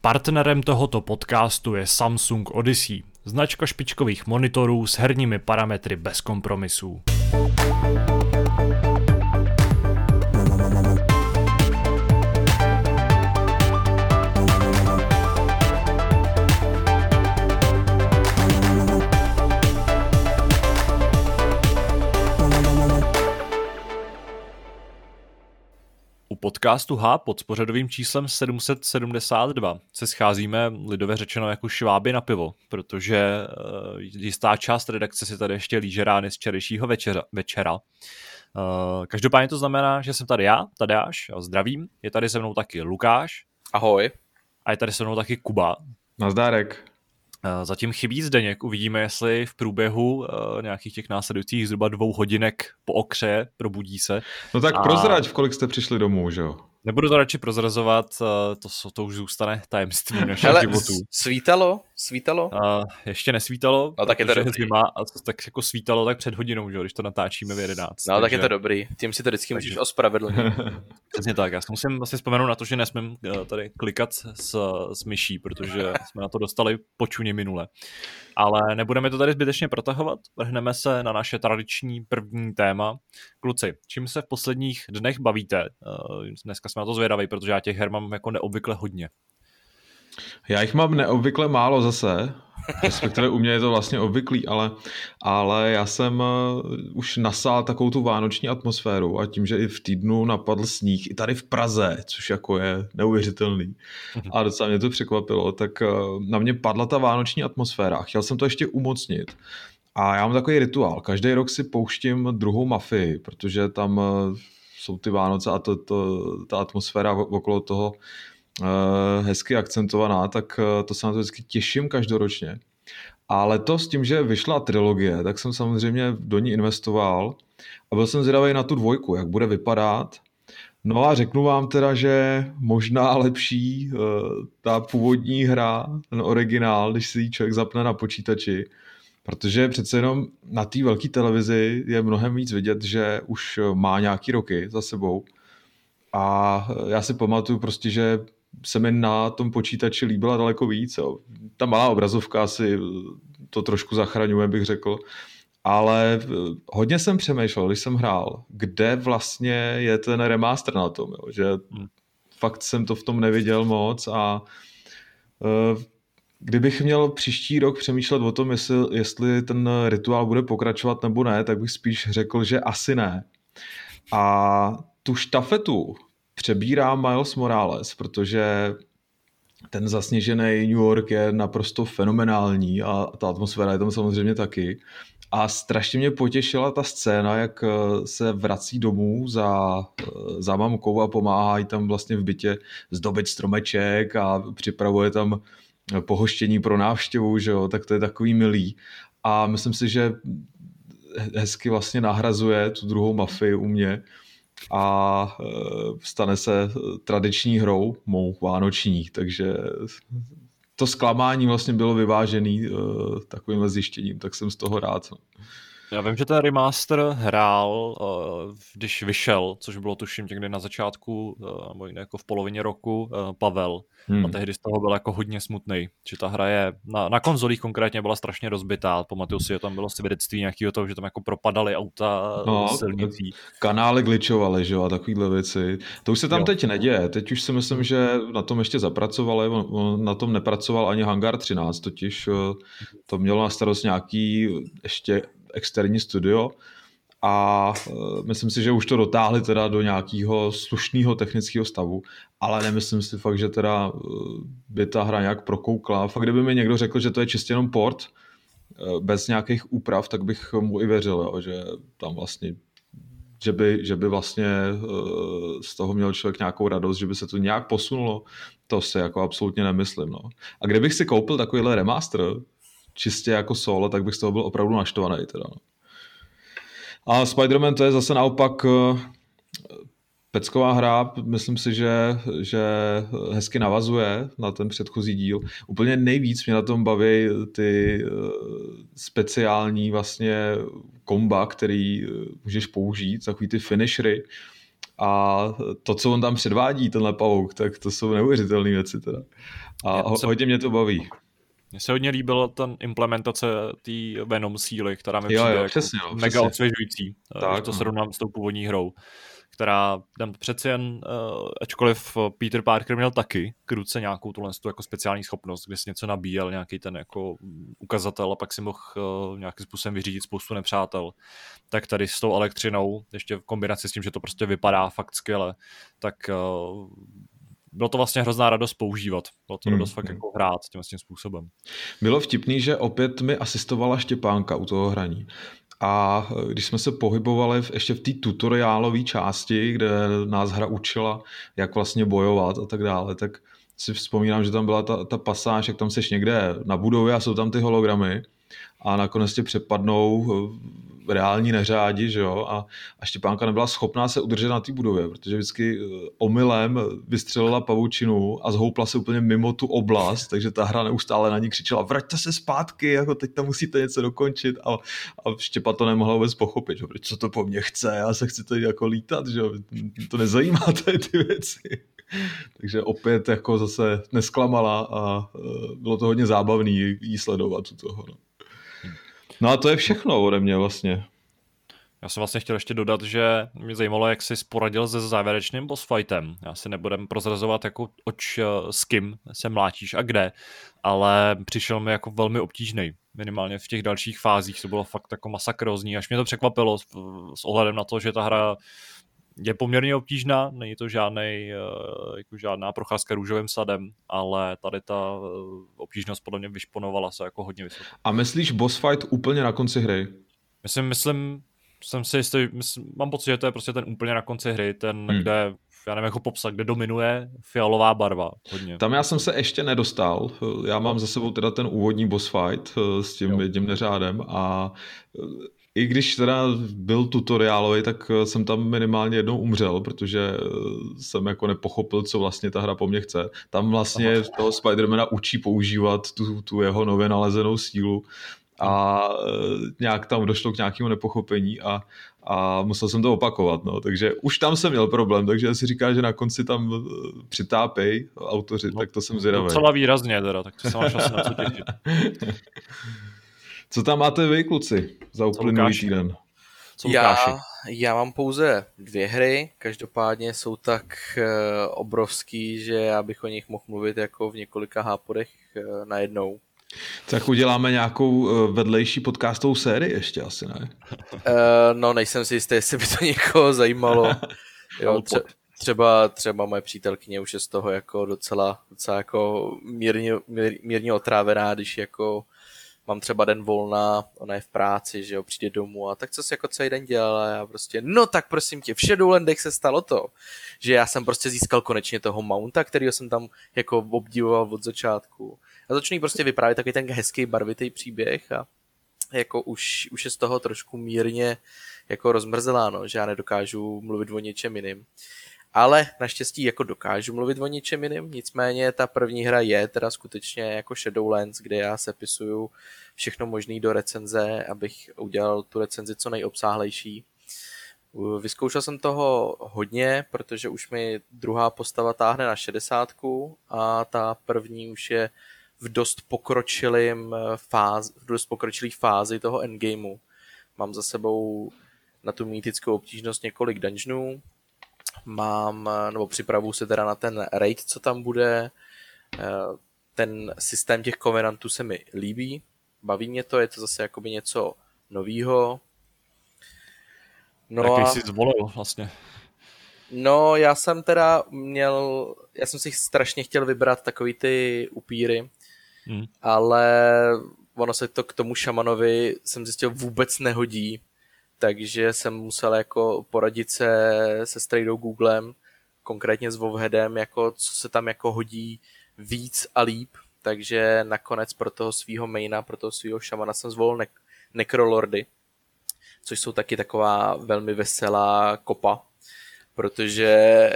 Partnerem tohoto podcastu je Samsung Odyssey, značka špičkových monitorů s herními parametry bez kompromisů. Podcastu H pod pořadovým číslem 772 se scházíme lidově řečeno jako šváby na pivo, protože uh, jistá část redakce si tady ještě líže rány z včerejšího večera. večera. Uh, každopádně to znamená, že jsem tady já, Tadeáš, a zdravím. Je tady se mnou taky Lukáš. Ahoj. A je tady se mnou taky Kuba. Nazdárek. Eh, zatím chybí Zdeněk, uvidíme, jestli v průběhu uh, nějakých těch následujících zhruba dvou hodinek po okře probudí se. No tak a... prozrať, v kolik jste přišli domů, že jo? Nebudu to radši prozrazovat, uh, to, to už zůstane tajemství našich Hele, životů. svítalo? Svítalo? Uh, ještě nesvítalo, no, tak je to dobrý. zima a tak jako svítalo tak před hodinou, že, když to natáčíme v 11. No, takže... tak je to dobrý. Tím si to vždycky takže... můžeš ospravedlnit. Přesně tak, já si musím asi vzpomenout na to, že nesmím uh, tady klikat s, s myší, protože jsme na to dostali počuně minule. Ale nebudeme to tady zbytečně protahovat, vrhneme se na naše tradiční první téma. Kluci, čím se v posledních dnech bavíte? Uh, dneska jsme na to zvědaví, protože já těch her mám jako neobvykle hodně. Já jich mám neobvykle málo zase, respektive u mě je to vlastně obvyklý, ale, ale já jsem uh, už nasál takovou tu vánoční atmosféru a tím, že i v týdnu napadl sníh, i tady v Praze, což jako je neuvěřitelný mhm. a docela mě to překvapilo, tak uh, na mě padla ta vánoční atmosféra a chtěl jsem to ještě umocnit. A já mám takový rituál. Každý rok si pouštím druhou mafii, protože tam uh, jsou ty Vánoce a to, to, ta atmosféra okolo toho hezky akcentovaná, tak uh, to se na to vždycky těším každoročně. A letos tím, že vyšla trilogie, tak jsem samozřejmě do ní investoval a byl jsem zvědavý na tu dvojku, jak bude vypadat. No a řeknu vám teda, že možná lepší uh, ta původní hra, ten originál, když si ji člověk zapne na počítači, protože přece jenom na té velké televizi je mnohem víc vidět, že už má nějaký roky za sebou. A já si pamatuju prostě, že se mi na tom počítači líbila daleko víc. Jo. Ta malá obrazovka si to trošku zachraňuje, bych řekl. Ale hodně jsem přemýšlel, když jsem hrál, kde vlastně je ten remaster na tom, jo. že hmm. fakt jsem to v tom neviděl moc a uh, kdybych měl příští rok přemýšlet o tom, jestli, jestli ten rituál bude pokračovat nebo ne, tak bych spíš řekl, že asi ne. A tu štafetu přebírá Miles Morales, protože ten zasněžený New York je naprosto fenomenální a ta atmosféra je tam samozřejmě taky. A strašně mě potěšila ta scéna, jak eh, se vrací domů za, eh, za mamkou a pomáhá jí tam vlastně v bytě zdobit stromeček a připravuje tam pohoštění pro návštěvu, že jo, tak to je takový milý. A myslím si, že hezky vlastně nahrazuje tu druhou mafii u mě a e, stane se tradiční hrou, mou vánoční, takže to zklamání vlastně bylo vyvážený e, takovým zjištěním, tak jsem z toho rád. Já vím, že ten remaster hrál, uh, když vyšel, což bylo tuším někdy na začátku, uh, nebo jako v polovině roku, uh, Pavel. Hmm. A tehdy z toho byl jako hodně smutný, že ta hra je, na, na konzolích konkrétně byla strašně rozbitá. Pamatuju si, že tam bylo svědectví nějakého toho, že tam jako propadaly auta no, silnicí. Kanály glitchovaly, že jo, a takovýhle věci. To už se tam jo. teď neděje. Teď už si myslím, že na tom ještě zapracovali, on na tom nepracoval ani Hangar 13, totiž to mělo na starost nějaký ještě externí studio a e, myslím si, že už to dotáhli teda do nějakého slušného technického stavu, ale nemyslím si fakt, že teda e, by ta hra nějak prokoukla. Fakt, kdyby mi někdo řekl, že to je čistě jenom port, e, bez nějakých úprav, tak bych mu i věřil, jo, že tam vlastně že by, že by vlastně z toho měl člověk nějakou radost, že by se to nějak posunulo, to si jako absolutně nemyslím. No. A kdybych si koupil takovýhle remaster, čistě jako solo, tak bych z toho byl opravdu naštvaný. Teda. No. A Spider-Man to je zase naopak eh, pecková hra, myslím si, že, že hezky navazuje na ten předchozí díl. Úplně nejvíc mě na tom baví ty eh, speciální vlastně komba, který eh, můžeš použít, takový ty finishery. A to, co on tam předvádí, tenhle pavouk, tak to jsou neuvěřitelné věci teda. A hodně mě to baví. Mně se hodně líbila ten implementace té Venom síly, která mi jo, přijde jo, jako přesně, no, mega přesně. osvěžující, eh, Tak, když to no. srovnám s tou původní hrou která tam přeci jen, uh, ačkoliv Peter Parker měl taky k ruce nějakou tuhle tu jako speciální schopnost, kde si něco nabíjel, nějaký ten jako ukazatel a pak si mohl nějakým způsobem vyřídit spoustu nepřátel, tak tady s tou elektřinou, ještě v kombinaci s tím, že to prostě vypadá fakt skvěle, tak bylo to vlastně hrozná radost používat. Bylo to Hmm, radost fakt hmm. jako hrát tím, tím způsobem. Bylo vtipný, že opět mi asistovala Štěpánka u toho hraní. A když jsme se pohybovali v, ještě v té tutoriálové části, kde nás hra učila, jak vlastně bojovat a tak dále, tak si vzpomínám, že tam byla ta, ta pasáž, jak tam seš někde na budově a jsou tam ty hologramy a nakonec tě přepadnou eh, reální neřádi, že jo, a, a Štěpánka nebyla schopná se udržet na té budově, protože vždycky eh, omylem vystřelila pavučinu a zhoupla se úplně mimo tu oblast, takže ta hra neustále na ní křičela, vraťte se zpátky, jako teď tam musíte něco dokončit a, a Štěpa to nemohla vůbec pochopit, že co to po mně chce, já se chci tady jako lítat, že jo, to nezajímá tady ty věci. Takže opět jako zase nesklamala a eh, bylo to hodně zábavný jí sledovat u toho. No. No a to je všechno ode mě vlastně. Já jsem vlastně chtěl ještě dodat, že mě zajímalo, jak jsi poradil se závěrečným boss fightem. Já si nebudem prozrazovat, jako oč s kým se mlátíš a kde, ale přišel mi jako velmi obtížný. Minimálně v těch dalších fázích to bylo fakt jako masakrózní, až mě to překvapilo s, s ohledem na to, že ta hra je poměrně obtížná, není to žádnej, jako žádná procházka růžovým sadem, ale tady ta obtížnost podle mě vyšponovala se jako hodně vysoko. A myslíš boss fight úplně na konci hry? Myslím, myslím, jsem si jistý, myslím, mám pocit, že to je prostě ten úplně na konci hry, ten, hmm. kde, já nevím, jako popsat, kde dominuje fialová barva hodně. Tam já jsem se ještě nedostal, já mám za sebou teda ten úvodní boss fight eh, s tím jo. jedním neřádem a eh, i když teda byl tutoriálový, tak eh, jsem tam minimálně jednou umřel, protože jsem jako nepochopil, co vlastně ta hra po mně chce. Tam vlastně toho Spidermana učí používat tu, tu jeho nově nalezenou sílu a nějak tam došlo k nějakému nepochopení a, a musel jsem to opakovat, no. takže už tam jsem měl problém, takže si říká, že na konci tam přitápej autoři, no, tak to jsem zvědavý. Docela výrazně teda, tak to se máš asi na co těšit. Co tam máte vy, kluci, za uplynulý týden? Co já, já mám pouze dvě hry, každopádně jsou tak uh, obrovský, že já bych o nich mohl mluvit jako v několika háporech uh, najednou. Tak uděláme nějakou vedlejší podcastovou sérii ještě asi, ne? Uh, no, nejsem si jistý, jestli by to někoho zajímalo. Jo, tře- třeba, třeba moje přítelkyně už je z toho jako docela, docela jako mírně, mír, mírně otrávená, když jako mám třeba den volna, ona je v práci, že jo, přijde domů a tak co si jako celý den dělala já prostě, no tak prosím tě, v Shadowlandech se stalo to, že já jsem prostě získal konečně toho mounta, kterýho jsem tam jako obdivoval od začátku a začnu jí prostě vyprávět takový ten hezký barvitý příběh a jako už, už je z toho trošku mírně jako rozmrzeláno, že já nedokážu mluvit o něčem jiným. Ale naštěstí jako dokážu mluvit o něčem jiným, nicméně ta první hra je teda skutečně jako Shadowlands, kde já sepisuju všechno možné do recenze, abych udělal tu recenzi co nejobsáhlejší. Vyzkoušel jsem toho hodně, protože už mi druhá postava táhne na 60 a ta první už je v dost pokročilým fázi, v dost pokročilý fázi toho endgameu. Mám za sebou na tu mýtickou obtížnost několik dungeonů, mám, nebo připravuju se teda na ten raid, co tam bude. Ten systém těch covenantů se mi líbí, baví mě to, je to zase jakoby něco novýho. No Jaký a... jsi zvolil vlastně? No, já jsem teda měl, já jsem si strašně chtěl vybrat takový ty upíry, hmm. ale ono se to k tomu šamanovi jsem zjistil vůbec nehodí, takže jsem musel jako poradit se se strejdou Googlem, konkrétně s Vovheadem, jako co se tam jako hodí víc a líp, takže nakonec pro toho svého maina, pro toho svého šamana jsem zvolil ne- Necrolordy, což jsou taky taková velmi veselá kopa, protože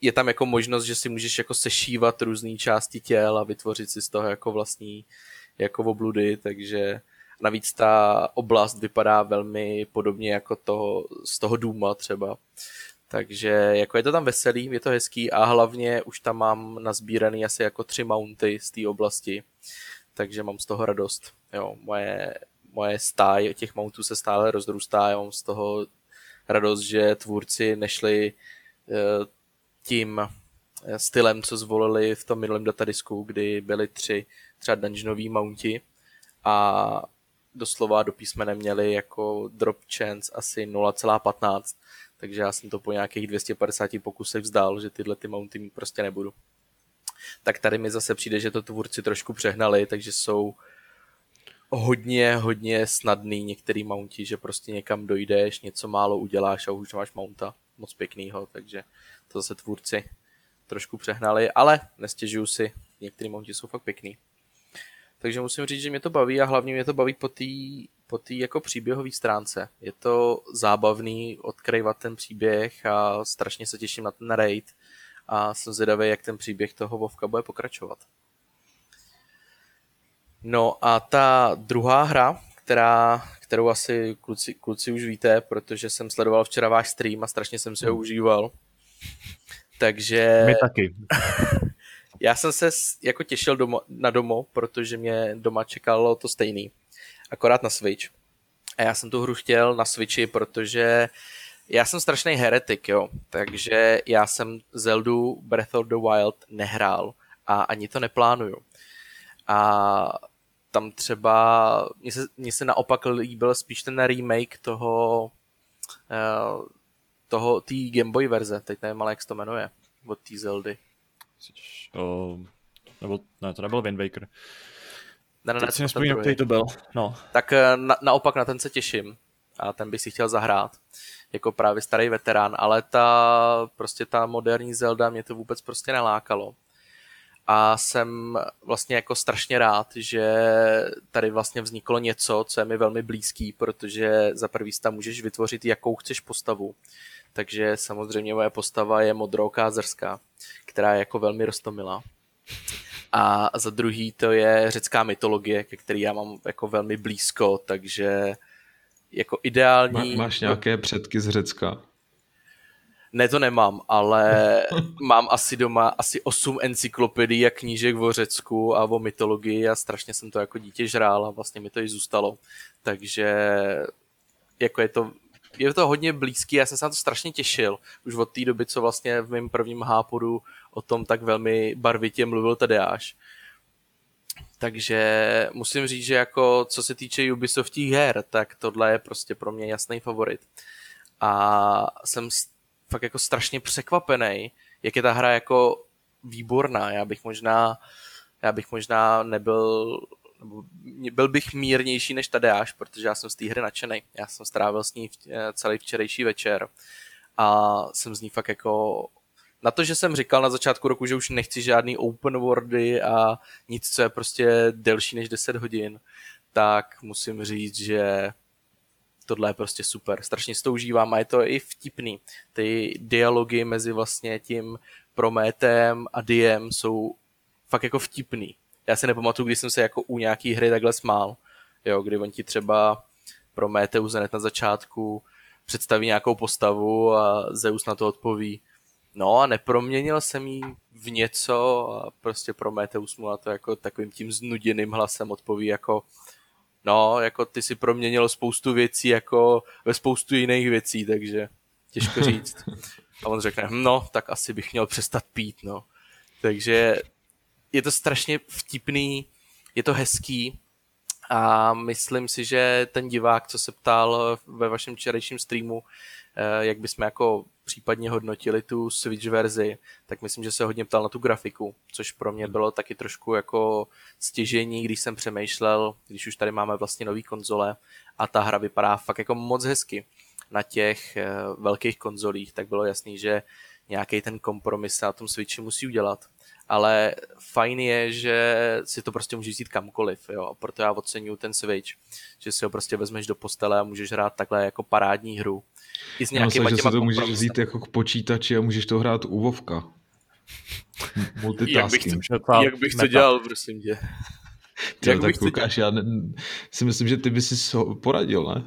je tam jako možnost, že si můžeš jako sešívat různé části těl a vytvořit si z toho jako vlastní jako obludy, takže Navíc ta oblast vypadá velmi podobně jako toho, z toho Duma třeba. Takže jako je to tam veselý, je to hezký a hlavně už tam mám nazbíraný asi jako tři mounty z té oblasti, takže mám z toho radost. Jo, moje, moje stáj těch mountů se stále rozrůstá, já mám z toho radost, že tvůrci nešli uh, tím eh, stylem, co zvolili v tom minulém datadisku, kdy byly tři třeba dungeonový mounti a doslova do písmene měli jako drop chance asi 0,15, takže já jsem to po nějakých 250 pokusech vzdál, že tyhle ty mounty mít prostě nebudu. Tak tady mi zase přijde, že to tvůrci trošku přehnali, takže jsou hodně, hodně snadný některý mounti, že prostě někam dojdeš, něco málo uděláš a už máš mounta moc pěknýho, takže to zase tvůrci trošku přehnali, ale nestěžuju si, některý mounti jsou fakt pěkný. Takže musím říct, že mě to baví a hlavně mě to baví po té po tý jako příběhové stránce. Je to zábavný odkryvat ten příběh a strašně se těším na ten raid a jsem zvědavý, jak ten příběh toho Vovka bude pokračovat. No a ta druhá hra, která, kterou asi kluci, kluci už víte, protože jsem sledoval včera váš stream a strašně jsem si ho užíval. Takže... My taky. Já jsem se jako těšil domo, na domo, protože mě doma čekalo to stejný. Akorát na Switch. A já jsem tu hru chtěl na Switchi, protože já jsem strašný heretik, jo. Takže já jsem Zeldu Breath of the Wild nehrál a ani to neplánuju. A tam třeba, mně se, mně se naopak líbil spíš ten remake toho, uh, toho, té Game Boy verze, teď nevím ale jak se to jmenuje, od té Zeldy. Uh, nebo, ne, to nebyl Wind Waker. Ne, ne, ne, si nespomínám, který to byl. No. Tak eh, na, naopak na ten se těším a ten bych si chtěl zahrát jako právě starý veterán, ale ta prostě ta moderní Zelda mě to vůbec prostě nelákalo. A jsem vlastně jako strašně rád, že tady vlastně vzniklo něco, co je mi velmi blízký, protože za prvý tam můžeš vytvořit jakou chceš postavu. Takže samozřejmě moje postava je modrouká zrská, která je jako velmi rostomilá. A za druhý to je řecká mytologie, ke který já mám jako velmi blízko, takže jako ideální... Má, máš nějaké předky z Řecka? Ne, to nemám, ale mám asi doma asi 8 encyklopedií a knížek o Řecku a o mytologii a strašně jsem to jako dítě žrál a vlastně mi to i zůstalo. Takže jako je to je to hodně blízký, já jsem se na to strašně těšil, už od té doby, co vlastně v mém prvním hápodu o tom tak velmi barvitě mluvil Tadeáš. Takže musím říct, že jako co se týče Ubisoftích her, tak tohle je prostě pro mě jasný favorit. A jsem fakt jako strašně překvapený, jak je ta hra jako výborná. Já bych možná, já bych možná nebyl nebo byl bych mírnější než Tadeáš, protože já jsem z té hry nadšený. Já jsem strávil s ní eh, celý včerejší večer a jsem z ní fakt jako na to, že jsem říkal na začátku roku, že už nechci žádný open worldy a nic, co je prostě delší než 10 hodin, tak musím říct, že tohle je prostě super. Strašně si to užívám a je to i vtipný. Ty dialogy mezi vlastně tím Prométem a Diem jsou fakt jako vtipný já si nepamatuju, když jsem se jako u nějaký hry takhle smál, jo, kdy on ti třeba Prometheus hned na začátku představí nějakou postavu a Zeus na to odpoví. No a neproměnil jsem jí v něco a prostě Prometheus mu na to jako takovým tím znuděným hlasem odpoví jako no, jako ty si proměnil spoustu věcí jako ve spoustu jiných věcí, takže těžko říct. A on řekne, hm, no, tak asi bych měl přestat pít, no. Takže je to strašně vtipný, je to hezký a myslím si, že ten divák, co se ptal ve vašem včerejším streamu, eh, jak bychom jako případně hodnotili tu Switch verzi, tak myslím, že se hodně ptal na tu grafiku, což pro mě bylo taky trošku jako stěžení, když jsem přemýšlel, když už tady máme vlastně nový konzole a ta hra vypadá fakt jako moc hezky na těch eh, velkých konzolích, tak bylo jasný, že nějaký ten kompromis se na tom Switchi musí udělat ale fajn je, že si to prostě můžeš jít kamkoliv, jo, a proto já oceňuji ten Switch, že si ho prostě vezmeš do postele a můžeš hrát takhle jako parádní hru. I s nějakýma že si to můžeš vzít jako k počítači a můžeš to hrát u Vovka. Multitasking. Jak bych to, jak bych to dělal, prosím tě. Ty, jak tak Lukáš, já ne, si myslím, že ty bys si poradil, ne?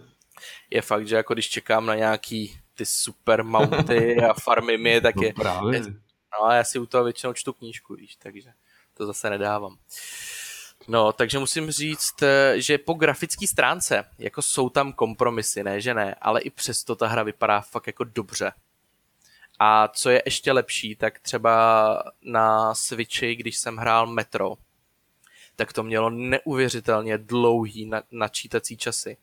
Je fakt, že jako když čekám na nějaký ty super mounty a farmy mi, tak No je... právě. No a já si u toho většinou čtu knížku, víš, takže to zase nedávám. No, takže musím říct, eh, že po grafické stránce, jako jsou tam kompromisy, ne, že ne, ale i přesto ta hra vypadá fakt jako dobře. A co je ještě lepší, tak třeba na Switchi, když jsem hrál Metro, tak to mělo neuvěřitelně dlouhý na- načítací časy.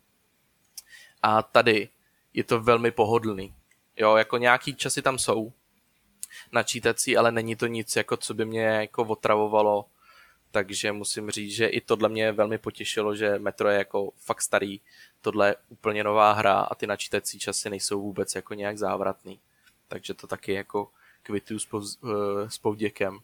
A tady je to velmi pohodlný. Jo, jako nějaký časy tam jsou načítací, ale není to nic, jako co by mě jako otravovalo. Takže musím říct, že i tohle mě velmi potěšilo, že Metro je jako fakt starý. Tohle je úplně nová hra a ty načítací časy nejsou vůbec jako nějak závratný. Takže to taky jako kvituju s, eh, povděkem.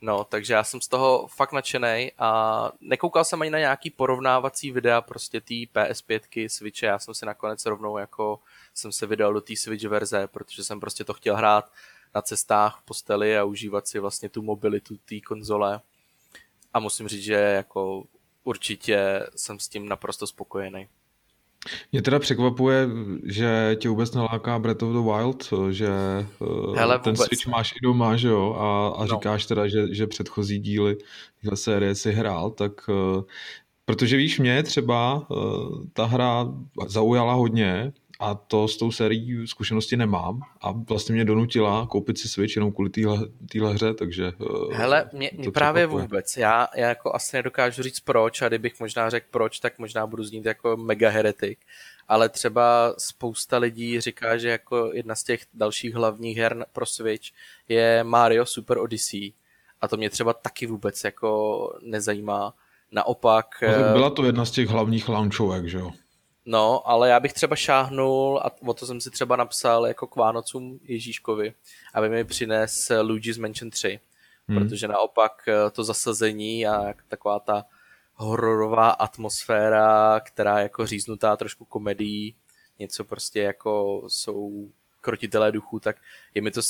No, takže já jsem z toho fakt nadšený a nekoukal jsem ani na nějaký porovnávací videa prostě té PS5, Switche, já jsem si nakonec rovnou jako jsem se vydal do té Switch verze, protože jsem prostě to chtěl hrát na cestách v posteli a užívat si vlastně tu mobilitu té konzole. A musím říct, že jako určitě jsem s tím naprosto spokojený. Mě teda překvapuje, že tě vůbec naláká Breath of the Wild, že eh, Hele, ten vůbec Switch máš i doma, že jo, a, a No. říkáš teda, že, že předchozí díly téhle série si hrál, tak eh, protože víš, mě třeba eh, ta hra zaujala hodně a to s tou sérií zkušenosti nemám a vlastně mě donutila koupit si Switch jenom kvůli téhle hře, takže eh, Hele, mě, mě právě překvapuje. vůbec. Já, já jako asi nedokážu říct proč a kdybych možná řekl proč, tak možná budu znít jako mega heretik. Ale třeba spousta lidí říká, že jako jedna z těch dalších hlavních her pro Switch je Mario Super Odyssey. A to mě třeba taky vůbec jako nezajímá. Naopak... No, tak eh, byla to jedna z těch hlavních launchovek, že jo. No, ale já bych třeba šáhnul, a o to jsem si třeba napsal jako k Vánocům Ježíškovi, aby mi přines Luigi's Mansion 3. Hmm. Protože naopak eh, to zasazení a taková ta hororová atmosféra, která je jako říznutá trošku komedií, něco prostě jako jsou krotitelé duchů, tak je mi to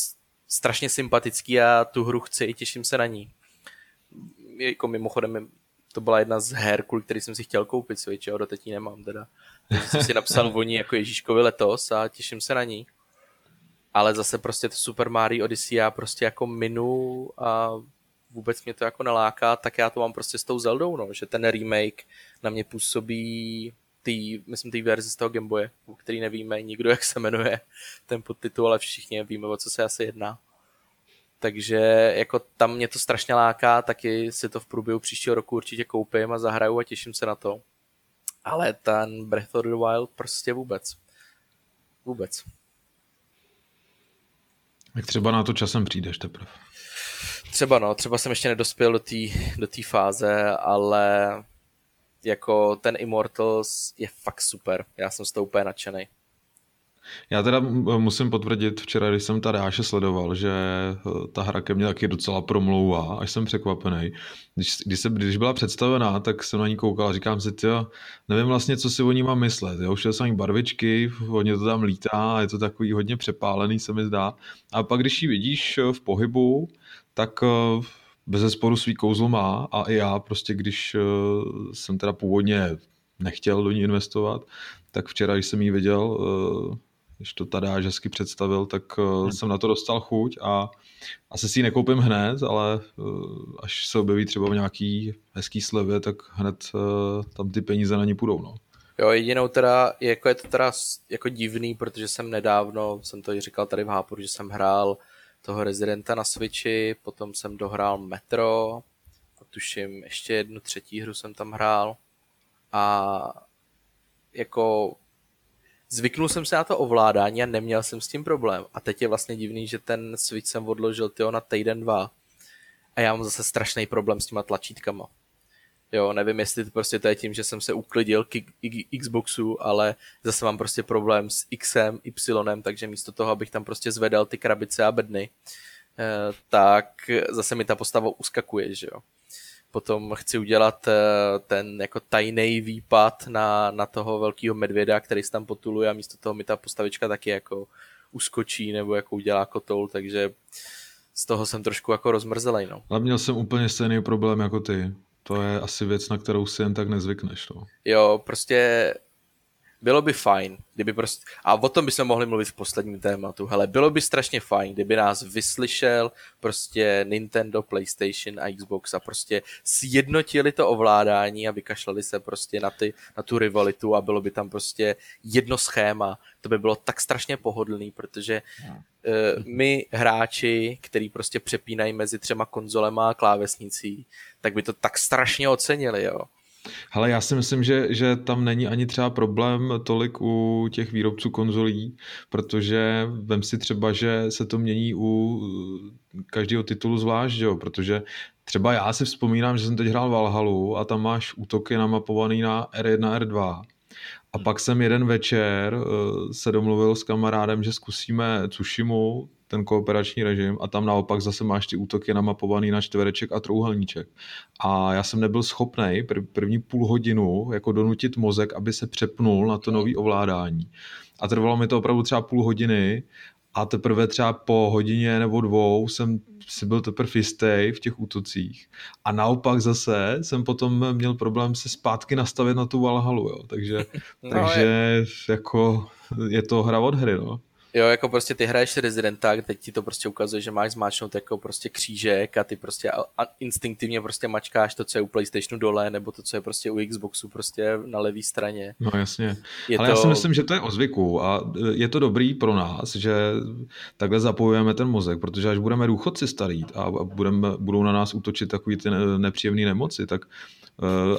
strašně sympatický a tu hru chci i těším se na ní. Jako mimochodem to byla jedna z her, kvůli který jsem si chtěl koupit Switch, jo, doteď ji nemám teda. Jsem si napsal o ní jako Ježíškovi letos a těším se na ní. Ale zase prostě to Super Mario Odyssey já prostě jako minu a vůbec mě to jako neláká, tak já to mám prostě s tou Zeldou, no, že ten remake na mě působí tý, myslím, té verzi z toho Gameboye, o který nevíme nikdo, jak se jmenuje ten podtitul, ale všichni víme, o co se asi jedná. Takže jako tam mě to strašně láká, taky si to v průběhu příštího roku určitě koupím a zahraju a těším se na to. Ale ten Breath of the Wild prostě vůbec. Vůbec. Jak třeba na to časem přijdeš teprve. Třeba no, třeba jsem ještě nedospěl do té do fáze, ale jako ten Immortals je fakt super. Já jsem z toho úplně nadšený. Já teda musím potvrdit, včera, když jsem ta Dáše sledoval, že eh, ta hra ke mně taky docela promlouvá, až jsem překvapený. Když, když, se, když byla představená, tak jsem na ní koukal a říkám si, tyjo, nevím vlastně, co si o ní mám myslet. Jo? Všel jsem jí barvičky, hodně to tam lítá, je to takový hodně přepálený, se mi zdá. A pak, když ji vidíš eh, v pohybu, tak eh, bez zesporu svý kouzlo má a i já prostě, když jsem teda původně nechtěl do ní investovat, tak včera, když jsem ji viděl, když to Tadáš hezky představil, tak hmm. jsem na to dostal chuť a asi si ji nekoupím hned, ale uh, až se objeví třeba v nějaký hezký slevě, tak hned uh, tam ty peníze na ní půjdou. No. Jo, jedinou teda, jako je to teda jako divný, protože jsem nedávno, jsem to i říkal tady v Háporu, že jsem hrál toho Residenta na Switchi, potom jsem dohrál Metro, a tuším ještě jednu třetí hru jsem tam hrál a jako zvyknul jsem se na to ovládání a neměl jsem s tím problém. A teď je vlastně divný, že ten Switch jsem odložil tyjo, na týden, dva a já mám zase strašný problém s těma tlačítkama. Jo, nevím, jestli to prostě to je tím, že jsem se uklidil k k- Xboxu, ale zase mám prostě problém s Xem, Y, takže místo toho, abych tam prostě zvedal ty krabice a bedny, eh, tak zase mi ta postava uskakuje, že jo. Potom chci udělat eh, ten jako tajný výpad na, na toho velkého medvěda, který se tam potuluje a místo toho mi ta postavička taky jako uskočí nebo jako udělá kotoul, takže z toho jsem trošku jako rozmrzelej, no. Ale měl jsem úplně stejný problém jako ty. To je asi věc, na kterou si jen tak nezvykneš. No. Jo, prostě bylo by fajn, kdyby prostě, a o tom bychom mohli mluvit v posledním tématu, hele, bylo by strašně fajn, kdyby nás vyslyšel prostě Nintendo, PlayStation a Xbox a prostě sjednotili to ovládání a vykašlali se prostě na, ty, na tu rivalitu a bylo by tam prostě jedno schéma. To by bylo tak strašně pohodlný, protože uh, my hráči, který prostě přepínají mezi třema konzolema a klávesnicí, tak by to tak strašně ocenili, jo. Ale já si myslím, že, že tam není ani třeba problém tolik u těch výrobců konzolí, protože vem si třeba, že se to mění u každého titulu zvlášť, jo? protože třeba já si vzpomínám, že jsem teď hrál Valhalu a tam máš útoky namapovaný na R1, R2 a pak jsem jeden večer eh, se domluvil s kamarádem, že zkusíme Tsushimu, ten kooperační režim a tam naopak zase máš ty útoky namapovaný na čtvereček a trouhelníček. A já jsem nebyl schopný prv, první půl hodinu jako donutit mozek, aby se přepnul na to nové ovládání. A trvalo mi to opravdu třeba půl hodiny a teprve třeba po hodině nebo dvou jsem si byl teprve jistý v těch útocích. A naopak zase jsem potom měl problém se zpátky nastavit na tu Valhalu, jo. Takže, no, takže je. jako je to hra od hry, no. Jo, jako prostě ty hraješ Residenta, teď ti to prostě ukazuje, že máš zmáčknout jako prostě křížek a ty prostě a, instinktivně prostě mačkáš to, co je u PlayStationu dole, nebo to, co je prostě u Xboxu prostě na levé straně. No jasně. Je Ale to... já si myslím, že to je o zvyku a je to dobrý pro nás, že takhle zapojujeme ten mozek, protože až budeme důchodci starý a budeme, budou na nás útočit takový ty nepříjemné nemoci, tak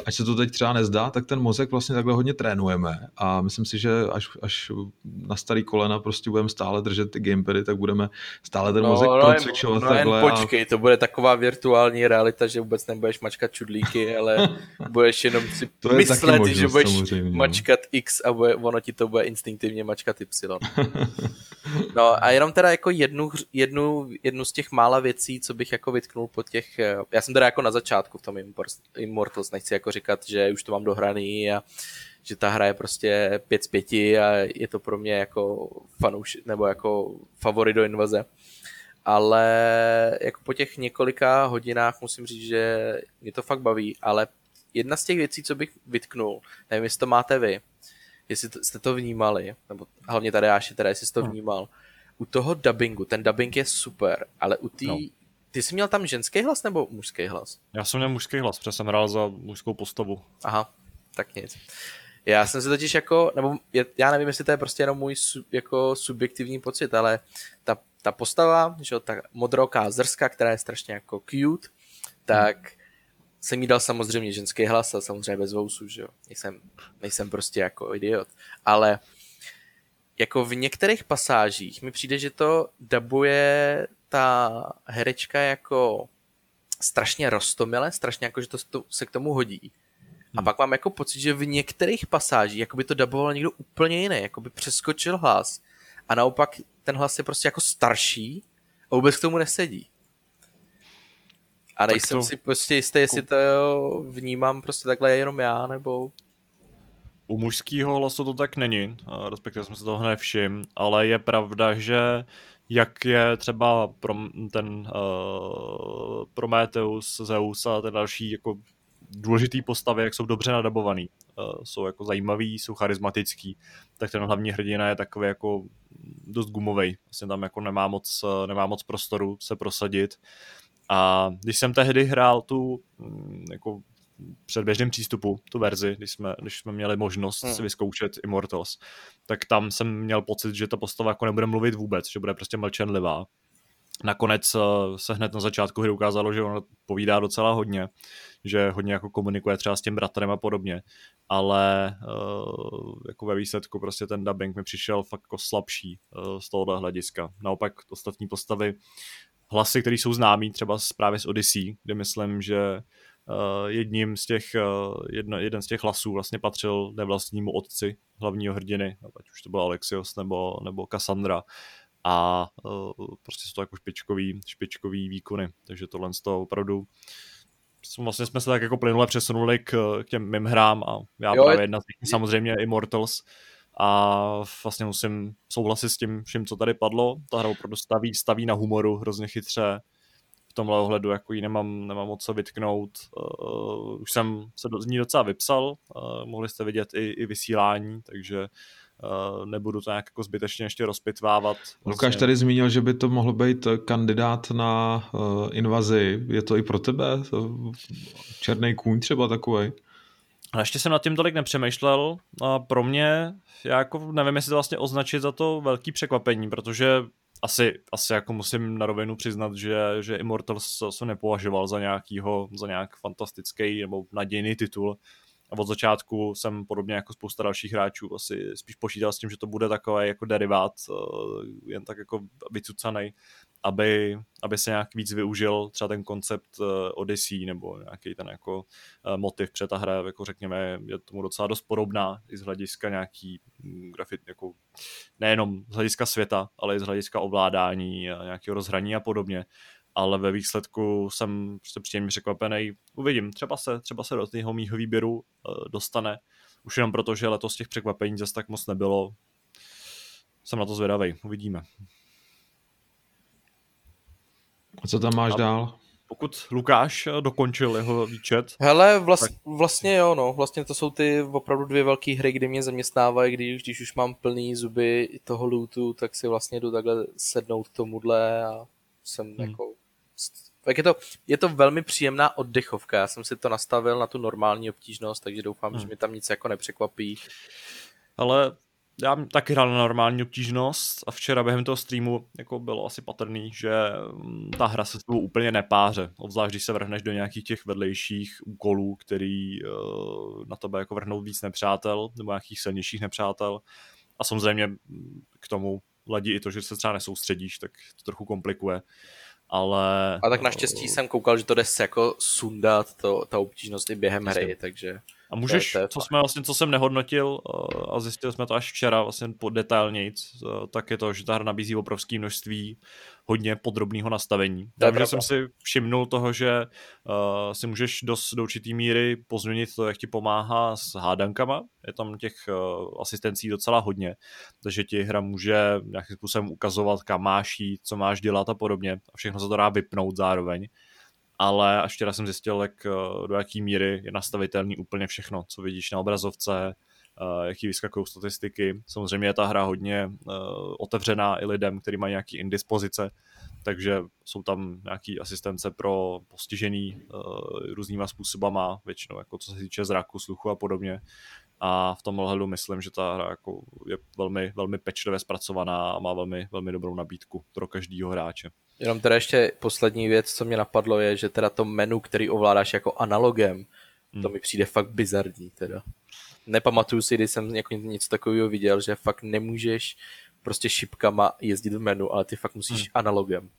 ať se to teď třeba nezdá, tak ten mozek vlastně takhle hodně trénujeme a myslím si, že až, až na starý kolena prostě budeme stále držet ty gamepady, tak budeme stále ten no, mozek no, procvičovat no, takhle. Jen počkej, a... to bude taková virtuální realita, že vůbec nebudeš mačkat čudlíky, ale budeš jenom si to myslet, možnost, že budeš samozřejmě. No. mačkat X a bude, ono ti to bude instinktivně mačkat Y. No a jenom teda jako jednu, jednu, jednu z těch mála věcí, co bych jako vytknul po těch, eh, já jsem teda jako na začátku v tom Immortals, nechci jako říkat, že už to mám dohraný a že ta hra je prostě 5 z 5 a je to pro mě jako fanouš, nebo jako favorit do invaze. Ale jako po těch několika hodinách musím říct, že mě to fakt baví, ale jedna z těch věcí, co bych vytknul, nevím, jestli to máte vy, jestli jste to vnímali, nebo hlavně tady Jáši, teda jestli jsi to no. vnímal, u toho dubbingu, ten dubbing je super, ale u té... No. Ty jsi měl tam ženský hlas nebo mužský hlas? Já jsem měl mužský hlas, protože jsem hrál za mužskou postavu. Aha, tak nic. Já jsem se totiž jako, nebo já nevím, jestli to je prostě jenom můj jako subjektivní pocit, ale ta, ta postava, že ta modroká zrska, která je strašně jako cute, tak hmm jsem jí dal samozřejmě ženský hlas a samozřejmě bez vousu, že jo. Nejsem, nejsem prostě jako idiot. Ale jako v některých pasážích mi přijde, že to dabuje ta herečka jako strašně rostomile, strašně jako, že to se k tomu hodí. A hmm. pak mám jako pocit, že v některých pasážích jako by to daboval někdo úplně jiný, jako by přeskočil hlas a naopak ten hlas je prostě jako starší a vůbec k tomu nesedí. A nejsem to... si prostě jistý, jestli to vnímám prostě takhle jenom já, nebo... U mužského hlasu to tak není, respektive jsme se toho nevšim, ale je pravda, že jak je třeba pro ten uh, Prometheus, Zeus a ten další jako důležitý postavy, jak jsou dobře nadabovaný, uh, jsou jako zajímavý, jsou charismatický, tak ten hlavní hrdina je takový jako dost gumový. Vlastně tam jako nemá moc, nemá moc prostoru se prosadit. A když jsem tehdy hrál tu mm, jako předběžném přístupu, tu verzi, když jsme, když jsme měli možnost hmm. si vyzkoušet Immortals, tak tam jsem měl pocit, že ta postava jako nebude mluvit vůbec, že bude prostě mlčenlivá. Nakonec eh, se hned na začátku hry ukázalo, že ona povídá docela hodně, že hodně jako komunikuje třeba s tím bratrem a podobně, ale uh, jako ve výsledku prostě ten dubbing mi přišel fakt jako slabší uh, z tohohle hlediska. Naopak ostatní postavy hlasy, které jsou známý třeba právě z Odyssey, kde myslím, že jedním z těch, uh, jedno, jeden z těch hlasů vlastně patřil nevlastnímu otci hlavního hrdiny, ať už to byl Alexios nebo, nebo Cassandra a uh, prostě jsou to jako špičkový, špičkový výkony, takže tohle z toho opravdu vlastně jsme se tak jako plynule přesunuli k, k těm mým hrám a já jo, právě jedna z těch samozřejmě Immortals, a vlastně musím souhlasit s tím vším, co tady padlo. Ta hra opravdu staví, staví na humoru hrozně chytře. Tomhle ohledu jako jí nemám, nemám moc co vytknout. Uh, už jsem se do, z ní docela vypsal, uh, mohli jste vidět i, i vysílání, takže uh, nebudu to nějak jako zbytečně ještě rozpitvávat. Lukáš vlastně... tady zmínil, že by to mohl být kandidát na uh, invazi. Je to i pro tebe? Černý kůň třeba takový? Ale ještě jsem nad tím tolik nepřemýšlel. A pro mě, já jako nevím, jestli to vlastně označit za to velký překvapení, protože asi, asi jako musím na rovinu přiznat, že, že Immortals se nepovažoval za nějakýho, za nějak fantastický nebo nadějný titul. A od začátku jsem podobně jako spousta dalších hráčů asi spíš počítal s tím, že to bude takový jako derivát, eh, jen tak jako vycucaný, aby, aby se nějak víc využil třeba ten koncept eh, Odyssey nebo nějaký ten jako eh, motiv před ta hra, jako řekněme, je tomu docela dost podobná i z hlediska nějaký mm, grafit, jako nejenom z hlediska světa, ale i z hlediska ovládání a nějakého rozhraní a podobně ale ve výsledku jsem prostě příjemně překvapený. Uvidím, třeba se, třeba se do toho mýho výběru uh, dostane, už jenom proto, že letos těch překvapení zase tak moc nebylo. Jsem na to zvědavý, uvidíme. A co tam máš A dál? Pokud Lukáš eh, dokončil jeho výčet. Hele, vlast, tak... vlastně jo, no. Vlastně to jsou ty opravdu dvě velké hry, kde mě zaměstnávají, když, když už mám plný zuby toho lootu, tak si vlastně jdu takhle sednout k tomuhle a jsem hmm. jako tak je to, je to velmi příjemná oddechovka. Já jsem si to nastavil na tu normální obtížnost, takže doufám, hmm. že mi tam nic jako nepřekvapí. Ale já taky hrál na normální obtížnost a včera během toho streamu jako bylo asi patrný, že mm, ta hra se s tebou úplně nepáře, obzvlášť když se vrhneš do nějakých těch vedlejších úkolů, který uh, na tebe jako vrhnou víc nepřátel nebo nějakých silnějších nepřátel. A samozřejmě mm, k tomu ladí i to, že se třeba nesoustředíš, tak to trochu komplikuje. Ale... A tak naštěstí jsem koukal, že to jde se jako sundat, to, ta obtížnost i během hry, takže... A můžeš, to je, to je co jsme vlastně, co jsem nehodnotil eh, a zjistili jsme to až včera vlastně po detailnějc, eh, tak je to, že ta hra nabízí obrovské množství hodně podrobného nastavení. Takže jsem si všimnul toho, že uh, si můžeš dost do určitý míry pozměnit to, jak ti pomáhá s hádankama. Je tam těch uh, asistencí docela hodně, takže ti hra může nějakým způsobem ukazovat, kam máš jít, co máš dělat a podobně. A všechno se to dá vypnout zároveň ale až včera jsem zjistil, jak, eh, do jaký míry je nastavitelný úplně všechno, co vidíš na obrazovce, eh, jaký vyskakují statistiky. Samozřejmě je ta hra hodně uh, otevřená i lidem, kteří mají nějaký indispozice, takže jsou tam nějaký asistence pro postižený různýma způsobama, většinou jako co se týče zraku, sluchu a podobně. A v tom ohledu myslím, že ta hra jako je velmi, velmi pečlivě zpracovaná a má velmi, velmi dobrou nabídku pro každého hráče. Jenom teda ještě poslední věc, co mě napadlo, je, že teda to menu, který ovládáš jako analogem, hmm. to mi přijde fakt bizarní teda. Nepamatuju si, když jsem jako něco takového viděl, že fakt nemůžeš prostě šipkama jezdit v menu, ale ty fakt musíš hmm. analogem.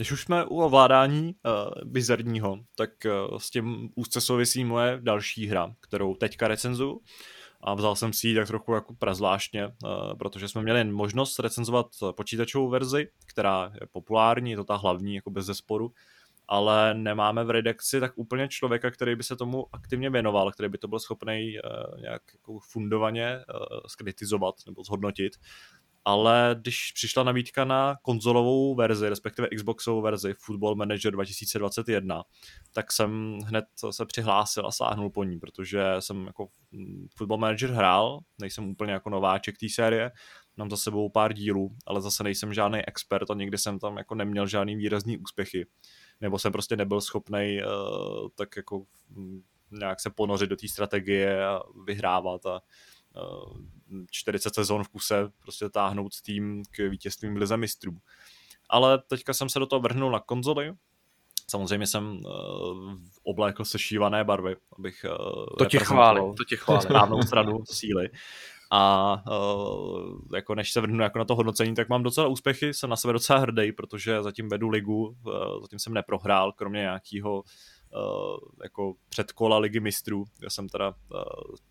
Když už jsme u ovládání uh, bizarního, tak uh, s tím úzce souvisí moje další hra, kterou teďka recenzu a vzal jsem si ji tak trochu jako prazvláštně, uh, protože jsme měli možnost recenzovat počítačovou verzi, která je populární, je to ta hlavní, jako bez zesporu, ale nemáme v redakci tak úplně člověka, který by se tomu aktivně věnoval, který by to byl schopný uh, nějak jako fundovaně uh, skritizovat nebo zhodnotit ale když přišla nabídka na konzolovou verzi, respektive Xboxovou verzi Football Manager 2021, tak jsem hned se přihlásil a sáhnul po ní, protože jsem jako Football Manager hrál, nejsem úplně jako nováček té série, mám za sebou pár dílů, ale zase nejsem žádný expert a nikdy jsem tam jako neměl žádný výrazný úspěchy. Nebo jsem prostě nebyl schopný uh, tak jako nějak se ponořit do té strategie a vyhrávat a 40 sezon v kuse prostě táhnout tým k vítězstvím lize mistrů. Ale teďka jsem se do toho vrhnul na konzoli, Samozřejmě jsem uh, oblékl sešívané barvy, abych uh, to tě chválí, to tě chválí. správnou stranu síly. A uh, jako než se vrhnu jako na to hodnocení, tak mám docela úspěchy, jsem na sebe docela hrdý, protože zatím vedu ligu, uh, zatím jsem neprohrál, kromě nějakého jako předkola ligy mistrů, kde jsem teda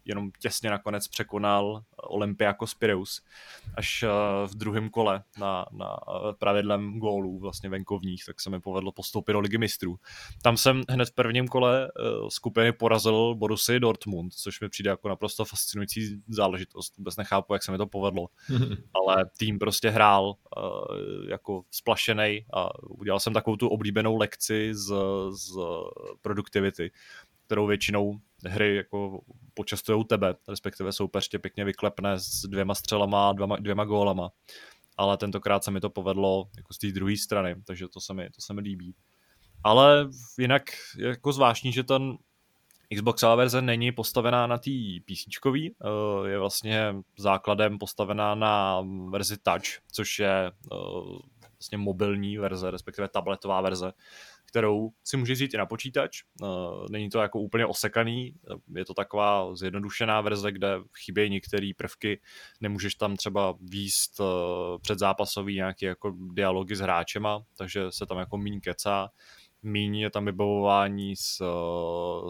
jenom těsně nakonec překonal Olympiakos Pireus až v druhém kole na, na pravidlem gólů vlastně venkovních, tak se mi povedlo postoupit do ligy mistrů. Tam jsem hned v prvním kole skupiny porazil Borusy Dortmund, což mi přijde jako naprosto fascinující záležitost. Vůbec nechápu, jak se mi to povedlo. Ale tým prostě hrál jako splašený a udělal jsem takovou tu oblíbenou lekci z, z produktivity, kterou většinou hry jako počastují tebe, respektive soupeř tě pěkně vyklepne s dvěma střelama a dvěma, dvěma gólama. Ale tentokrát se mi to povedlo jako z té druhé strany, takže to se, mi, to se mi líbí. Ale jinak jako zvláštní, že ten Xboxová verze není postavená na té PC, eh, je vlastně základem postavená na verzi Touch, což je eh, vlastně mobilní verze, respektive tabletová verze, kterou si může vzít i na počítač. Eh, není to jako úplně osekaný, je to taková zjednodušená verze, kde chybějí některé prvky, nemůžeš tam třeba výst předzápasový nějaký jako dialogy s hráčema, takže se tam jako míň kecá. Míň je tam vybavování s,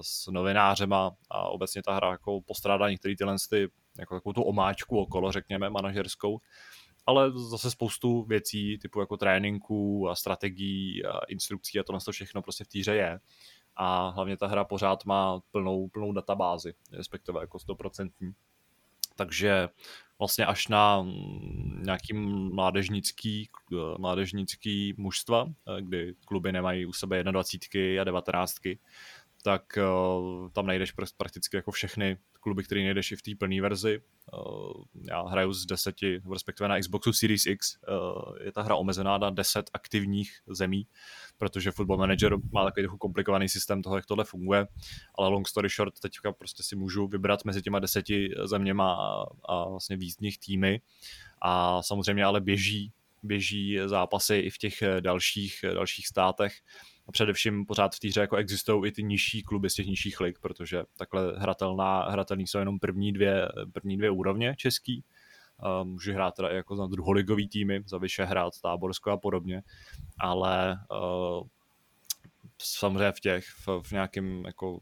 s novinářema a obecně ta hra jako postrádá některé tyhle ty, jako takovou tu omáčku okolo, řekněme, manažerskou, ale zase spoustu věcí typu jako tréninků a strategií a instrukcí a tohle to všechno prostě v týře je. A hlavně ta hra pořád má plnou, plnou databázi, respektive jako 100% takže vlastně až na mm, nějaký mládežnický, mládežnický mužstva, eh, kdy kluby nemají u sebe 21 a 19, tak uh, tam najdeš prakticky jako všechny kluby, které najdeš i v té plné verzi. Uh, já hraju z deseti, respektive na Xboxu Series X. Uh, je ta hra omezená na 10 aktivních zemí, protože Football Manager má takový trochu komplikovaný systém toho, jak tohle funguje, ale long story short, teďka prostě si můžu vybrat mezi těma deseti zeměma a, vlastně výzdních týmy a samozřejmě ale běží běží zápasy i v těch dalších, dalších státech a především pořád v té hře jako existují i ty nižší kluby z těch nižších lig, protože takhle hratelná, hratelný jsou jenom první dvě, první dvě úrovně český. Můžu hrát teda jako za druholigový týmy, za Vyšehrad, Táborsko a podobně, ale uh, samozřejmě v těch, v, v nějakém jako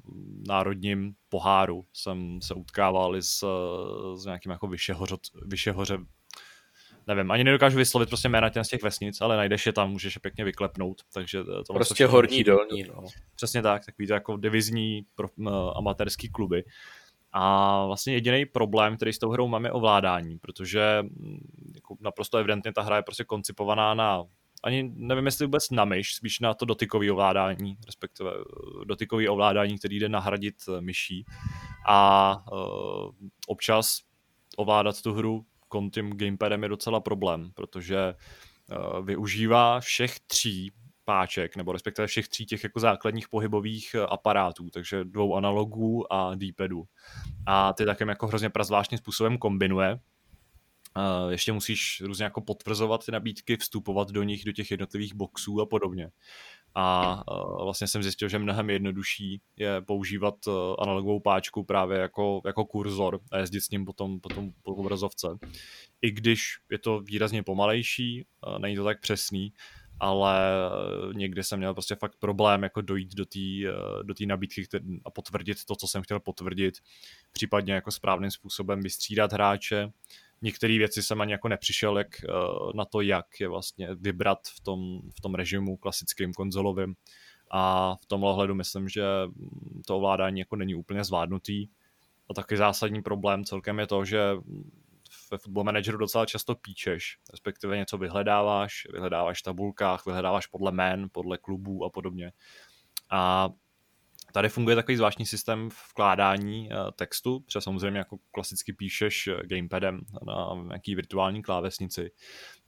národním poháru jsem se utkával s, s nějakým jako vyšehoře, vyšehoře nevím, ani nedokážu vyslovit prostě jména z těch vesnic, ale najdeš je tam, můžeš je pěkně vyklepnout, takže to Prostě horní, dolní, no. Přesně tak, takový to jako divizní pro, uh, amatérský kluby. A vlastně jediný problém, který s tou hrou máme, je ovládání, protože mm, jako naprosto evidentně ta hra je prostě koncipovaná na ani nevím, jestli vůbec na myš, spíš na to dotykové ovládání, respektive eh, dotykové ovládání, který jde nahradit eh, myší. A uh, občas ovládat tu hru tím gamepadem je docela problém, protože uh, využívá všech tří páček, nebo respektive všech tří těch jako základních pohybových eh, aparátů, takže dvou analogů a D-padu. A ty takým jako hrozně prazvláštním způsobem kombinuje. Uh, ještě musíš různě jako potvrzovat ty nabídky, vstupovat do nich, do těch jednotlivých boxů a podobně a vlastně jsem zjistil, že mnohem jednodušší je používat e, analogovou páčku právě jako, jako kurzor a jezdit s ním potom, potom po obrazovce. I když je to výrazně pomalejší, e, není to tak přesný, ale e, někdy jsem měl prostě fakt problém jako dojít do té do tý nabídky a potvrdit to, co jsem chtěl potvrdit, případně jako správným způsobem vystřídat hráče, některé věci jsem ani jako nepřišel jak, eh, na to, jak je vlastně vybrat v tom, v tom režimu klasickým konzolovým. A v tomhle ohledu myslím, že to ovládání jako není úplně zvládnutý. A taky zásadní problém celkem je to, že ve Football Manageru docela často píčeš, respektive něco vyhledáváš, vyhledáváš v tabulkách, vyhledáváš podle jmén, podle klubů a podobně. A Tady funguje takový zvláštní systém vkládání uh, textu, protože samozřejmě jako klasicky píšeš eh, gamepadem na nějaký virtuální klávesnici,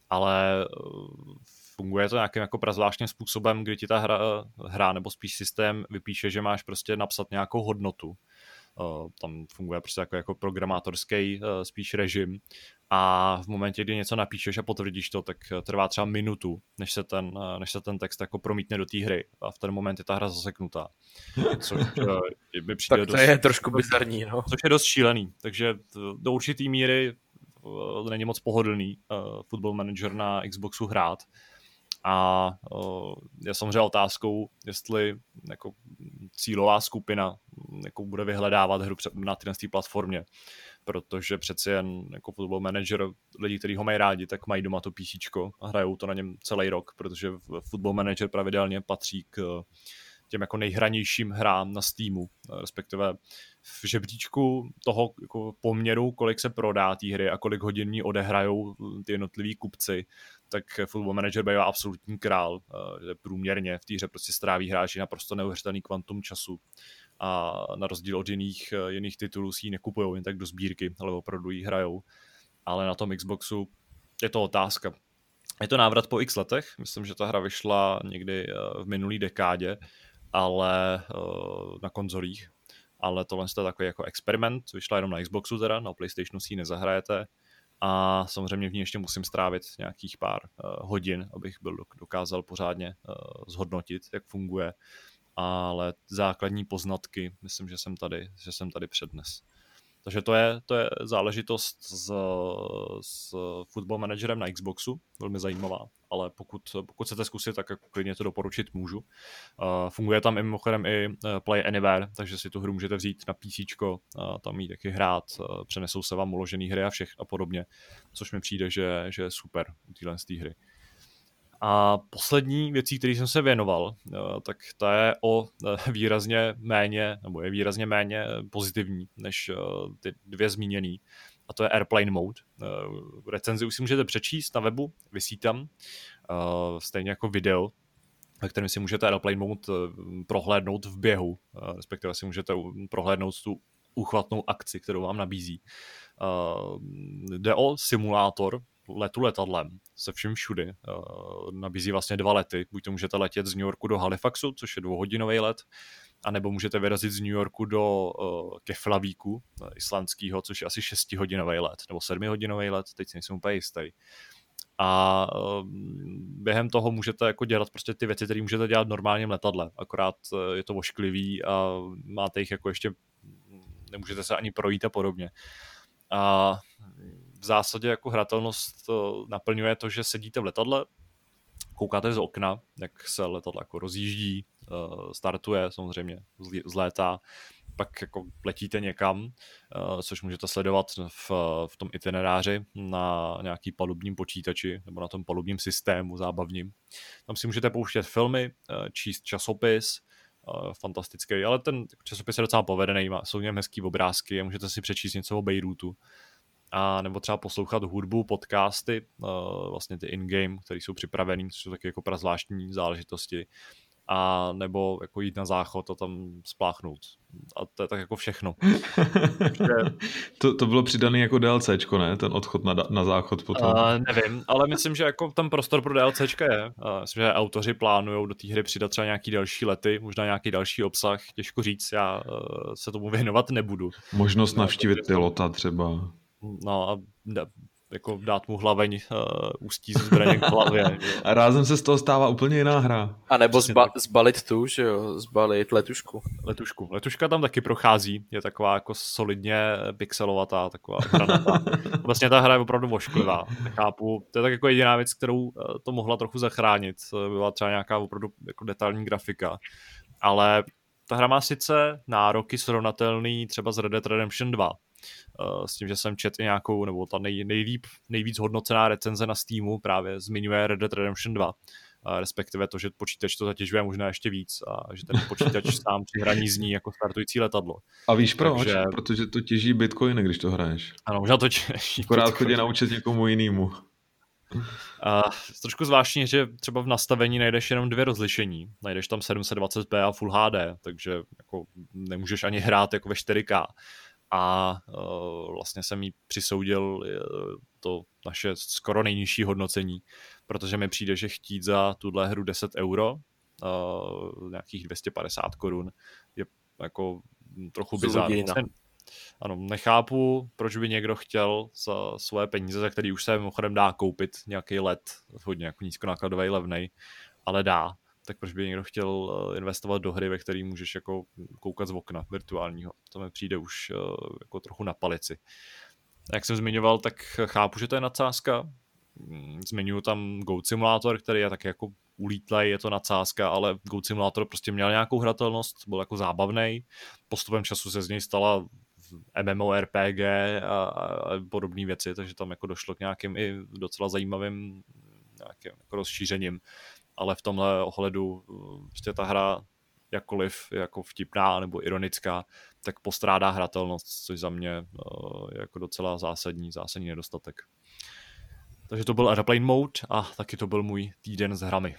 ale uh, funguje to nějakým jako prazvláštním způsobem, kdy ti ta hra, hra nebo spíš systém vypíše, že máš prostě napsat nějakou hodnotu. Tam funguje prostě jako, jako programátorský spíš režim a v momentě, kdy něco napíšeš a potvrdíš to, tak eh, trvá třeba minutu, než se ten, eh, než se ten text jako promítne do té hry a v ten moment je ta hra zaseknutá. Což eh, by přijde tak to dost, je trošku bizarní, no. Což je dost šílený, takže do určitý míry není moc pohodlný uh, Football Manager na Xboxu hrát, A uh, je samozřejmě otázkou, jestli jako cílová skupina jako bude vyhledávat hru na této platformě, protože přeci jen jako football manager, lidi, kteří ho mají rádi, tak mají doma to PC a hrajou to na něm celý rok, protože football manager pravidelně patří k těm jako nejhranějším hrám na Steamu, respektive v žebříčku toho jako poměru, kolik se prodá té hry a kolik hodin ní odehrajou ty jednotliví kupci, tak Football Manager bývá absolutní král, že průměrně v té hře prostě stráví hráči naprosto neuvěřitelný kvantum času a na rozdíl od jiných, jiných titulů si ji nekupují jen tak do sbírky, ale opravdu ji hrajou. Ale na tom Xboxu je to otázka. Je to návrat po x letech, myslím, že ta hra vyšla někdy v minulý dekádě ale uh, na konzolích, ale tohle je takový jako experiment, vyšla jenom na Xboxu teda, na PlayStationu si ji nezahrajete. A samozřejmě v ní ještě musím strávit nějakých pár uh, hodin, abych byl dokázal pořádně uh, zhodnotit, jak funguje, ale základní poznatky myslím, že jsem tady, že jsem tady přednes. Takže to je, to je záležitost s, s Football Managerem na Xboxu, velmi zajímavá, ale pokud, pokud chcete zkusit, tak jako klidně to doporučit můžu. Uh, funguje tam i mimochodem i eh, Play Anywhere, takže si tu hru můžete vzít na PC, uh, tam jí taky hrát, uh, přenesou se vám uložené hry a všech a podobně, což mi přijde, že, že je super u téhle hry. A poslední věcí, který jsem se věnoval, eh, tak ta je o eh, výrazně méně, nebo je výrazně méně pozitivní než eh, ty dvě zmíněný. A to je Airplane Mode. Recenzi už si můžete přečíst na webu, vysí tam. Stejně jako video, ve kterém si můžete Airplane Mode prohlédnout v běhu, respektive si můžete prohlédnout tu úchvatnou akci, kterou vám nabízí. Jde o simulátor letu letadlem se vším všudy. Uh, nabízí vlastně dva lety. Buď to můžete letět z New Yorku do Halifaxu, což je dvouhodinový let, anebo můžete vyrazit z New Yorku do uh, Keflavíku uh, islandského, což je asi šestihodinový let, nebo sedmihodinový let, teď si nejsem úplně jistý. A během toho můžete jako dělat prostě ty věci, které můžete dělat normálně v letadle, akorát je to ošklivý a máte jich jako ještě, nemůžete se ani projít a podobně. A v zásadě jako hratelnost to naplňuje to, že sedíte v letadle, koukáte z okna, jak se letadlo jako rozjíždí, eh, startuje samozřejmě, zlétá, pak jako letíte někam, eh, což můžete sledovat v, v tom itineráři na nějaký palubním počítači nebo na tom palubním systému zábavním. Tam si můžete pouštět filmy, eh, číst časopis, fantastický, ale ten časopis je docela povedený, jsou v něm hezký obrázky a můžete si přečíst něco o Bejrutu a nebo třeba poslouchat hudbu, podcasty, uh, vlastně ty in-game, které jsou připravené, což jsou taky jako zvláštní záležitosti, a nebo jako jít na záchod a tam spláchnout. A to je tak jako všechno. to, to bylo přidaný jako DLCčko, ne? Ten odchod na, na záchod potom. Uh, nevím, ale myslím, že jako tam prostor pro DLCčka je. Uh, myslím, že autoři plánují do té hry přidat třeba nějaký další lety, možná nějaký další obsah, těžko říct, já uh, se tomu věnovat nebudu. Možnost navštívit pilota třeba. No a da, jako dát mu hlaveň uh, ústí zbraně k hlavě. A rázem se z toho stává úplně jiná hra. A nebo zba, zbalit tu, že jo, zbalit letušku. Letušku. Letuška tam taky prochází, je taková jako solidně pixelovatá, taková hranatá. vlastně ta hra je opravdu vošklivá, chápu. To je tak jako jediná věc, kterou eh, to mohla trochu zachránit. Byla třeba nějaká opravdu jako detailní grafika. Ale ta hra má sice nároky srovnatelný třeba s Red Dead Redemption 2, Eh, s tím, že jsem četl nějakou, nebo ta nej, nejlíp, nejvíc hodnocená recenze na Steamu právě zmiňuje Red Dead Redemption 2, eh, respektive to, že počítač to zatěžuje možná ještě víc a že ten počítač sám při hraní zní jako startující letadlo. A víš proč? Takže... Protože to těží bitcoiny, když to hraješ. Ano, možná to těží. Akorát chodí naučit někomu jinému. A trošku zvláštní, že třeba v nastavení najdeš jenom dvě rozlišení. Najdeš tam 720p a Full HD, takže jako nemůžeš ani hrát jako ve 4K a uh, vlastně jsem jí přisoudil uh, to naše skoro nejnižší hodnocení, protože mi přijde, že chtít za tuhle hru 10 euro, uh, nějakých 250 korun, je jako trochu bizarní. Ano, nechápu, proč by někdo chtěl za svoje peníze, za který už se mimochodem dá koupit nějaký let, hodně jako nízkonákladový, levnej, ale dá, tak proč by někdo chtěl eh, investovat do hry, ve které můžeš jako koukat z okna virtuálního. To mi přijde už eh, jako trochu na palici. Jak jsem zmiňoval, tak chápu, že to je nadsázka. mm, zmiňuji tam Goat Simulator, který je tak jako ulítlej, je to nadsázka, ale Goat Simulator prostě měl nějakou hratelnost, byl jako zábavný. Postupem času se z něj stala MMORPG a, a podobné věci, takže tam jako došlo k nějakým i docela zajímavým nějakým jako rozšířením. Ale v tomhle ohledu prostě ta hra jakkoliv jako vtipná nebo ironická, tak postrádá hratelnost, což za mě je jako docela zásadní, zásadní nedostatek. Takže to byl Airplane Mode a taky to byl můj týden s hrami.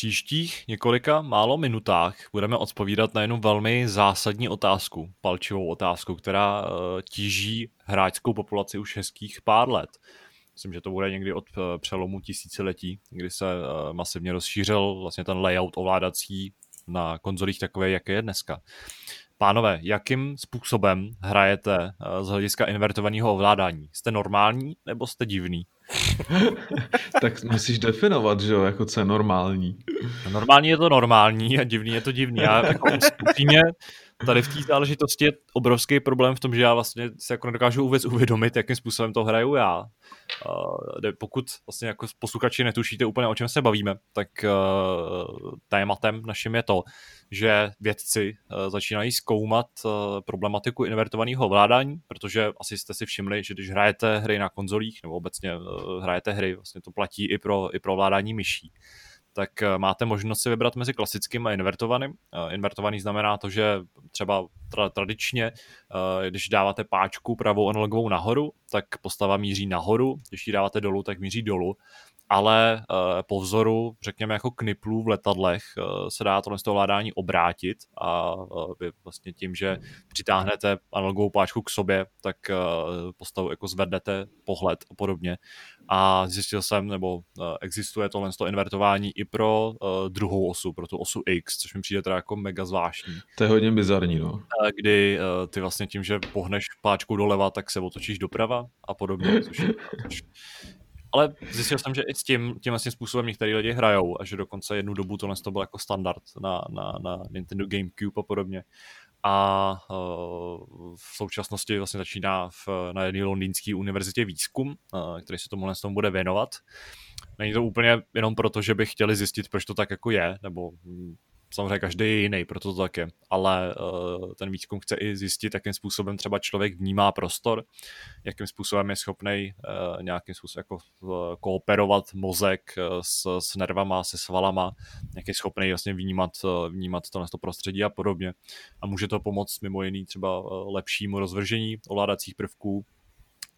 Příštích několika málo minutách budeme odpovídat na jednu velmi zásadní otázku, palčivou otázku, která uh, tíží hráčskou populaci už hezkých pár let. Myslím, že to bude někdy od uh, přelomu tisíciletí, kdy se uh, masivně rozšířil vlastně ten layout ovládací na konzolích takové, jaké je dneska. Pánové, jakým způsobem hrajete z hlediska invertovaného ovládání? Jste normální nebo jste divný? tak musíš definovat, že jo, jako co je normální. No, normální je to normální a divný je to divný. Já jako upřímně, tady v té záležitosti je obrovský problém v tom, že já vlastně se jako nedokážu vůbec uvědomit, jakým způsobem to hraju já. Uh, pokud vlastně jako posluchači netušíte úplně, o čem se bavíme, tak uh, tématem naším je to, že vědci uh, začínají zkoumat uh, problematiku invertovaného ovládání, protože asi jste si všimli, že když hrajete hry na konzolích nebo obecně uh, hrajete hry, vlastně to platí i pro, i pro ovládání myší, tak eh, máte možnost si vybrat mezi klasickým a invertovaným. Eh, invertovaný znamená to, že třeba tradičně, eh, když dáváte páčku pravou analogovou nahoru, tak postava míří nahoru, když ji dáváte dolů, tak míří dolů ale uh, po vzoru, řekněme, jako kniplů v letadlech uh, se dá tohle ovládání obrátit a uh, vy vlastně tím, že přitáhnete analogovou páčku k sobě, tak postavu jako zvednete pohled a podobně. A zjistil jsem, nebo existuje tohle to invertování i pro uh, druhou osu, pro tu osu X, což mi přijde teda jako mega zvláštní. To je hodně bizarní, no. Kdy ty vlastně tím, že pohneš páčku doleva, tak se otočíš doprava a podobně, což, což ale zjistil jsem, že i s tím, tím vlastně způsobem některý lidi hrajou a že dokonce jednu dobu tohle to byl jako standard na, na, na Nintendo GameCube a podobně. A uh, v současnosti vlastně začíná v, na jedné londýnské univerzitě výzkum, uh, který se tomu tomu bude věnovat. Není to úplně jenom proto, že by chtěli zjistit, proč to tak jako je, nebo samozřejmě každý je jiný, proto to tak je, ale uh, ten výzkum chce i zjistit, jakým způsobem třeba člověk vnímá prostor, jakým způsobem je schopný uh, nějakým způsobem jako uh, kooperovat mozek s, s nervama, se svalama, jak je schopný vlastně vnímat, vnímat to, to prostředí a podobně. A může to pomoct mimo jiný třeba lepšímu rozvržení ovládacích prvků,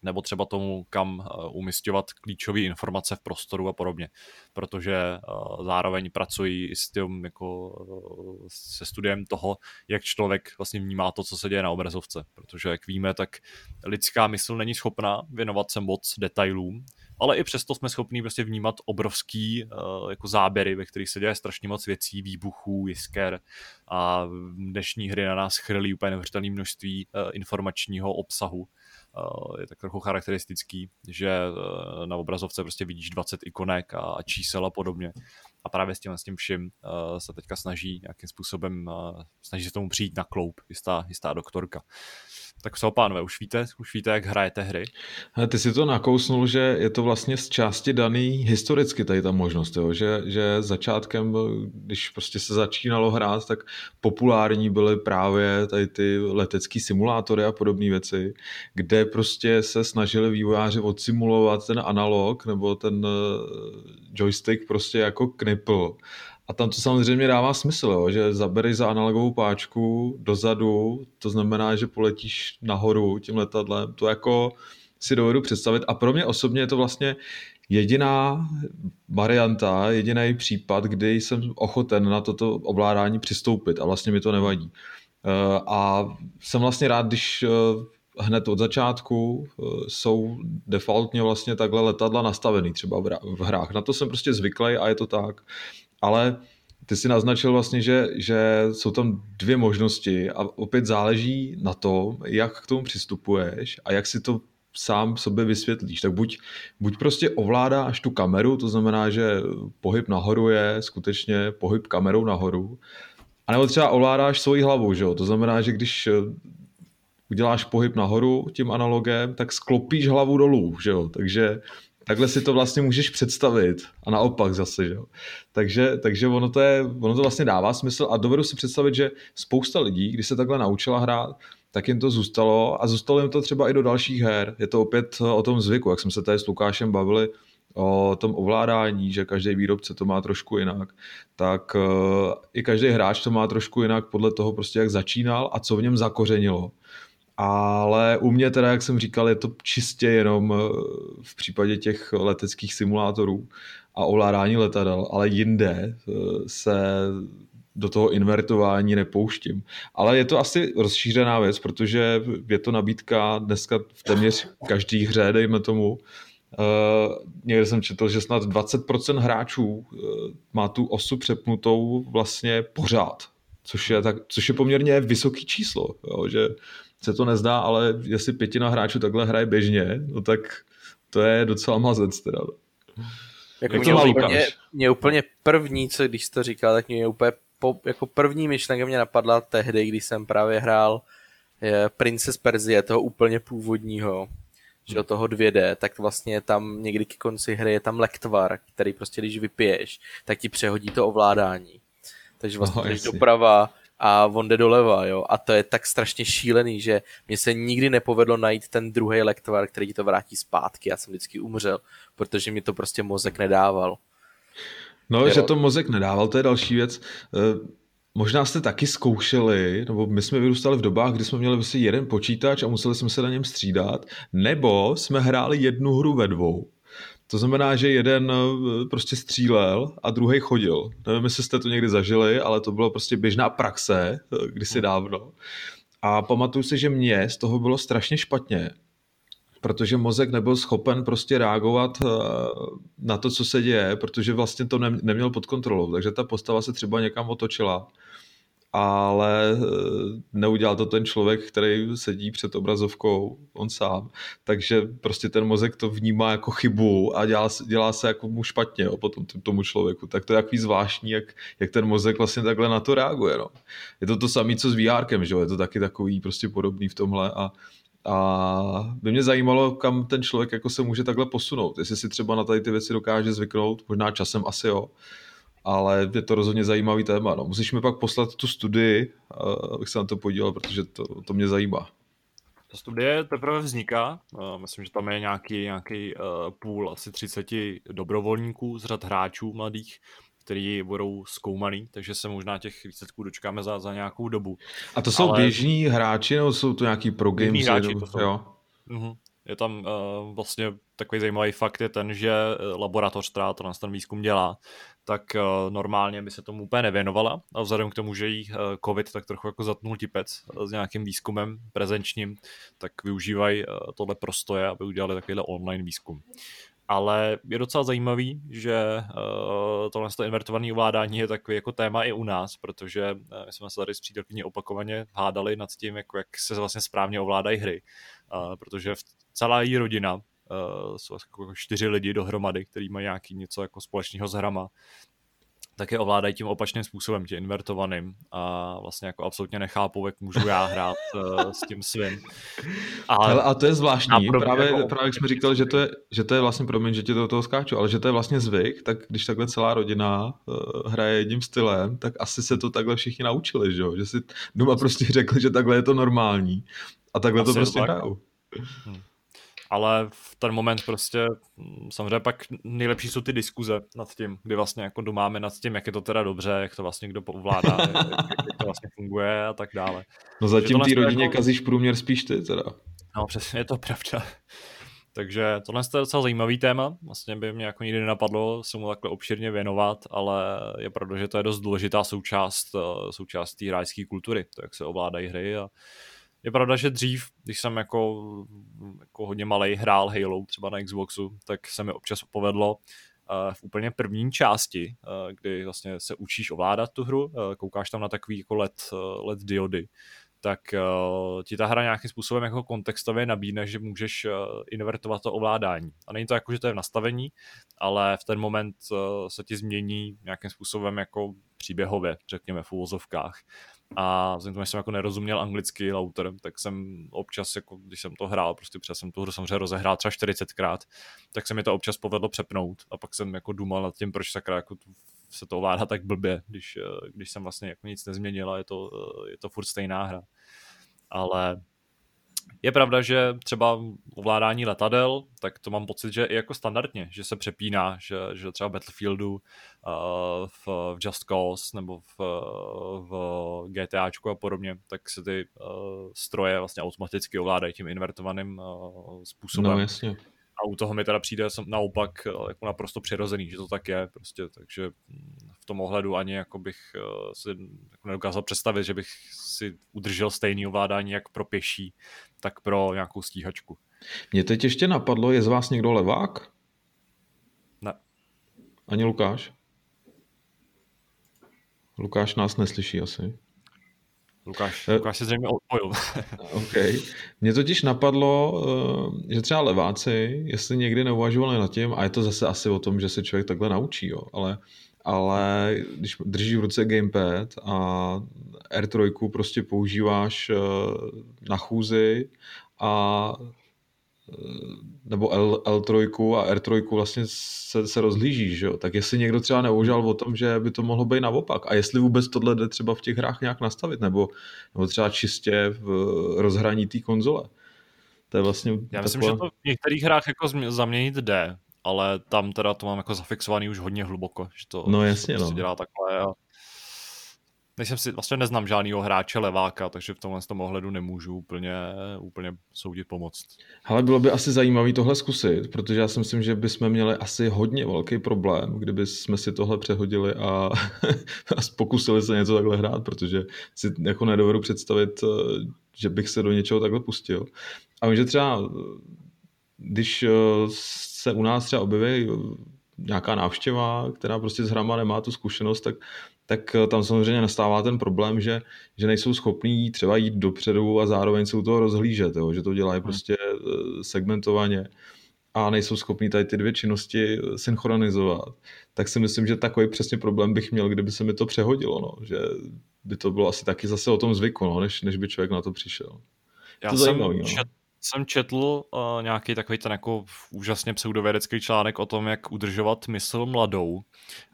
nebo třeba tomu, kam eh, umistovat klíčové informace v prostoru a podobně. Protože eh, zároveň pracují i s tím, jako eh, se studiem toho, jak člověk vlastně vnímá to, co se děje na obrazovce. Protože, jak víme, tak lidská mysl není schopná věnovat se moc detailům, ale i přesto jsme schopni prostě vnímat obrovský uh, jako záběry, ve kterých se děje strašně moc věcí, výbuchů, jisker a dnešní hry na nás chrlí úplně neuvěřitelné množství uh, informačního obsahu je tak trochu charakteristický, že eh, na obrazovce prostě vidíš 20 ikonek a čísel a podobně. A právě s tím, s tím vším eh, se teďka snaží nějakým způsobem, snaží se tomu přijít na kloup jistá, jistá doktorka. Tak co, pánové, už víte, už víte, jak hrajete hry? Ty si to nakousnul, že je to vlastně z části daný historicky tady ta možnost, jo? Že, že začátkem, když prostě se začínalo hrát, tak populární byly právě tady ty letecký simulátory a podobné věci, kde prostě se snažili vývojáři odsimulovat ten analog nebo ten eh, joystick prostě jako knipl a tam to samozřejmě dává smysl, jo, že zabereš za analogovou páčku dozadu, to znamená, že poletíš nahoru tím letadlem, to jako si dovedu představit. A pro mě osobně je to vlastně jediná varianta, jediný případ, kdy jsem ochoten na toto ovládání přistoupit a vlastně mi to nevadí. Eh, a jsem vlastně rád, když eh, hned od začátku eh, jsou defaultně vlastně takhle letadla nastavený třeba v hrách. Na to jsem prostě zvyklý a je to tak ale ty si naznačil vlastně, že, že jsou tam dvě možnosti a opět záleží na tom, jak k tomu přistupuješ a jak si to sám sobě vysvětlíš. Tak buď, buď prostě ovládáš tu kameru, to znamená, že pohyb nahoru je skutečně pohyb kamerou nahoru, anebo třeba ovládáš svoji hlavu, že jo? to znamená, že když uděláš pohyb nahoru tím analogem, tak sklopíš hlavu dolů, že jo? Takže takhle si to vlastně můžeš představit a naopak zase, že jo. Takže, takže ono, to je, ono to vlastně dává smysl a dovedu si představit, že spousta lidí, když se takhle naučila hrát, tak jim to zůstalo a zůstalo jim to třeba i do dalších her. Je to opět o tom zvyku, jak jsme se tady s Lukášem bavili o tom ovládání, že každý výrobce to má trošku jinak, tak uh, i každý hráč to má trošku jinak podle toho prostě, jak začínal a co v něm zakořenilo. Ale u mě teda, jak jsem říkal, je to čistě jenom eh, v případě těch leteckých simulátorů a ovládání letadel, ale jinde eh, se do toho invertování nepouštím. Ale je to asi rozšířená věc, protože je to nabídka dneska v téměř každý hře, dejme tomu. Uh, někde jsem četl, že snad 20% hráčů má tu osu přepnutou vlastně pořád, což je, tak, což je poměrně vysoký číslo, jo, že se to nezdá, ale jestli pětina hráčů takhle hraje běžně, no tak to je docela mazec teda. Jako mě, úplně, mě úplně první, co když jsi to říkal, tak mě úplně po, jako první myšlenka mě napadla tehdy, když jsem právě hrál je Princess Perzie, toho úplně původního, že do toho 2D, tak vlastně tam někdy ke konci hry je tam lektvar, který prostě když vypiješ, tak ti přehodí to ovládání. Takže vlastně oh, jdeš doprava a on jde doleva, jo. A to je tak strašně šílený, že mě se nikdy nepovedlo najít ten druhý lektvar, který ti to vrátí zpátky. Já jsem vždycky umřel, protože mi to prostě mozek nedával. No, jo. že to mozek nedával, to je další věc. Eh, možná jste taky zkoušeli, nebo my jsme vyrůstali v dobách, kdy jsme měli vlastně jeden počítač a museli jsme se na něm střídat, nebo jsme hráli jednu hru ve dvou. To znamená, že jeden eh, prostě střílel a druhý chodil. Nevím, jestli jste to někdy zažili, ale to bylo prostě běžná praxe eh, kdysi dávno. A pamatuju si, že mě z toho bylo strašně špatně, protože mozek nebyl schopen prostě reagovat eh, na to, co se děje, protože vlastně to neměl pod kontrolou. Takže ta postava se třeba někam otočila ale eh, neudělal to ten člověk, který sedí před obrazovkou, on sám. Takže prostě ten mozek to vnímá jako chybu a dělá, dělá se jako mu špatně jo, potom tomu člověku. Tak to je takový zvláštní, jak, jak ten mozek vlastně takhle na to reaguje. No. Je to to samé, co s VR, že jo? je to taky takový prostě podobný v tomhle a a by mě zajímalo, kam ten člověk jako se může takhle posunout. Jestli si třeba na tady ty věci dokáže zvyknout, možná časem asi jo, ale je to rozhodně zajímavý téma. No. Musíš mi pak poslat tu studii, abych se na to podíval, protože to, to mě zajímá. Ta studie teprve vzniká. Myslím, že tam je nějaký, nějaký půl, asi 30 dobrovolníků z řad hráčů mladých, který budou zkoumaný, takže se možná těch výsledků dočkáme za, za nějakou dobu. A to jsou Ale... běžní hráči, nebo jsou to nějaký pro games? Hráči, to jsou. Jo. Uh-huh. Je tam uh, vlastně takový zajímavý fakt je ten, že laboratoř, která to ten výzkum dělá, tak uh, normálně by se tomu úplně nevěnovala a vzhledem k tomu, že jí uh, covid tak trochu jako zatnul tipec s nějakým výzkumem prezenčním, tak využívají tohle prostoje, aby udělali takovýhle online výzkum. Ale je docela zajímavý, že tohle invertované ovládání je takový jako téma i u nás, protože my jsme se tady s přítelkyní opakovaně hádali nad tím, jako jak se vlastně správně ovládají hry, protože celá její rodina uh, jsou jako čtyři lidi dohromady, kteří mají nějaký něco jako společného s hrama, tak je ovládají tím opačným způsobem, tím invertovaným a vlastně jako absolutně nechápu, jak můžu já hrát uh, s tím svým. Ale, ale a to je zvláštní, právě, jako právě jsme říkali, že to, je, že to je vlastně, promiň, že ti do toho skáču, ale že to je vlastně zvyk, tak když takhle celá rodina uh, hraje jedním stylem, tak asi se to takhle všichni naučili, že, jo? že si doma prostě řekli, že takhle je to normální a takhle asi to prostě hrajou. Hmm ale v ten moment prostě mm, samozřejmě pak nejlepší jsou ty diskuze nad tím, kdy vlastně jako domáme nad tím, jak je to teda dobře, jak to vlastně kdo ovládá, jak, jak to vlastně funguje a tak dále. No zatím ty rodině jako... kazíš průměr spíš ty teda. No přesně, je to pravda. Takže tohle je docela zajímavý téma, vlastně by mě jako nikdy nenapadlo se mu takhle obširně věnovat, ale je pravda, že to je dost důležitá součást, eh, součást té hráčské kultury, to jak se ovládají hry a je pravda, že dřív, když jsem jako, jako hodně malý hrál Halo třeba na Xboxu, tak se mi občas povedlo uh, v úplně první části, uh, kdy vlastně se učíš ovládat tu hru, uh, koukáš tam na takový jako LED, LED diody, tak ti ta hra nějakým způsobem jako kontextově nabídne, že můžeš invertovat to ovládání. A není to jako, že to je v nastavení, ale v ten moment se ti změní nějakým způsobem jako příběhově, řekněme v úvozovkách. A vzhledem tomu, že jsem jako nerozuměl anglicky lauter, tak jsem občas, jako, když jsem to hrál, prostě protože jsem tu hru samozřejmě rozehrál třeba 40krát, tak se mi to občas povedlo přepnout a pak jsem jako důmal nad tím, proč sakra jako se to ovládá tak blbě, když, eh, když jsem vlastně jako nic nezměnil a je to, eh, je to furt stejná hra. Ale je pravda, že třeba ovládání letadel, tak to mám pocit, že i jako standardně, že se přepíná, že, že třeba Battlefieldu, uh, v, v Just Cause nebo v, v GTAčku a podobně, tak se ty uh, stroje vlastně automaticky ovládají tím invertovaným uh, způsobem. No jasně. A u toho mi teda přijde jsem naopak jako naprosto přirozený, že to tak je, prostě, takže v tom ohledu ani jako bych si jako nedokázal představit, že bych si udržel stejný ovládání jak pro pěší, tak pro nějakou stíhačku. Mě teď ještě napadlo, je z vás někdo levák? Ne. Ani Lukáš? Lukáš nás neslyší asi. Lukáš, uh, Lukáš se zřejmě odpojil. OK. Mě totiž napadlo, eh, že třeba leváci, jestli někdy neuvažovali nad tím, a je to zase asi o tom, že se člověk takhle naučí, jo, ale, ale když držíš v ruce gamepad a R3 prostě používáš eh, na chůzi a eh, nebo L, L3 a R3 vlastně se, se rozlíží, že jo? tak jestli někdo třeba neuvažoval o tom, že by to mohlo být naopak a jestli vůbec tohle jde třeba v těch hrách nějak nastavit, nebo, nebo třeba čistě v rozhraní té konzole. To je vlastně Já myslím, taková... že to v některých hrách jako zaměnit jde, ale tam teda to mám jako zafixovaný už hodně hluboko, že to, no, jasně, to prostě no. dělá takhle a nejsem si, vlastně neznám žádného hráče leváka, takže v tomhle tom ohledu nemůžu úplně, úplně soudit pomoct. Ale bylo by asi zajímavé tohle zkusit, protože já si myslím, že bychom měli asi hodně velký problém, kdyby jsme si tohle přehodili a, a pokusili se něco takhle hrát, protože si jako nedovedu představit, eh, že bych se do něčeho takhle pustil. A že třeba když eh, se u nás třeba objeví nějaká návštěva, která prostě s hrama nemá tu zkušenost, tak tak eh, tam samozřejmě nastává ten problém, že, že nejsou schopní třeba jít dopředu a zároveň se u toho rozhlížet, jo? že to dělají hmm. prostě eh, segmentovaně a nejsou schopní tady ty dvě činnosti eh, synchronizovat, tak si myslím, že takový přesně problém bych měl, kdyby se mi to přehodilo, no? že by to bylo asi taky zase o tom zvyku, no? než, než by člověk na to přišel. Já to jsem zajímavý, no? čet, jsem četl uh, nějaký takový ten jako úžasně pseudovědecký článek o tom, jak udržovat mysl mladou.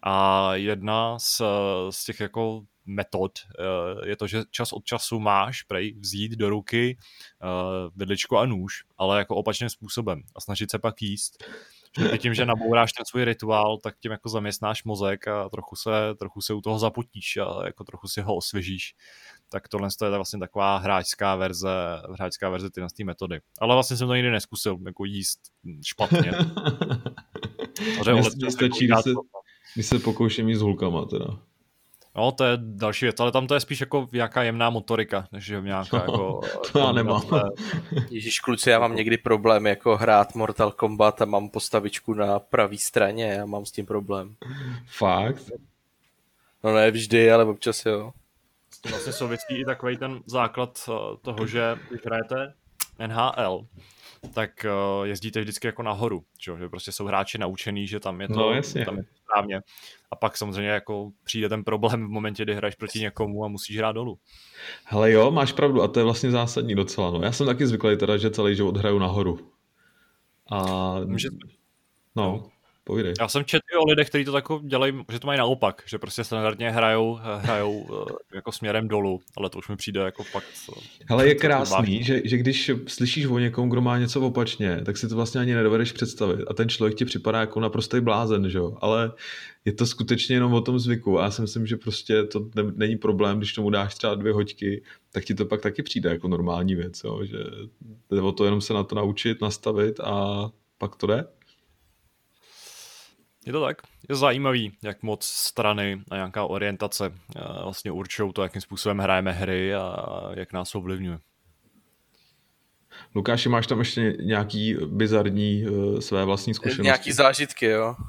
A jedna z, z těch jako metod uh, je to, že čas od času máš prej vzít do ruky uh, vidličku a nůž, ale jako opačným způsobem a snažit se pak jíst. Že tím, že nabouráš ten svůj rituál, tak tím jako zaměstnáš mozek a trochu se, trochu se u toho zapotíš a jako trochu si ho osvěžíš tak tohle je vlastně taková hráčská verze, hráčská verze ty té metody. Ale vlastně jsem to nikdy neskusil, jako jíst špatně. Mně stačí, když se, když se pokouším jíst s hulkama teda. No, to je další věc, ale tam to je spíš jako nějaká jemná motorika, než že nějaká no, jako... To já nemám. Ježíš kluci, já mám někdy problém jako hrát Mortal Kombat a mám postavičku na pravé straně a mám s tím problém. Fakt? No ne vždy, ale občas jo tím vlastně sovětský i takový ten základ eh, toho, že když hrajete NHL, tak uh, jezdíte vždycky jako nahoru, že, že prostě jsou hráči naučený, že tam je to, no, jasně. tam je to správně. A pak samozřejmě jako přijde ten problém v momentě, kdy hraješ proti někomu a musíš hrát dolů. Hele jo, máš pravdu a to je vlastně zásadní docela. No. Já jsem taky zvyklý teda, že celý život hraju nahoru. A... Může... No. Povídej. Já jsem četl o lidech, kteří to tak dělají, že to mají naopak, že prostě standardně hrajou, hrajou eh, jako směrem dolů, ale to už mi přijde jako fakt... Ale je krásný, že, že když slyšíš o někom, kdo má něco opačně, tak si to vlastně ani nedovedeš představit a ten člověk ti připadá jako naprostý blázen, že jo? ale je to skutečně jenom o tom zvyku a já si myslím, že prostě to ne, není problém, když tomu dáš třeba dvě hoďky, tak ti to pak taky přijde jako normální věc, jo? že jde o to jenom se na to naučit, nastavit a pak to jde. Je to tak. Je zajímavý, jak moc strany a nějaká orientace eh, vlastně určují to, jakým způsobem hrajeme hry a jak nás ovlivňuje. Lukáši, máš tam ještě nějaký bizarní uh, své vlastní zkušenosti? Nějaký zážitky, jo.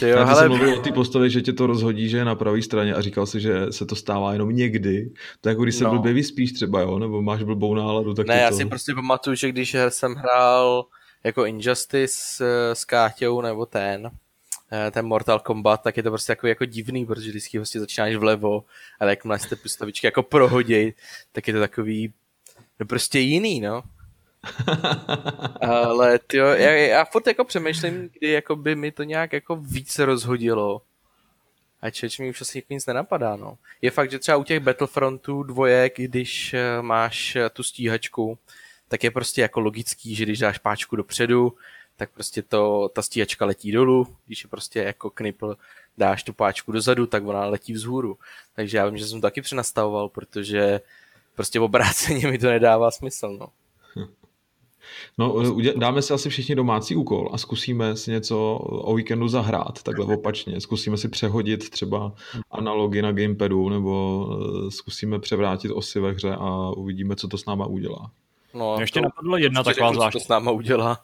Ty jo, ale... mluvil o té postavě, že tě to rozhodí, že je na pravé straně a říkal si, že se to stává jenom někdy. To je jako když se no. blbě vyspíš třeba, jo? Nebo máš blbou náladu. Tak ne, já to... si prostě pamatuju, že když jsem hrál jako Injustice s Káťou nebo ten, eh, ten Mortal Kombat, tak je to prostě jako, jako divný, protože vždycky vlastně začínáš vlevo, ale jakmile jste postavičky jako prohoděj, tak je to takový no prostě jiný, no. ale tyjo, já, já furt jako přemýšlím, kdy jako by mi to nějak jako víc rozhodilo. A čeč mi už asi nic nenapadá, no. Je fakt, že třeba u těch Battlefrontů dvojek, když eh, máš tu stíhačku, tak je prostě jako logický, že když dáš páčku dopředu, tak prostě to, ta stíhačka letí dolů, když je prostě jako knipl, dáš tu páčku dozadu, tak ona letí vzhůru. Takže já vím, že jsem to taky přenastavoval, protože prostě obráceně mi to nedává smysl, no. No, dáme si asi všichni domácí úkol a zkusíme si něco o víkendu zahrát, takhle opačně. Zkusíme si přehodit třeba analogy na gamepadu nebo eh, zkusíme převrátit osy ve hře a uvidíme, co to s náma udělá. No, ještě napadla jedna taková zvláštní... to s náma udělá.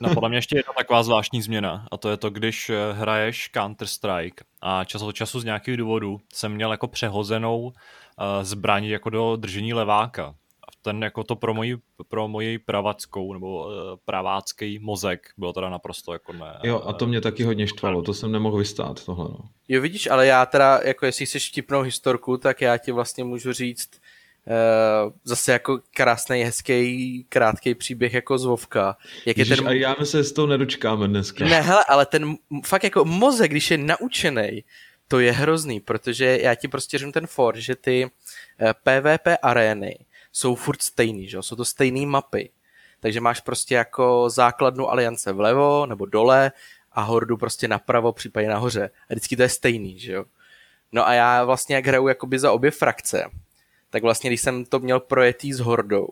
Napadla mě ještě jedna taková zvláštní změna a to je to, když eh, hraješ Counter-Strike a čas od času z nějakých důvodů jsem měl jako přehozenou uh, zbraň jako do držení leváka. A ten jako to pro moji, pro moji pravackou nebo uh, pravácký mozek bylo teda naprosto jako ne. Jo a to mě taky hodně štvalo, to jsem nemohl vystát tohle. No. Jo vidíš, ale já teda, jako jestli chceš vtipnou historku, tak já ti vlastně můžu říct, zase jako krásný, hezký, krátký příběh jako z Vovka. Jak Ježiš, je ten... a já se z toho nedočkáme dneska. Ne, hele, ale ten fakt jako mozek, když je naučený, to je hrozný, protože já ti prostě řeknu ten for, že ty uh, eh, PvP arény jsou furt stejný, že? jsou to stejné mapy. Takže máš prostě jako základnu aliance vlevo nebo dole a hordu prostě napravo, případně nahoře. A vždycky to je stejný, že jo. No a já vlastně jak hraju jakoby za obě frakce, tak vlastně když jsem to měl projetý s Hordou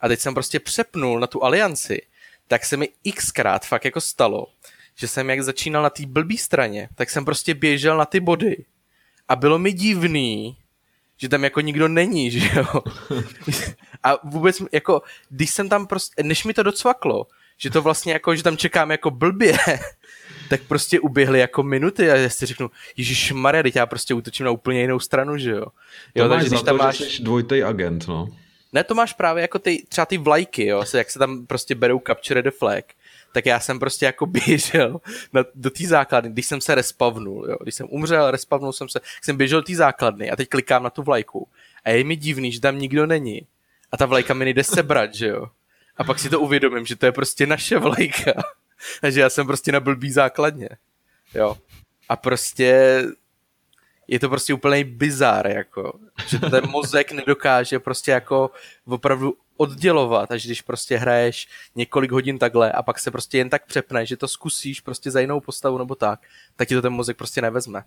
a teď jsem prostě přepnul na tu alianci, tak se mi xkrát fakt jako stalo, že jsem jak začínal na té blbý straně, tak jsem prostě běžel na ty body a bylo mi divný, že tam jako nikdo není, že jo. A vůbec jako, když jsem tam prostě, než mi to docvaklo, že to vlastně jako, že tam čekám jako blbě, tak prostě uběhly jako minuty a já si řeknu, Ježíš Maria, teď já prostě útočím na úplně jinou stranu, že jo. jo to takže, máš když tam to, máš... že dvojitý agent, no. Ne, to máš právě jako ty, třeba ty vlajky, jo, jak se tam prostě berou capture the flag, tak já jsem prostě jako běžel na, do té základny, když jsem se respavnul, jo, když jsem umřel, respavnul jsem se, jsem běžel do té základny a teď klikám na tu vlajku a je mi divný, že tam nikdo není a ta vlajka mi nejde sebrat, že jo. A pak si to uvědomím, že to je prostě naše vlajka. Takže já jsem prostě na blbý základně. Jo. A prostě je to prostě úplný bizár, jako, že ten mozek nedokáže prostě jako opravdu oddělovat, až když prostě hraješ několik hodin takhle a pak se prostě jen tak přepne, že to zkusíš prostě za jinou postavu nebo tak, tak ti to ten mozek prostě nevezme.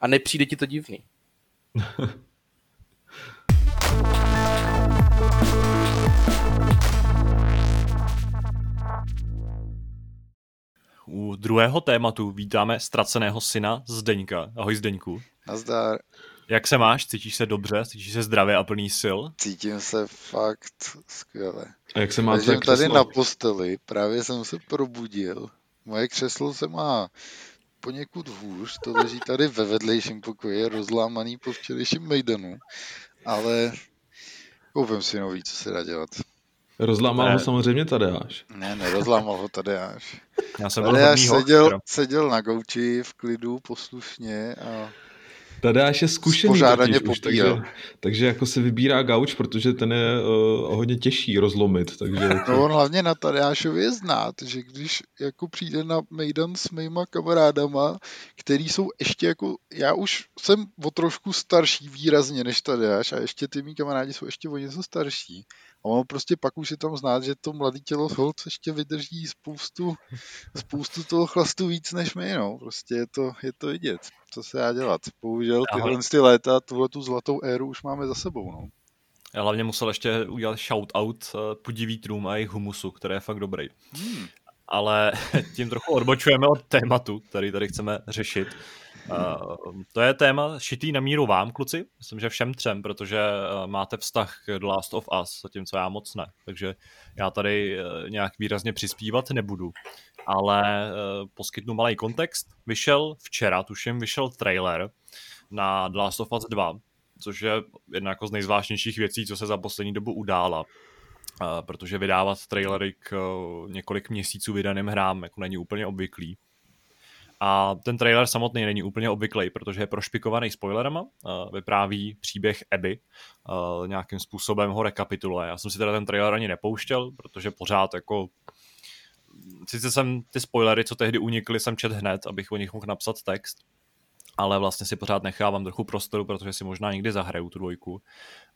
A nepřijde ti to divný. U druhého tématu vítáme ztraceného syna Zdeňka. Ahoj Zdeňku. Nazdar. Jak se máš? Cítíš se dobře? Cítíš se zdravě a plný sil? Cítím se fakt skvěle. A jak se má Ležím tady na posteli, právě jsem se probudil. Moje křeslo se má poněkud hůř, to leží tady ve vedlejším pokoji, rozlámaný po včerejším mejdanu, ale koupím si nový, co se dá dělat. Rozlámal ne. ho samozřejmě Tadeáš. Ne, nerozlámal ho Tadeáš. Já jsem Tadeáš seděl, seděl na gauči v klidu poslušně a Tadeáš je zkušený totiž už, takže, takže jako se vybírá gauč, protože ten je uh, hodně těžší rozlomit. Takže to... No on hlavně na Tadeášovi je znát, že když jako přijde na Mejdan s mýma kamarádama, který jsou ještě jako, já už jsem o trošku starší výrazně než Tadeáš a ještě ty mý kamarádi jsou ještě o něco starší. A ono prostě pak už je tam znát, že to mladý tělo hold ještě vydrží spoustu, spoustu toho chlastu víc než my, no. Prostě je to, je to vidět, co se dá dělat. Bohužel tyhle ty léta, tuhle tu zlatou éru už máme za sebou, no. Já hlavně musel ještě udělat shout-out uh, Pudivítrům a jejich humusu, který je fakt dobrý. Hmm. Ale tím trochu odbočujeme od tématu, který tady chceme řešit. Uh, to je téma šitý na míru vám, kluci. Myslím, že všem třem, protože uh, máte vztah k The Last of Us, zatímco já moc ne. Takže já tady uh, nějak výrazně přispívat nebudu. Ale poskytnu malý kontext. Vyšel včera, tuším, vyšel trailer na The Last of Us 2, což je jedna jako z nejzvláštnějších věcí, co se za poslední dobu udála. Protože vydávat trailery k několik měsíců vydaným hrám jako není úplně obvyklý. A ten trailer samotný není úplně obvyklý, protože je prošpikovaný spoilerama, vypráví příběh uh, nějakým způsobem ho rekapituluje. Já jsem si teda ten trailer ani nepouštěl, protože pořád jako sice jsem ty spoilery, co tehdy unikly, jsem čet hned, abych o nich mohl napsat text, ale vlastně si pořád nechávám trochu prostoru, protože si možná někdy zahraju tu dvojku,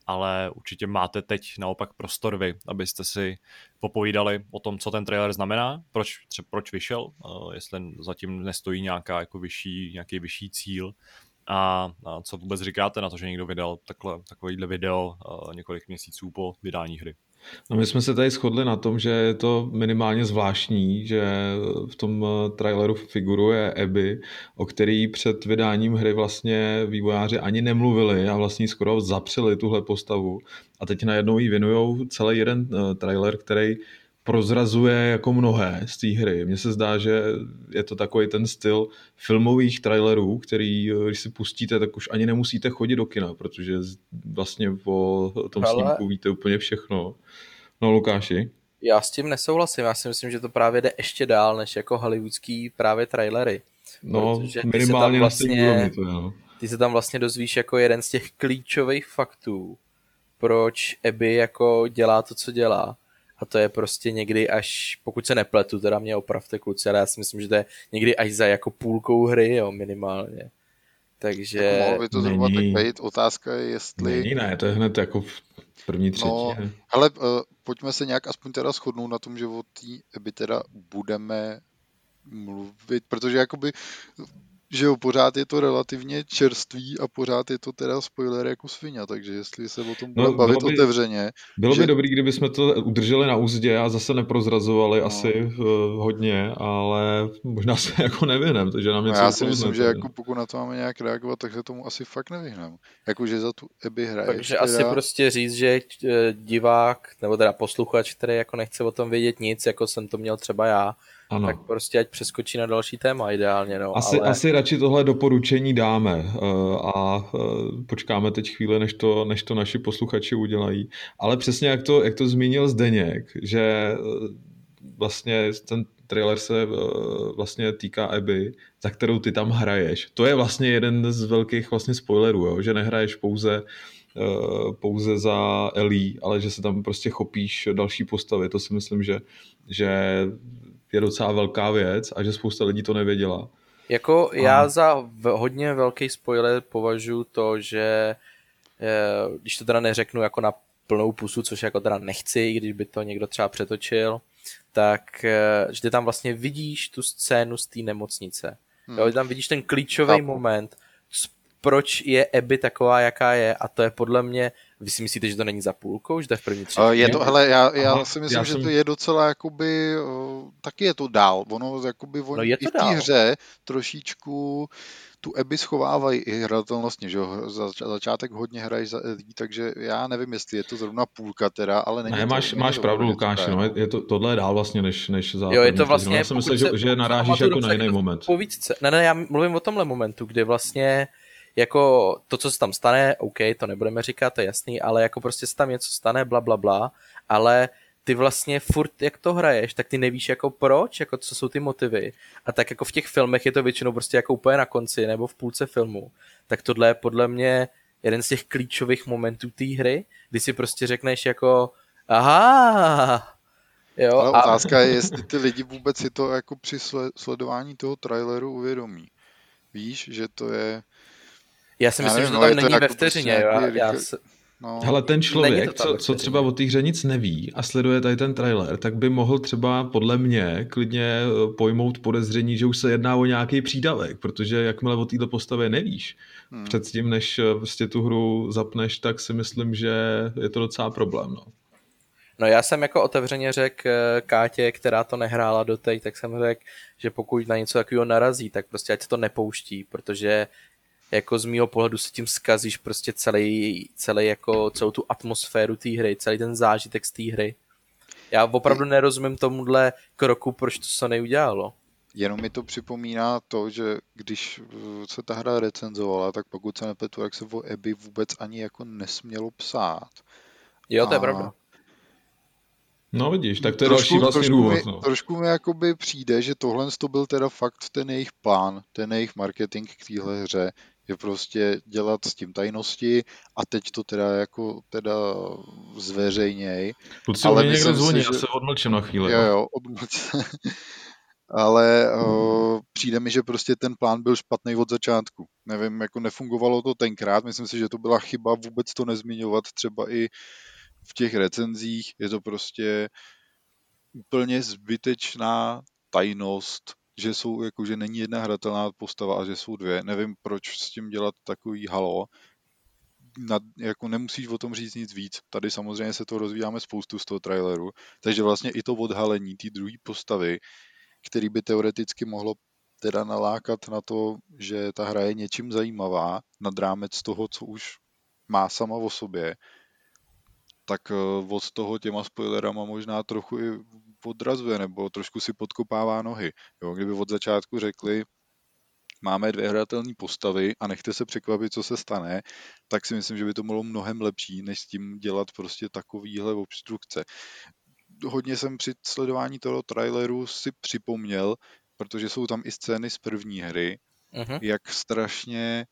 ale určitě máte teď naopak prostor vy, abyste si popovídali o tom, co ten trailer znamená, proč, třeba proč vyšel, jestli zatím nestojí nějaká jako vyšší, nějaký vyšší cíl, a, a co vůbec říkáte na to, že někdo vydal takhle, takovýhle video několik měsíců po vydání hry? No my jsme se tady shodli na tom, že je to minimálně zvláštní, že v tom eh, traileru figuruje Abby, o který před vydáním hry vlastně vývojáři ani nemluvili a vlastně skoro zapřeli tuhle postavu. A teď najednou jí věnují celý jeden eh, trailer, který prozrazuje jako mnohé z té hry. Mně se zdá, že je to takový ten styl filmových trailerů, který, když si pustíte, tak už ani nemusíte chodit do kina, protože vlastně o tom Ale... snímku víte úplně všechno. No, Lukáši? Já s tím nesouhlasím. Já si myslím, že to právě jde ještě dál, než jako hollywoodský právě trailery. No, minimálně vlastně, na to, jo. Ty se tam vlastně dozvíš jako jeden z těch klíčových faktů, proč Abby jako dělá to, co dělá a to je prostě někdy až, pokud se nepletu, teda mě opravte kluci, ale já si myslím, že to je někdy až za jako půlkou hry, jo, minimálně. Takže... Jako mohlo by to zhruba tak být, otázka je, jestli... Není, ne, to je hned jako v první třetí. No, ale uh, pojďme se nějak aspoň teda shodnout na tom, že o té by teda budeme mluvit, protože jakoby že jo, pořád je to relativně čerstvý a pořád je to teda spoiler jako svině, takže jestli se o tom budeme no, bavit by, otevřeně. Bylo že... by dobrý, kdyby jsme to udrželi na úzdě a zase neprozrazovali no. asi uh, hodně, ale možná se jako nevyhneme, takže nám něco no Já si myslím, že jako pokud na to máme nějak reagovat, tak se tomu asi fakt nevyhneme. Jakože za tu Eby hraje. Takže teda... asi prostě říct, že eh, divák, nebo teda posluchač, který jako nechce o tom vědět nic, jako jsem to měl třeba já, ano. tak prostě ať přeskočí na další téma ideálně. No, asi, ale... asi radši tohle doporučení dáme uh, a uh, počkáme teď chvíli, než to, než to naši posluchači udělají. Ale přesně jak to, jak to zmínil Zdeněk, že uh, vlastně ten trailer se vlastně týká Abby, za kterou ty tam hraješ. To je vlastně jeden z velkých vlastně spoilerů, jo? že nehraješ pouze pouze za Ellie, ale že se tam prostě chopíš další postavy. To si myslím, že, že je docela velká věc a že spousta lidí to nevěděla. Jako a... já za hodně velký spoiler považuji to, že eh, když to teda neřeknu jako na plnou pusu, což jako teda nechci, když by to někdo třeba přetočil, tak eh, že ty tam vlastně vidíš tu scénu z té nemocnice. Hmm. Jo, tam vidíš ten klíčový moment, proč je Abby taková, jaká je a to je podle mě vy si myslíte, že to není za půlkou, že to je v první třetině? Je to, hele, já, já Aha, si myslím, já že jsem... to je docela jakoby, taky je to dál. Ono jakoby on, no je to i v té hře trošičku tu Eby schovávají i hratelnostně, že jo, za začátek hodně hrají za lidí, takže já nevím, jestli je to zrovna půlka teda, ale není ne, máš, to, máš pravdu, Lukáš, no, je to, tohle je dál vlastně, než, než za Jo, je to vlastně, já jsem myslel, že, že narážíš jako na jiný moment. Povídce. Ne, ne, já mluvím o tomhle momentu, kdy vlastně jako to, co se tam stane, OK, to nebudeme říkat, to je jasný, ale jako prostě se tam něco stane, bla, bla, bla, ale ty vlastně furt, jak to hraješ, tak ty nevíš jako proč, jako co jsou ty motivy. A tak jako v těch filmech je to většinou prostě jako úplně na konci nebo v půlce filmu. Tak tohle je podle mě jeden z těch klíčových momentů té hry, kdy si prostě řekneš jako aha, Jo, Ale a... otázka je, jestli ty lidi vůbec si to jako při sledování toho traileru uvědomí. Víš, že to je já si myslím, já nevím, že to tam není to ve jako vteřině. Prostě já, já se... No, Hele, ten člověk, co, co třeba o té hře nic neví a sleduje tady ten trailer, tak by mohl třeba podle mě klidně eh, pojmout podezření, že už se jedná o nějaký přídavek, protože jakmile o této postavě nevíš, hmm. předtím, než prostě tu hru zapneš, tak si myslím, že je to docela problém. No. No já jsem jako otevřeně řekl eh, Kátě, která to nehrála doteď, tak jsem řekl, že pokud na něco takového narazí, tak prostě ať to nepouští, protože jako z mýho pohledu si tím zkazíš prostě celý, celý jako celou tu atmosféru té hry, celý ten zážitek z té hry. Já opravdu nerozumím tomuhle kroku, proč to se neudělalo. Jenom mi to připomíná to, že když se ta hra recenzovala, tak pokud se nepletu, jak se o Abby vůbec ani jako nesmělo psát. Jo, to je a, pravda. No vidíš, tak to je trošku, další vlastně trošku důvod. Mi, no. Trošku mi jakoby přijde, že tohle to byl teda fakt ten jejich plán, ten jejich marketing k téhle hře, je prostě dělat s tím tajnosti a teď to teda jako teda zveřejněj. Kluci, ale někdo zvoní, si, že... já se odmlčím na chvíli. Jo, no. jo, odmlč ale uh, přijde mi, že prostě ten plán byl špatný od začátku. Nevím, jako nefungovalo to tenkrát, myslím si, že to byla chyba vůbec to nezmiňovat třeba i v těch recenzích. Je to prostě úplně zbytečná tajnost, že jsou, jako, že není jedna hratelná postava a že jsou dvě. Nevím, proč s tím dělat takový halo. Na, jako nemusíš o tom říct nic víc. Tady samozřejmě se to rozvíjáme spoustu z toho traileru, takže vlastně i to odhalení té druhé postavy který by teoreticky mohlo teda nalákat na to, že ta hra je něčím zajímavá nad rámec toho, co už má sama o sobě, tak eh, od toho těma spoilerama možná trochu i odrazuje, nebo trošku si podkopává nohy. Jo, kdyby od začátku řekli, máme dvě hratelné postavy a nechte se překvapit, co se stane, tak si myslím, že by to bylo mnohem lepší, než s tím dělat prostě takovýhle obstrukce hodně jsem při sledování toho traileru si připomněl, protože jsou tam i scény z první hry, uh-huh. jak strašně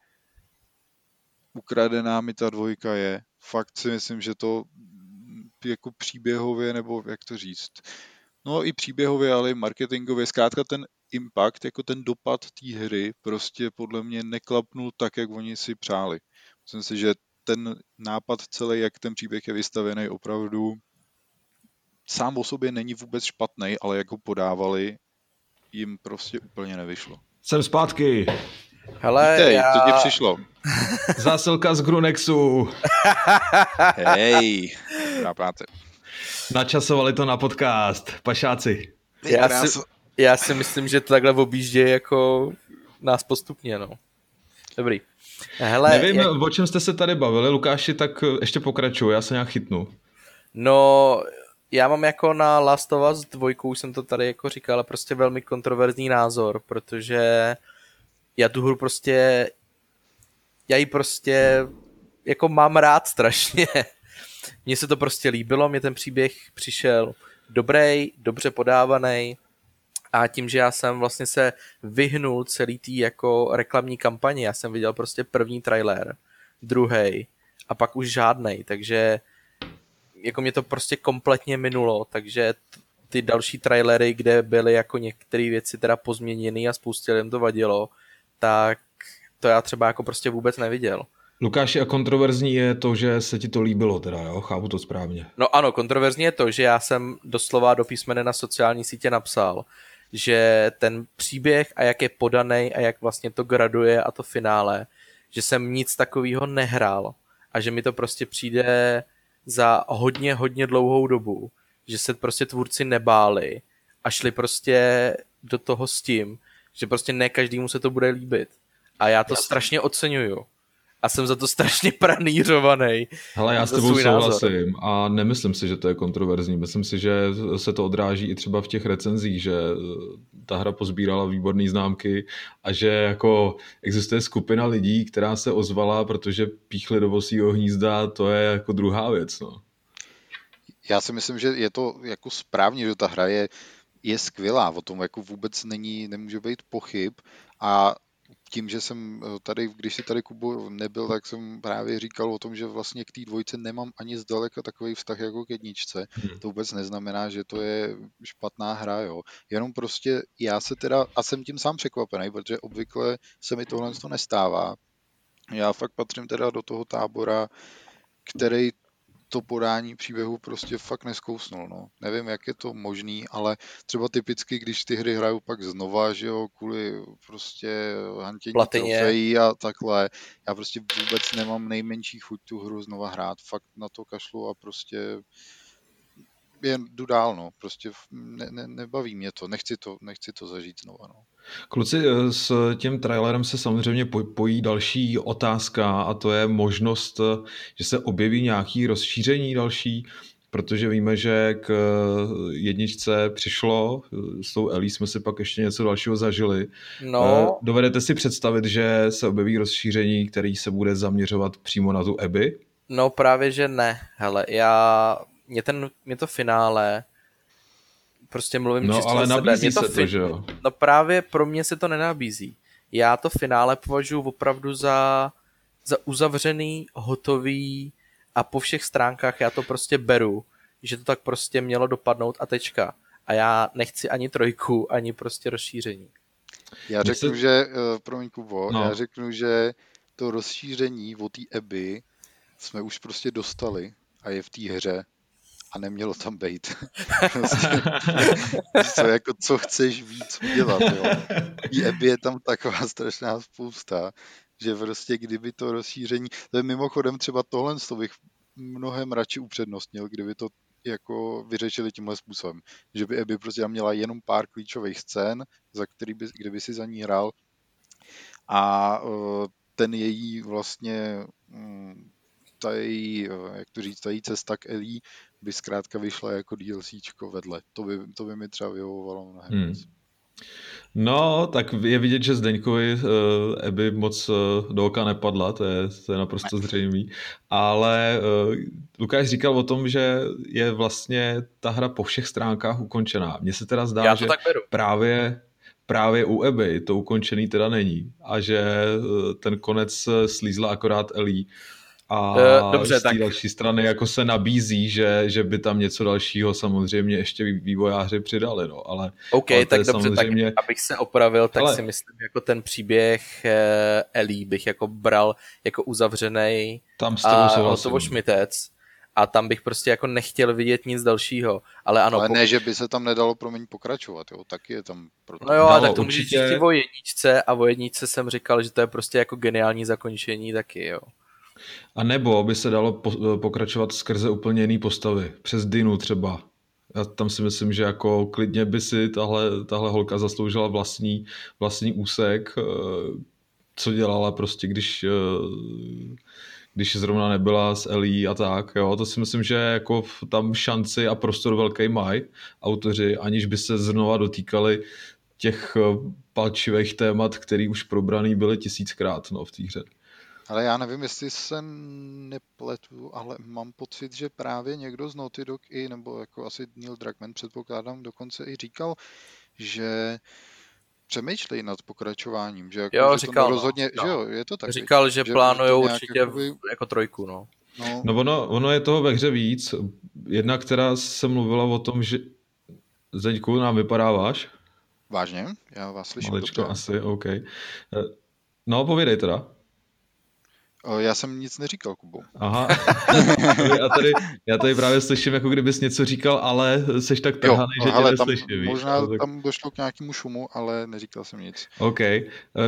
ukradená mi ta dvojka je. Fakt si myslím, že to jako příběhově, nebo jak to říct, no i příběhově, ale i marketingově, zkrátka ten impact, jako ten dopad té hry prostě podle mě neklapnul tak, jak oni si přáli. Myslím si, že ten nápad celý, jak ten příběh je vystavený, opravdu sám o sobě není vůbec špatný, ale jak ho podávali, jim prostě úplně nevyšlo. Jsem zpátky. Hele, Vítej, já... co ti přišlo? Zásilka z Grunexu. Hej, dobrá práce. Načasovali to na podcast, pašáci. Já si, já si myslím, že to takhle objíždě jako nás postupně, no. Dobrý. Hele, Nevím, jak... o čem jste se tady bavili, Lukáši, tak ještě pokračuju, já se nějak chytnu. No, já mám jako na Last of Us 2, už jsem to tady jako říkal, ale prostě velmi kontroverzní názor, protože já tu hru prostě, já ji prostě jako mám rád strašně. Mně se to prostě líbilo, mě ten příběh přišel dobrý, dobře podávaný a tím, že já jsem vlastně se vyhnul celý tý jako reklamní kampani, já jsem viděl prostě první trailer, druhý a pak už žádnej, takže jako mě to prostě kompletně minulo, takže ty další trailery, kde byly jako některé věci teda pozměněny a spoustě lidem to vadilo, tak to já třeba jako prostě vůbec neviděl. Lukáši, a kontroverzní je to, že se ti to líbilo teda, jo? Chápu to správně. No ano, kontroverzní je to, že já jsem doslova do písmene na sociální sítě napsal, že ten příběh a jak je podaný a jak vlastně to graduje a to finále, že jsem nic takového nehrál a že mi to prostě přijde za hodně, hodně dlouhou dobu, že se prostě tvůrci nebáli a šli prostě do toho s tím, že prostě ne každému se to bude líbit. A já to já strašně oceňuju. A jsem za to strašně pranířovaný. Hele, já s tebou souhlasím a nemyslím si, že to je kontroverzní. Myslím si, že se to odráží i třeba v těch recenzích, že ta hra pozbírala výborné známky a že jako existuje skupina lidí, která se ozvala, protože píchli do vosího hnízda, to je jako druhá věc. No. Já si myslím, že je to jako správně, že ta hra je, je skvělá, o tom jako vůbec není, nemůže být pochyb a tím, že jsem eh, tady, když si tady Kubo nebyl, tak jsem právě říkal o tom, že vlastně k té dvojce nemám ani zdaleka takový vztah jako k jedničce. Hmm. To vůbec neznamená, že to je špatná hra, jo. Jenom prostě já se teda, a jsem tím sám překvapený, protože obvykle se mi tohle to nestává. Já fakt patřím teda do toho tábora, který to podání příběhu prostě fakt neskousnul. No. Nevím, jak je to možný, ale třeba typicky, když ty hry hrajou pak znova, že jo, kvůli prostě hantění trofejí a takhle, já prostě vůbec nemám nejmenší chuť tu hru znova hrát. Fakt na to kašlu a prostě jen jdu dál, no. Prostě ne, ne, nebaví mě to, nechci to, nechci to zažít znova, no. Kluci, eh, s tím trailerem se samozřejmě pojí další otázka a to je možnost, eh, že se objeví nějaký rozšíření další, protože víme, že k eh, jedničce přišlo, s tou Ellie jsme si pak ještě něco dalšího zažili. No. Dovedete si představit, že se objeví rozšíření, který se bude zaměřovat přímo na tu Abby? No právě, že ne. Hele, já mě, ten, mě to finále prostě mluvím no, čistě ale za sebe. nabízí to se to, že jo? No právě pro mě se to nenabízí. Já to finále považuji opravdu za, za uzavřený, hotový a po všech stránkách já to prostě beru, že to tak prostě mělo dopadnout a tečka. A já nechci ani trojku, ani prostě rozšíření. Já řeknu, se... že, uh, promiň Kubo, no. já řeknu, že to rozšíření o té Eby jsme už prostě dostali a je v té hře a nemělo tam být. prostě, co, jako, co chceš víc udělat, jo. Tý Eby je tam taková strašná spousta, že prostě kdyby to rozšíření, to je mimochodem třeba tohle, to bych mnohem radši upřednostnil, kdyby to jako vyřešili tímhle způsobem. Že by Abby prostě měla jenom pár klíčových scén, za který by, kdyby si za ní hrál a uh, ten její vlastně um, ta její, jak to říct, ta její cesta k Ellie by zkrátka vyšla jako DLCčko vedle. To by, to by mi třeba vyhovovalo mnohem hmm. No, tak je vidět, že Zdeňkovi uh, Eby moc uh, do oka nepadla, to je, to je naprosto zřejmý. Ale uh, Lukáš říkal o tom, že je vlastně ta hra po všech stránkách ukončená. Mně se teda zdá, že právě právě u Eby to ukončený teda není a že ten konec slízla akorát Ellie a uh, dobře, z té tak... další strany jako se nabízí, že, že by tam něco dalšího samozřejmě ještě vývojáři přidali, no, ale... OK, ale tak dobře, samozřejmě... tak abych se opravil, tak ale... si myslím, jako ten příběh uh, Ellie bych jako bral jako uzavřený tam s a hotovo šmitec a tam bych prostě jako nechtěl vidět nic dalšího, ale ano. Ale pokud... ne, že by se tam nedalo promiň pokračovat, jo, taky je tam... Proto... No jo, ale tak to určitě... můžeš o jedničce a o jedničce jsem říkal, že to je prostě jako geniální zakončení taky, jo. A nebo by se dalo pokračovat skrze úplně jiný postavy. Přes Dinu třeba. Já tam si myslím, že jako klidně by si tahle, tahle holka zasloužila vlastní, vlastní úsek, eh, co dělala prostě, když, eh, když zrovna nebyla s Elí a tak. Jo. To si myslím, že jako tam šanci a prostor velký mají autoři, aniž by se znova dotýkali těch eh, palčivých témat, který už probraný byly tisíckrát no, v té hře. Ale já nevím, jestli se nepletu, ale mám pocit, že právě někdo z Naughty Dog i, nebo jako asi Neil Druckmann předpokládám, dokonce i říkal, že přemýšlej nad pokračováním, že jako, jo, že říkal, to rozhodně, no. že jo, je to tak. Říkal, že, že plánujou určitě jakoby... jako trojku, no. No, no ono, ono, je toho ve hře víc. Jedna, která se mluvila o tom, že Zeďku, nám vypadáváš? Vážně? Já vás slyším Maličko, dobře. asi, OK. Eh, no, povědej teda. Já jsem nic neříkal, Kubo. Aha. já, tady, já tady právě slyším, jako kdybys něco říkal, ale jsi tak trhaný, že tě neslyším. Možná víš? tam došlo k nějakému šumu, ale neříkal jsem nic. OK. Eh,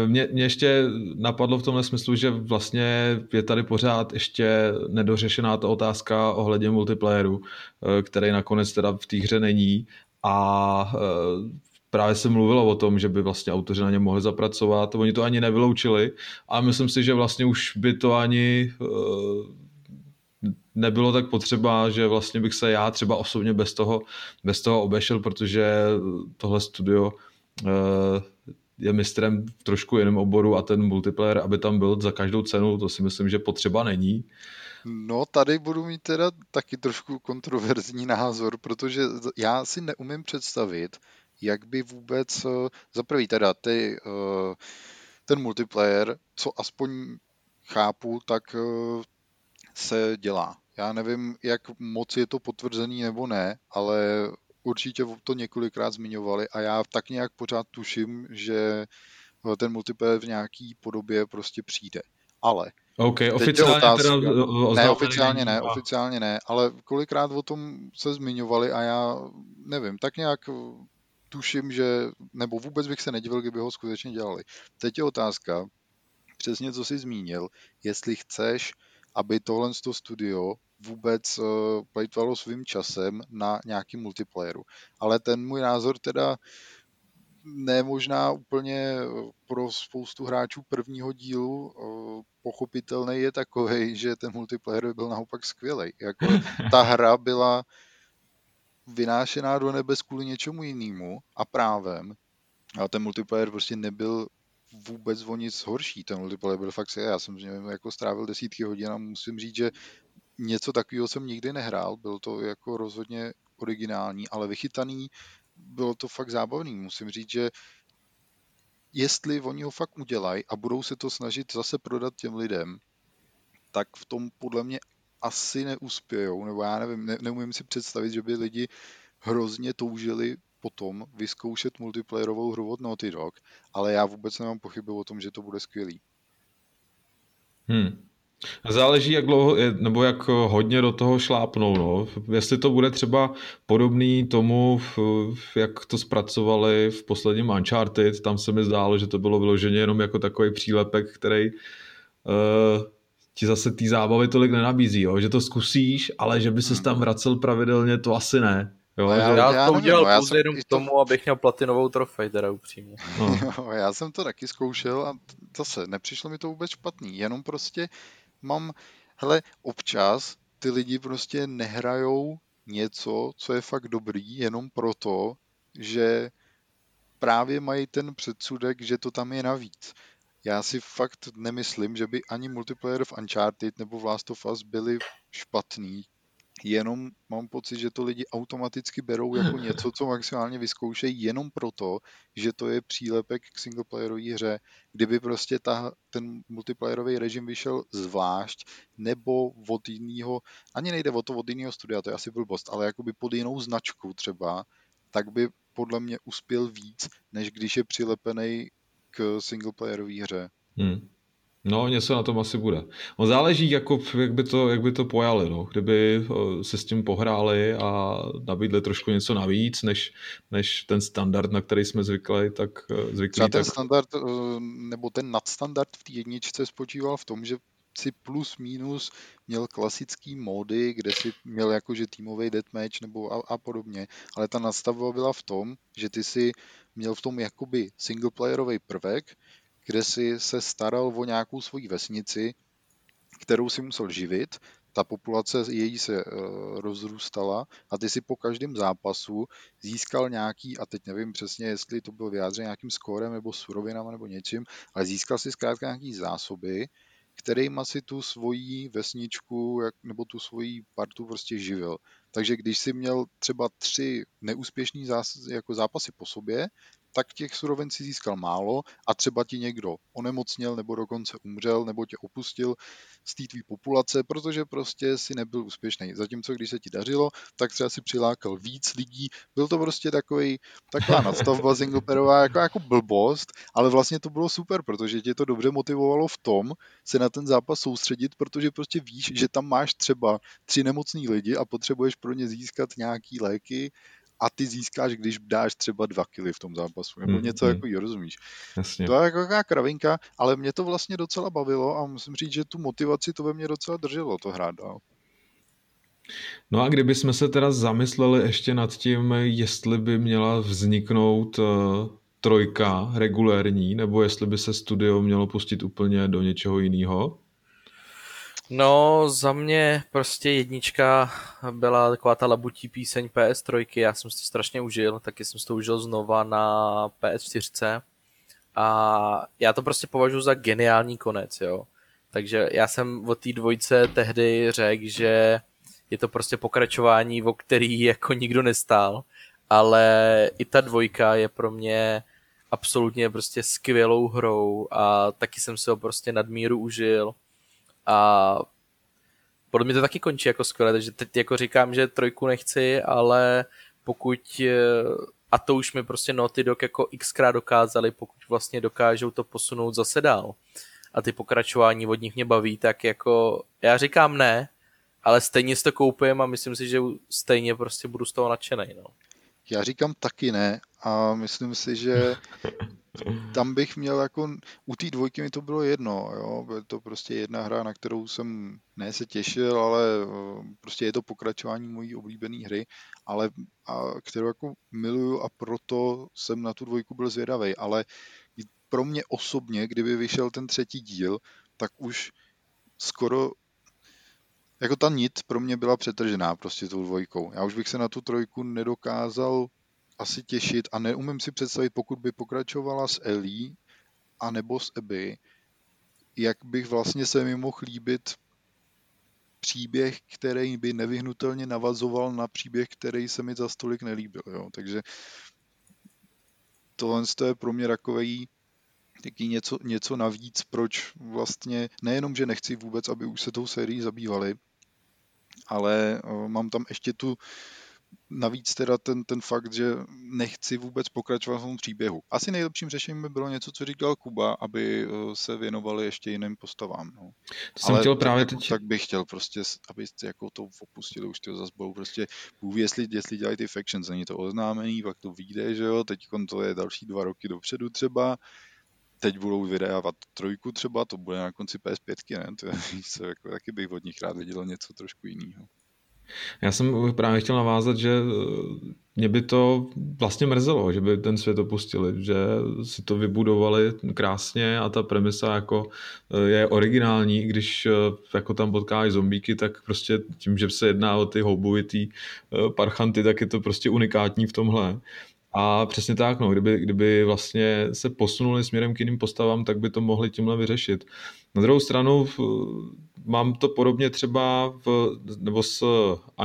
mě, mě ještě napadlo v tomhle smyslu, že vlastně je tady pořád ještě nedořešená ta otázka ohledně multiplayeru, eh, který nakonec teda v té hře není a eh, právě se mluvilo o tom, že by vlastně autoři na ně mohli zapracovat. Oni to ani nevyloučili a myslím si, že vlastně už by to ani uh, nebylo tak potřeba, že vlastně bych se já třeba osobně bez toho, bez toho obešel, protože tohle studio uh, je mistrem v trošku jiném oboru a ten multiplayer, aby tam byl za každou cenu, to si myslím, že potřeba není. No, tady budu mít teda taky trošku kontroverzní názor, protože já si neumím představit, jak by vůbec, eh, za prvý teda ty, eh, ten multiplayer, co aspoň chápu, tak eh, se dělá. Já nevím, jak moc je to potvrzený nebo ne, ale určitě to několikrát zmiňovali a já tak nějak pořád tuším, že ten multiplayer v nějaký podobě prostě přijde. Ale OK, oficiálně otázka, teda Ne, oficiálně ne, oficiálně ne, ale kolikrát o tom se zmiňovali a já nevím, tak nějak tuším, že, nebo vůbec bych se nedivil, kdyby ho skutečně dělali. Teď je otázka, přesně co jsi zmínil, jestli chceš, aby tohle studio vůbec uh, plejtvalo svým časem na nějaký multiplayeru. Ale ten můj názor teda ne možná úplně pro spoustu hráčů prvního dílu uh, pochopitelný je takový, že ten multiplayer by byl naopak skvělý. Jako ta hra byla vynášená do nebes kvůli něčemu jinému a právem. Ale ten multiplayer prostě nebyl vůbec o nic horší. Ten multiplayer byl fakt já jsem z něm jako strávil desítky hodin a musím říct, že něco takového jsem nikdy nehrál. Byl to jako rozhodně originální, ale vychytaný bylo to fakt zábavný. Musím říct, že jestli oni ho fakt udělají a budou se to snažit zase prodat těm lidem, tak v tom podle mě asi neuspějou, nebo já nevím, ne, neumím si představit, že by lidi hrozně toužili potom vyzkoušet multiplayerovou hru od Naughty Dog, ale já vůbec nemám pochyby o tom, že to bude skvělý. Hmm. Záleží, jak dlouho, nebo jak hodně do toho šlápnou. No. Jestli to bude třeba podobný tomu, jak to zpracovali v posledním Uncharted, tam se mi zdálo, že to bylo vyloženě jenom jako takový přílepek, který uh, ti zase té zábavy tolik nenabízí, jo? že to zkusíš, ale že by se tam hmm. vracel pravidelně, to asi ne. Jo, já, já, já to udělal no, pouze jenom k tomu, to... abych měl platinovou trofej, teda upřímně. No. jo, já jsem to taky zkoušel a zase nepřišlo mi to vůbec špatný, jenom prostě mám, hele, občas ty lidi prostě nehrajou něco, co je fakt dobrý, jenom proto, že právě mají ten předsudek, že to tam je navíc. Já si fakt nemyslím, že by ani multiplayer v Uncharted nebo v Last of Us byly špatný, jenom mám pocit, že to lidi automaticky berou jako něco, co maximálně vyzkoušejí jenom proto, že to je přílepek k singleplayerové hře. Kdyby prostě ta, ten multiplayerový režim vyšel zvlášť, nebo od jiného, ani nejde o to od jiného studia, to je asi blbost, ale jakoby pod jinou značku třeba, tak by podle mě uspěl víc, než když je přilepený k singleplayerové hře. Hmm. No, něco na tom asi bude. No, záleží, jako, jak, by to, jak by to pojali. No. Kdyby eh, se s tím pohráli a nabídli trošku něco navíc, než, než ten standard, na který jsme zvykli, tak eh, zvyklí. Třeba ten tak... standard, eh, nebo ten nadstandard v té jedničce spočíval v tom, že si plus minus měl klasický módy, kde si měl jakože týmový deathmatch nebo a, a podobně, ale ta nastavba byla v tom, že ty si měl v tom jakoby singleplayerový prvek, kde si se staral o nějakou svoji vesnici, kterou si musel živit, ta populace její se uh, rozrůstala a ty si po každém zápasu získal nějaký, a teď nevím přesně, jestli to bylo vyjádřeno nějakým skórem nebo surovinama nebo něčím, ale získal si zkrátka nějaký zásoby, kterýma si tu svoji vesničku nebo tu svoji partu prostě živil. Takže když si měl třeba tři neúspěšný zás, jako zápasy po sobě, tak těch surovin si získal málo a třeba ti někdo onemocněl nebo dokonce umřel nebo tě opustil z té tvý populace, protože prostě si nebyl úspěšný. Zatímco když se ti dařilo, tak třeba si přilákal víc lidí. Byl to prostě takový, taková nadstavba singleperová jako, jako blbost, ale vlastně to bylo super, protože tě to dobře motivovalo v tom se na ten zápas soustředit, protože prostě víš, že tam máš třeba tři nemocný lidi a potřebuješ pro ně získat nějaký léky a ty získáš, když dáš třeba dva kily v tom zápasu, nebo mm, něco mm. jako rozumíš. Jasně. To je jako taková kravinka, ale mě to vlastně docela bavilo a musím říct, že tu motivaci to ve mně docela drželo to hrát dál. No a kdybychom se teda zamysleli ještě nad tím, jestli by měla vzniknout uh, trojka regulérní, nebo jestli by se studio mělo pustit úplně do něčeho jiného, No, za mě prostě jednička byla taková ta labutí píseň PS3, já jsem si to strašně užil, taky jsem si to užil znova na PS4 a já to prostě považuji za geniální konec, jo. Takže já jsem o té dvojce tehdy řekl, že je to prostě pokračování, o který jako nikdo nestál, ale i ta dvojka je pro mě absolutně prostě skvělou hrou a taky jsem si ho prostě nadmíru užil a podle mě to taky končí jako skvěle, takže teď jako říkám, že trojku nechci, ale pokud eh, a to už mi prostě Naughty Dog jako xkrát dokázali, pokud vlastně dokážou to posunout zase dál a ty pokračování od nich mě baví, tak jako já říkám ne, ale stejně si to koupím a myslím si, že stejně prostě budu z toho nadšený. No. Já říkám taky ne a myslím si, že tam bych měl jako, u té dvojky mi to bylo jedno, jo, bylo to prostě jedna hra, na kterou jsem ne se těšil, ale eh, prostě je to pokračování mojí oblíbené hry, ale a, kterou jako miluju a proto jsem na tu dvojku byl zvědavý, ale pro mě osobně, kdyby vyšel ten třetí díl, tak už skoro jako ta nit pro mě byla přetržená prostě tou dvojkou. Já už bych se na tu trojku nedokázal asi těšit a neumím si představit, pokud by pokračovala s Ellie a nebo s Abby, jak bych vlastně se mi mohl líbit příběh, který by nevyhnutelně navazoval na příběh, který se mi za stolik nelíbil. Jo. Takže tohle je pro mě takový taky něco, něco navíc, proč vlastně nejenom, že nechci vůbec, aby už se tou sérií zabývali, ale mám tam ještě tu navíc teda ten, ten fakt, že nechci vůbec pokračovat v tom příběhu. Asi nejlepším řešením by bylo něco, co říkal Kuba, aby se věnovali ještě jiným postavám. No. To jsem Ale chtěl právě teď... tak bych chtěl prostě, aby jako to opustili už ty zase budou prostě, Bůh jestli, jestli dělají ty factions, není to oznámený, pak to vyjde, že jo, teď to je další dva roky dopředu třeba, teď budou vydávat trojku třeba, to bude na konci PS5, ne? To je, co, jako, taky bych od nich rád viděl něco trošku jiného. Já jsem právě chtěl navázat, že eh, mě by to vlastně mrzelo, že by ten svět opustili, že si to vybudovali krásně a ta premisa jako eh, je originální, když eh, jako tam potkáš zombíky, tak prostě tím, že se jedná o ty houbovitý parchanty, tak je to prostě unikátní v tomhle. A přesně tak, no, kdyby, kdyby vlastně se posunuli směrem k jiným postavám, tak by to mohli tímhle vyřešit. Na druhou stranu mám to podobně třeba v, nebo s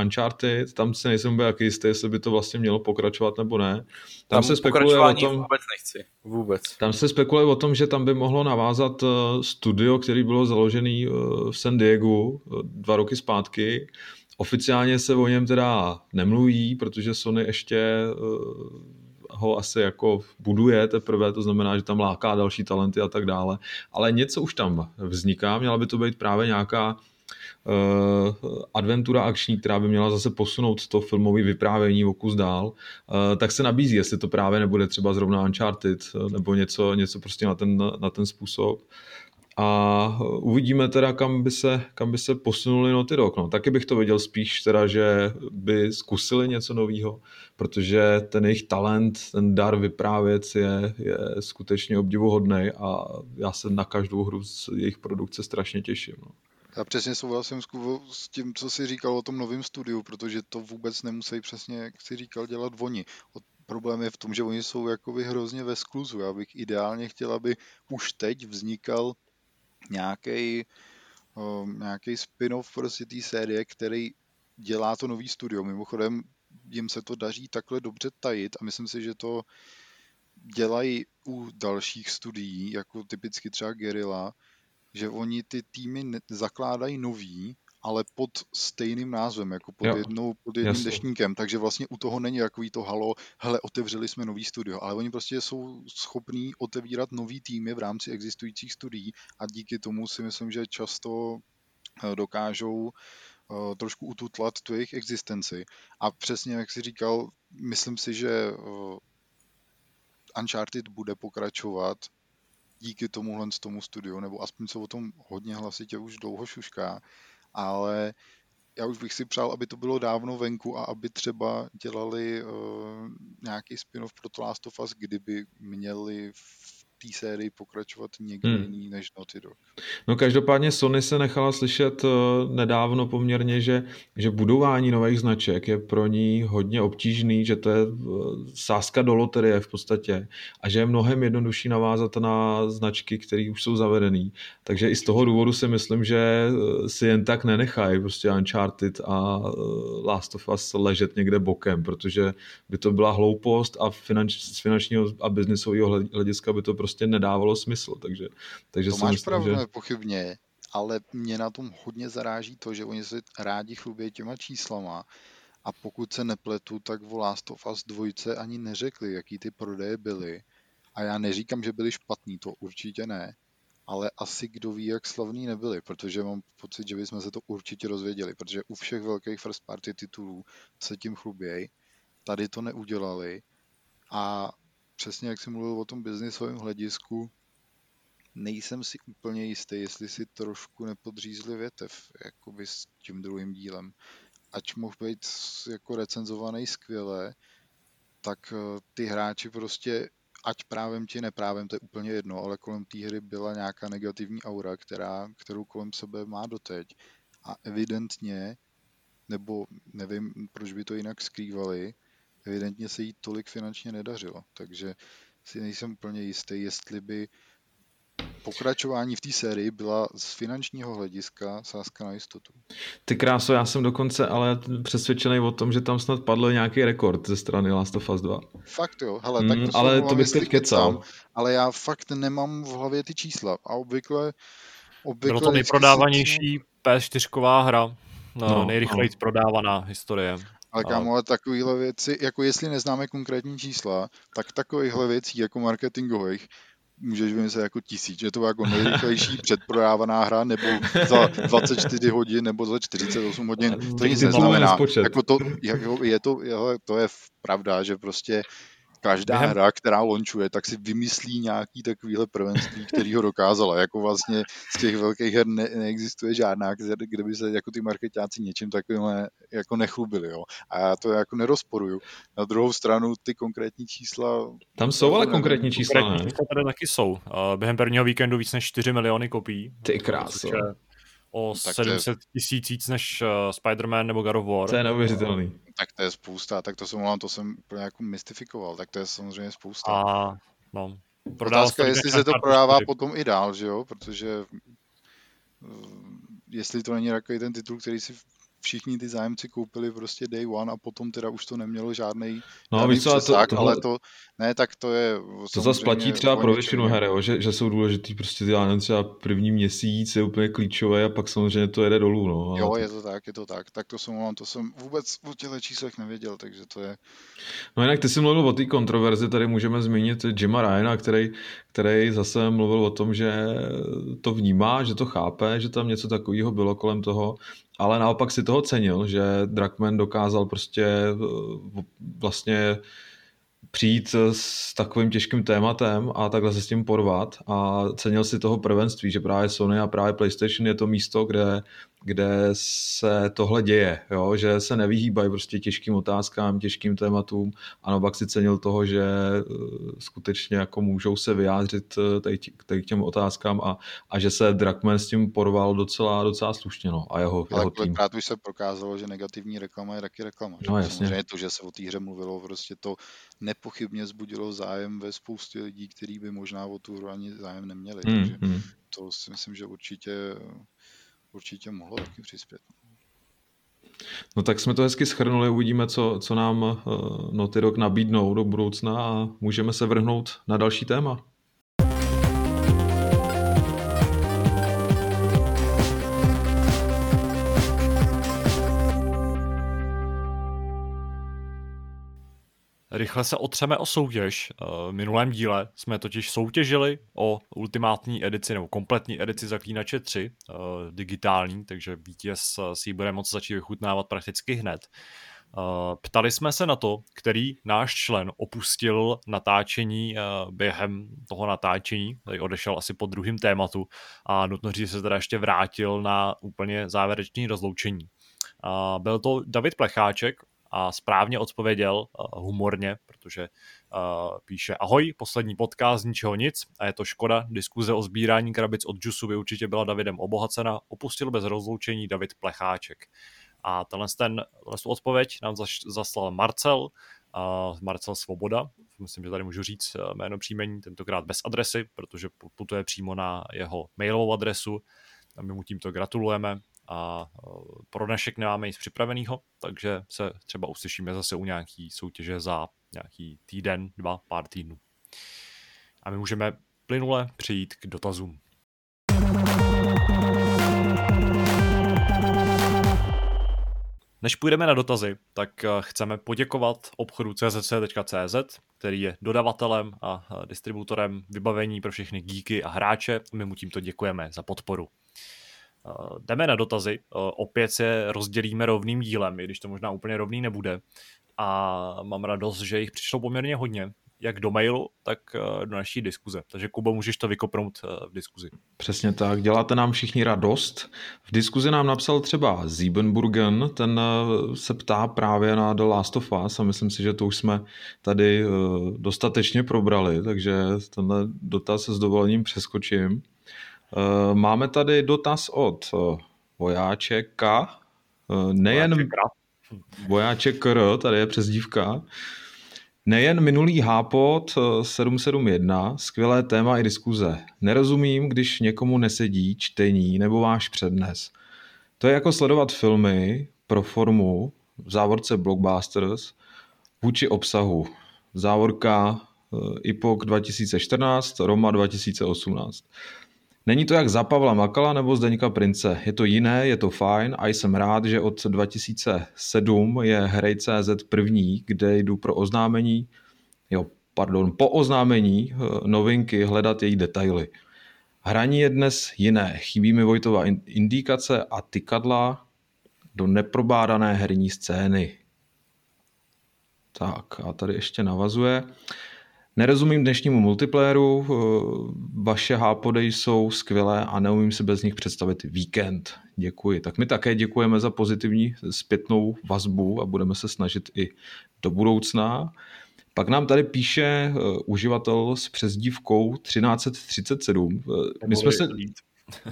Uncharted, tam se nejsem úplně jaký jistý, jestli by to vlastně mělo pokračovat nebo ne. Tam, tam se spekuluje o tom, vůbec nechci. Vůbec. Tam se spekuluje o tom, že tam by mohlo navázat eh, studio, který bylo založený eh, v San Diego eh, dva roky zpátky. Oficiálně se o něm teda nemluví, protože Sony ještě ho asi jako buduje teprve, to znamená, že tam láká další talenty a tak dále, ale něco už tam vzniká, měla by to být právě nějaká uh, adventura akční, která by měla zase posunout to filmové vyprávění o kus dál, uh, tak se nabízí, jestli to právě nebude třeba zrovna Uncharted nebo něco, něco prostě na ten, na ten způsob. A uvidíme teda, kam by se, kam by se posunuli Naughty Dog. No, taky bych to viděl spíš teda, že by zkusili něco nového, protože ten jejich talent, ten dar vyprávět je, je skutečně obdivuhodný a já se na každou hru z jejich produkce strašně těším. No. Já přesně souhlasím s tím, co jsi říkal o tom novém studiu, protože to vůbec nemusí přesně, jak jsi říkal, dělat oni. Problém je v tom, že oni jsou jakoby hrozně ve skluzu. Já bych ideálně chtěl, aby už teď vznikal nějaký nějaký spin-off prostě té série, který dělá to nový studio. Mimochodem jim se to daří takhle dobře tajit a myslím si, že to dělají u dalších studií, jako typicky třeba Guerrilla, že oni ty týmy zakládají nový ale pod stejným názvem, jako pod, jednou, pod jedním Jasně. deštníkem, takže vlastně u toho není takový to halo, hele, otevřeli jsme nový studio, ale oni prostě jsou schopní otevírat nový týmy v rámci existujících studií a díky tomu si myslím, že často eh, dokážou uh, trošku ututlat tu jejich existenci. A přesně jak si říkal, myslím si, že uh, Uncharted bude pokračovat díky tomuhle z tomu studiu, nebo aspoň se o tom hodně hlasitě už dlouho šušká ale já už bych si přál, aby to bylo dávno venku a aby třeba dělali uh, nějaký spin-off pro The Last of Us, kdyby měli té sérii pokračovat někdo hmm. jiný než Naughty Dog. No každopádně Sony se nechala slyšet uh, nedávno poměrně, že, že budování nových značek je pro ní hodně obtížný, že to je uh, sázka do loterie v podstatě a že je mnohem jednodušší navázat na značky, které už jsou zavedený. Takže i z toho důvodu si myslím, že uh, si jen tak nenechají prostě Uncharted a Last of Us ležet někde bokem, protože by to byla hloupost a finanč, z finančního a biznisového hlediska by to prostě prostě nedávalo smysl. Takže, takže to máš myslím, pravdu, že... nepochybně, ale mě na tom hodně zaráží to, že oni se rádi chlubí těma číslama a pokud se nepletu, tak v Last of Us dvojce ani neřekli, jaký ty prodeje byly. A já neříkám, že byly špatný, to určitě ne, ale asi kdo ví, jak slavný nebyli, protože mám pocit, že bychom se to určitě rozvěděli, protože u všech velkých first party titulů se tím chlubějí, tady to neudělali a přesně jak jsem mluvil o tom biznisovém hledisku, nejsem si úplně jistý, jestli si trošku nepodřízli větev jakoby s tím druhým dílem. Ač mohl být jako recenzovaný skvěle, tak eh, ty hráči prostě, ať právem či neprávem, to je úplně jedno, ale kolem té hry byla nějaká negativní aura, která, kterou kolem sebe má doteď. A evidentně, nebo nevím, proč by to jinak skrývali, evidentně se jí tolik finančně nedařilo, takže si nejsem úplně jistý, jestli by pokračování v té sérii byla z finančního hlediska sázka na jistotu. Ty kráso, já jsem dokonce ale přesvědčený o tom, že tam snad padl nějaký rekord ze strany Last of Us 2. Fakt jo, hele, tak to mm, ale to bych teď kecal. Ale já fakt nemám v hlavě ty čísla a obvykle, obvykle Bylo to nejprodávanější PS4 hra, no, no nejrychleji no. prodávaná historie. Ale kámo, ale takovýhle věci, jako jestli neznáme konkrétní čísla, tak takovýchhle věcí jako marketingových můžeš vymyslet jako tisíc, že to je jako nejrychlejší předprodávaná hra, nebo za 24 hodin, nebo za 48 hodin, to nic neznamená. Jako to, jako je to, to je pravda, že prostě každá Během... hra, která launchuje, tak si vymyslí nějaký takovýhle prvenství, který ho dokázala. Jako vlastně z těch velkých her ne, neexistuje žádná, kde by se jako ty marketáci něčím takovým jako nechlubili. Jo. A já to jako nerozporuju. Na druhou stranu ty konkrétní čísla... Tam jsou ale konkrétní čísla, konkrétní čísla tady taky jsou. Během prvního víkendu víc než 4 miliony kopií. Ty krásu o tak 700 tisíc víc než uh, Spider-Man nebo God of War. To je neuvěřitelný. Tak to je spousta, tak to jsem mluvám, to jsem úplně jako mystifikoval, tak to je samozřejmě spousta. A no, Otázka je, jestli se to prodává potom i dál, že jo, protože uh, jestli to není takový ten titul, který si všichni ty zájemci koupili prostě day one a potom teda už to nevmělo žádný no, víš co, přesah, to, tohle... ale to, ne, tak to je... To zase platí třeba pro většinu her, jo, že, že, jsou důležitý prostě já nevím, třeba první měsíc je úplně klíčové a pak samozřejmě to jede dolů, no. Jo, to... je to tak, je to tak, tak to jsem, to jsem vůbec o těchto číslech nevěděl, takže to je... No jinak ty jsi mluvil o té kontroverzi, tady můžeme zmínit Jima Ryana, který, který zase mluvil o tom, že to vnímá, že to chápe, že tam něco takového bylo kolem toho ale naopak si toho cenil, že Drakman dokázal prostě eh, vlastně přijít s takovým těžkým tématem a takhle se s tím porvat. A cenil si toho prvenství, že právě Sony a právě PlayStation je to místo, kde kde se tohle děje, jo? že se nevyhýbají prostě těžkým otázkám, těžkým tématům a naopak si cenil toho, že eh, skutečně jako můžou se vyjádřit eh, tady, k těm otázkám a, a že se Drakman s tím porval docela, docela slušně no, a jeho, Ale jeho tým. už se prokázalo, že negativní reklama je taky reklama. No, jasně. Samozřejmě to, že se o té hře mluvilo, prostě to nepochybně zbudilo zájem ve spoustě lidí, kteří by možná o tu hru ani zájem neměli. Mm, takže mm. to si myslím, že určitě určitě mohlo taky přispět. No tak jsme to hezky schrnuli, uvidíme, co, co nám uh, Naughty Dog nabídnou do budoucna a můžeme se vrhnout na další téma. Rychle se otřeme o soutěž. Eh, v minulém díle jsme totiž soutěžili o ultimátní edici nebo kompletní edici Zaklínače 3, eh, digitální, takže vítěz si ji bude moci začít vychutnávat prakticky hned. Eh, ptali jsme se na to, který náš člen opustil natáčení během toho natáčení, tady odešel asi po druhém tématu a nutno říct, že se teda ještě vrátil na úplně závěrečné rozloučení. Byl to David Plecháček, a správně odpověděl uh, humorně, protože uh, píše Ahoj, poslední podcast, ničeho nic a je to škoda, diskuze o sbírání krabic od Jusu by určitě byla Davidem obohacena, opustil bez rozloučení David Plecháček. A tenhle ten, tenhle odpověď nám zaslal Marcel, uh, Marcel Svoboda, myslím, že tady můžu říct jméno příjmení, tentokrát bez adresy, protože putuje přímo na jeho mailovou adresu. A my mu tímto gratulujeme a e, pro dnešek nemáme nic připraveného, takže se třeba uslyšíme zase u nějaký soutěže za nějaký týden, dva, pár týdnů. A my můžeme plynule přejít k dotazům. Než půjdeme na dotazy, tak e, chceme poděkovat obchodu czc.cz, který je dodavatelem a e, distributorem vybavení pro všechny geeky a hráče. My mu tímto děkujeme za podporu. Eh, jdeme na dotazy, eh, opět se rozdělíme rovným dílem, i když to možná úplně rovný nebude. A mám radost, že jich přišlo poměrně hodně, jak do mailu, tak eh, do naší diskuze. Takže Kubo, můžeš to vykopnout v diskuzi. Přesně tak, děláte nám všichni radost. V diskuzi nám napsal třeba Siebenburgen, ten se ptá právě na The Last of Us a myslím si, že to už jsme tady dostatečně probrali, takže tenhle dotaz s dovolením přeskočím. Eh, máme tady dotaz od eh, vojáčeka, eh, nejen vojáček R, tady je přezdívka. Nejen minulý hápot 771, skvělé téma i diskuze. Nerozumím, když někomu nesedí čtení nebo váš přednes. To je jako sledovat filmy pro formu v závorce Blockbusters vůči obsahu. Závorka IPOK 2014, Roma 2018. Není to jak za Pavla Makala nebo Zdeňka Prince. Je to jiné, je to fajn a jsem rád, že od 2007 je Hrej.cz první, kde jdu pro oznámení, jo, pardon, po oznámení eh, novinky hledat její detaily. Hraní je dnes jiné. Chybí mi Vojtova indikace a tykadla do neprobádané herní scény. Tak a tady ještě navazuje. Nerozumím dnešnímu multiplayeru, eh, vaše hápody jsou skvělé a neumím si bez nich představit víkend. Děkuji. Tak my také děkujeme za pozitivní zpětnou vazbu a budeme se snažit i do budoucna. Pak nám tady píše uh, uživatel s přezdívkou 1337. My jsme se...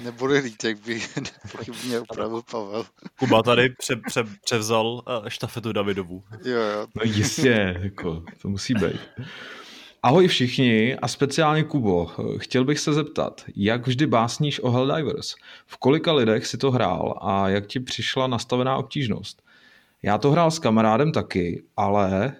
Nebude lít, jak by mě opravdu Pavel. Kuba tady pře, pře, převzal štafetu Davidovu. Jo, jo. No jistě, jako, to musí být. Ahoj všichni a speciálně Kubo, chtěl bych se zeptat, jak vždy básníš o Helldivers? V kolika lidech si to hrál a jak ti přišla nastavená obtížnost? Já to hrál s kamarádem taky, ale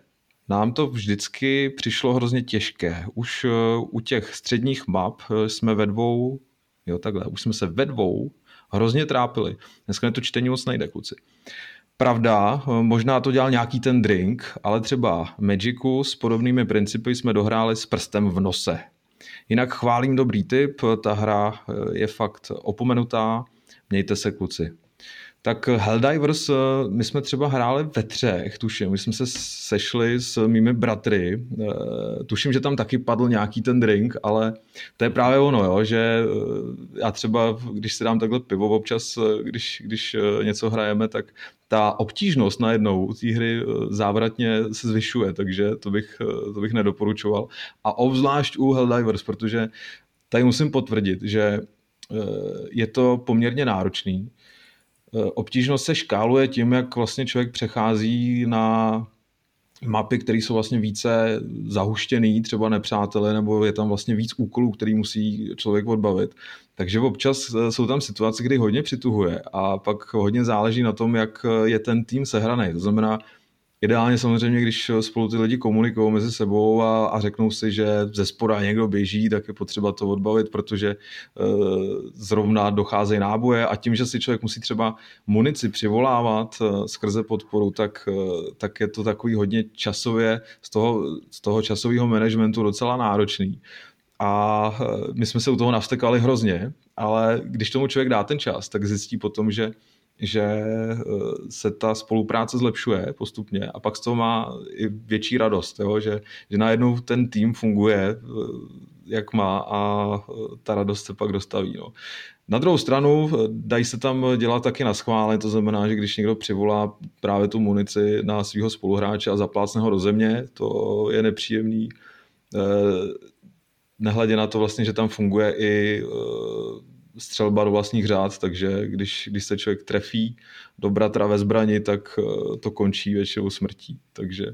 nám to vždycky přišlo hrozně těžké. Už eh, u těch středních map eh, jsme ve dvou, jo takhle, už jsme se ve dvou hrozně trápili. Dneska to čtení moc nejde, kluci. Pravda, možná to dělal nějaký ten drink, ale třeba Magicu s podobnými principy jsme dohráli s prstem v nose. Jinak chválím dobrý tip, ta hra je fakt opomenutá, mějte se kluci. Tak Helldivers, my jsme třeba hráli ve třech, tuším, my jsme se sešli s mými bratry, tuším, že tam taky padl nějaký ten drink, ale to je právě ono, jo, že já třeba, když si dám takhle pivo občas, když, když něco hrajeme, tak ta obtížnost najednou té hry eh, závratně se zvyšuje, takže to bych, eh, to bych nedoporučoval. A obzvlášť u Helldivers, protože tady musím potvrdit, že eh, je to poměrně náročný. Obtížnost se škáluje tím, jak vlastně člověk přechází na mapy, které jsou vlastně více zahuštěný, třeba nepřátelé, nebo je tam vlastně víc úkolů, který musí člověk odbavit. Takže občas eh, jsou tam situace, kdy hodně přituhuje a pak hodně záleží na tom, jak je ten tým sehraný. To znamená, Ideálně samozřejmě, když spolu ty lidi komunikují mezi sebou a, a řeknou si, že ze spora někdo běží, tak je potřeba to odbavit, protože e, zrovna docházejí náboje a tím, že si člověk musí třeba munici přivolávat e, skrze podporu, tak, e, tak je to takový hodně časově z toho, z toho časového managementu docela náročný. A my jsme se u toho navstekali hrozně, ale když tomu člověk dá ten čas, tak zjistí potom, že že eh, se ta spolupráce zlepšuje postupně a pak z toho má i větší radost, jo? Že, že najednou ten tým funguje, eh, jak má a eh, ta radost se pak dostaví. No. Na druhou stranu dají se tam dělat taky na schvále, to znamená, že když někdo přivolá právě tu munici na svého spoluhráče a zaplácne ho do země, to je nepříjemný. Nehledě na to vlastně, že tam funguje i střelba do vlastních řád, takže když, když se člověk trefí do bratra ve zbrani, tak eh, to končí většinou smrtí. Takže,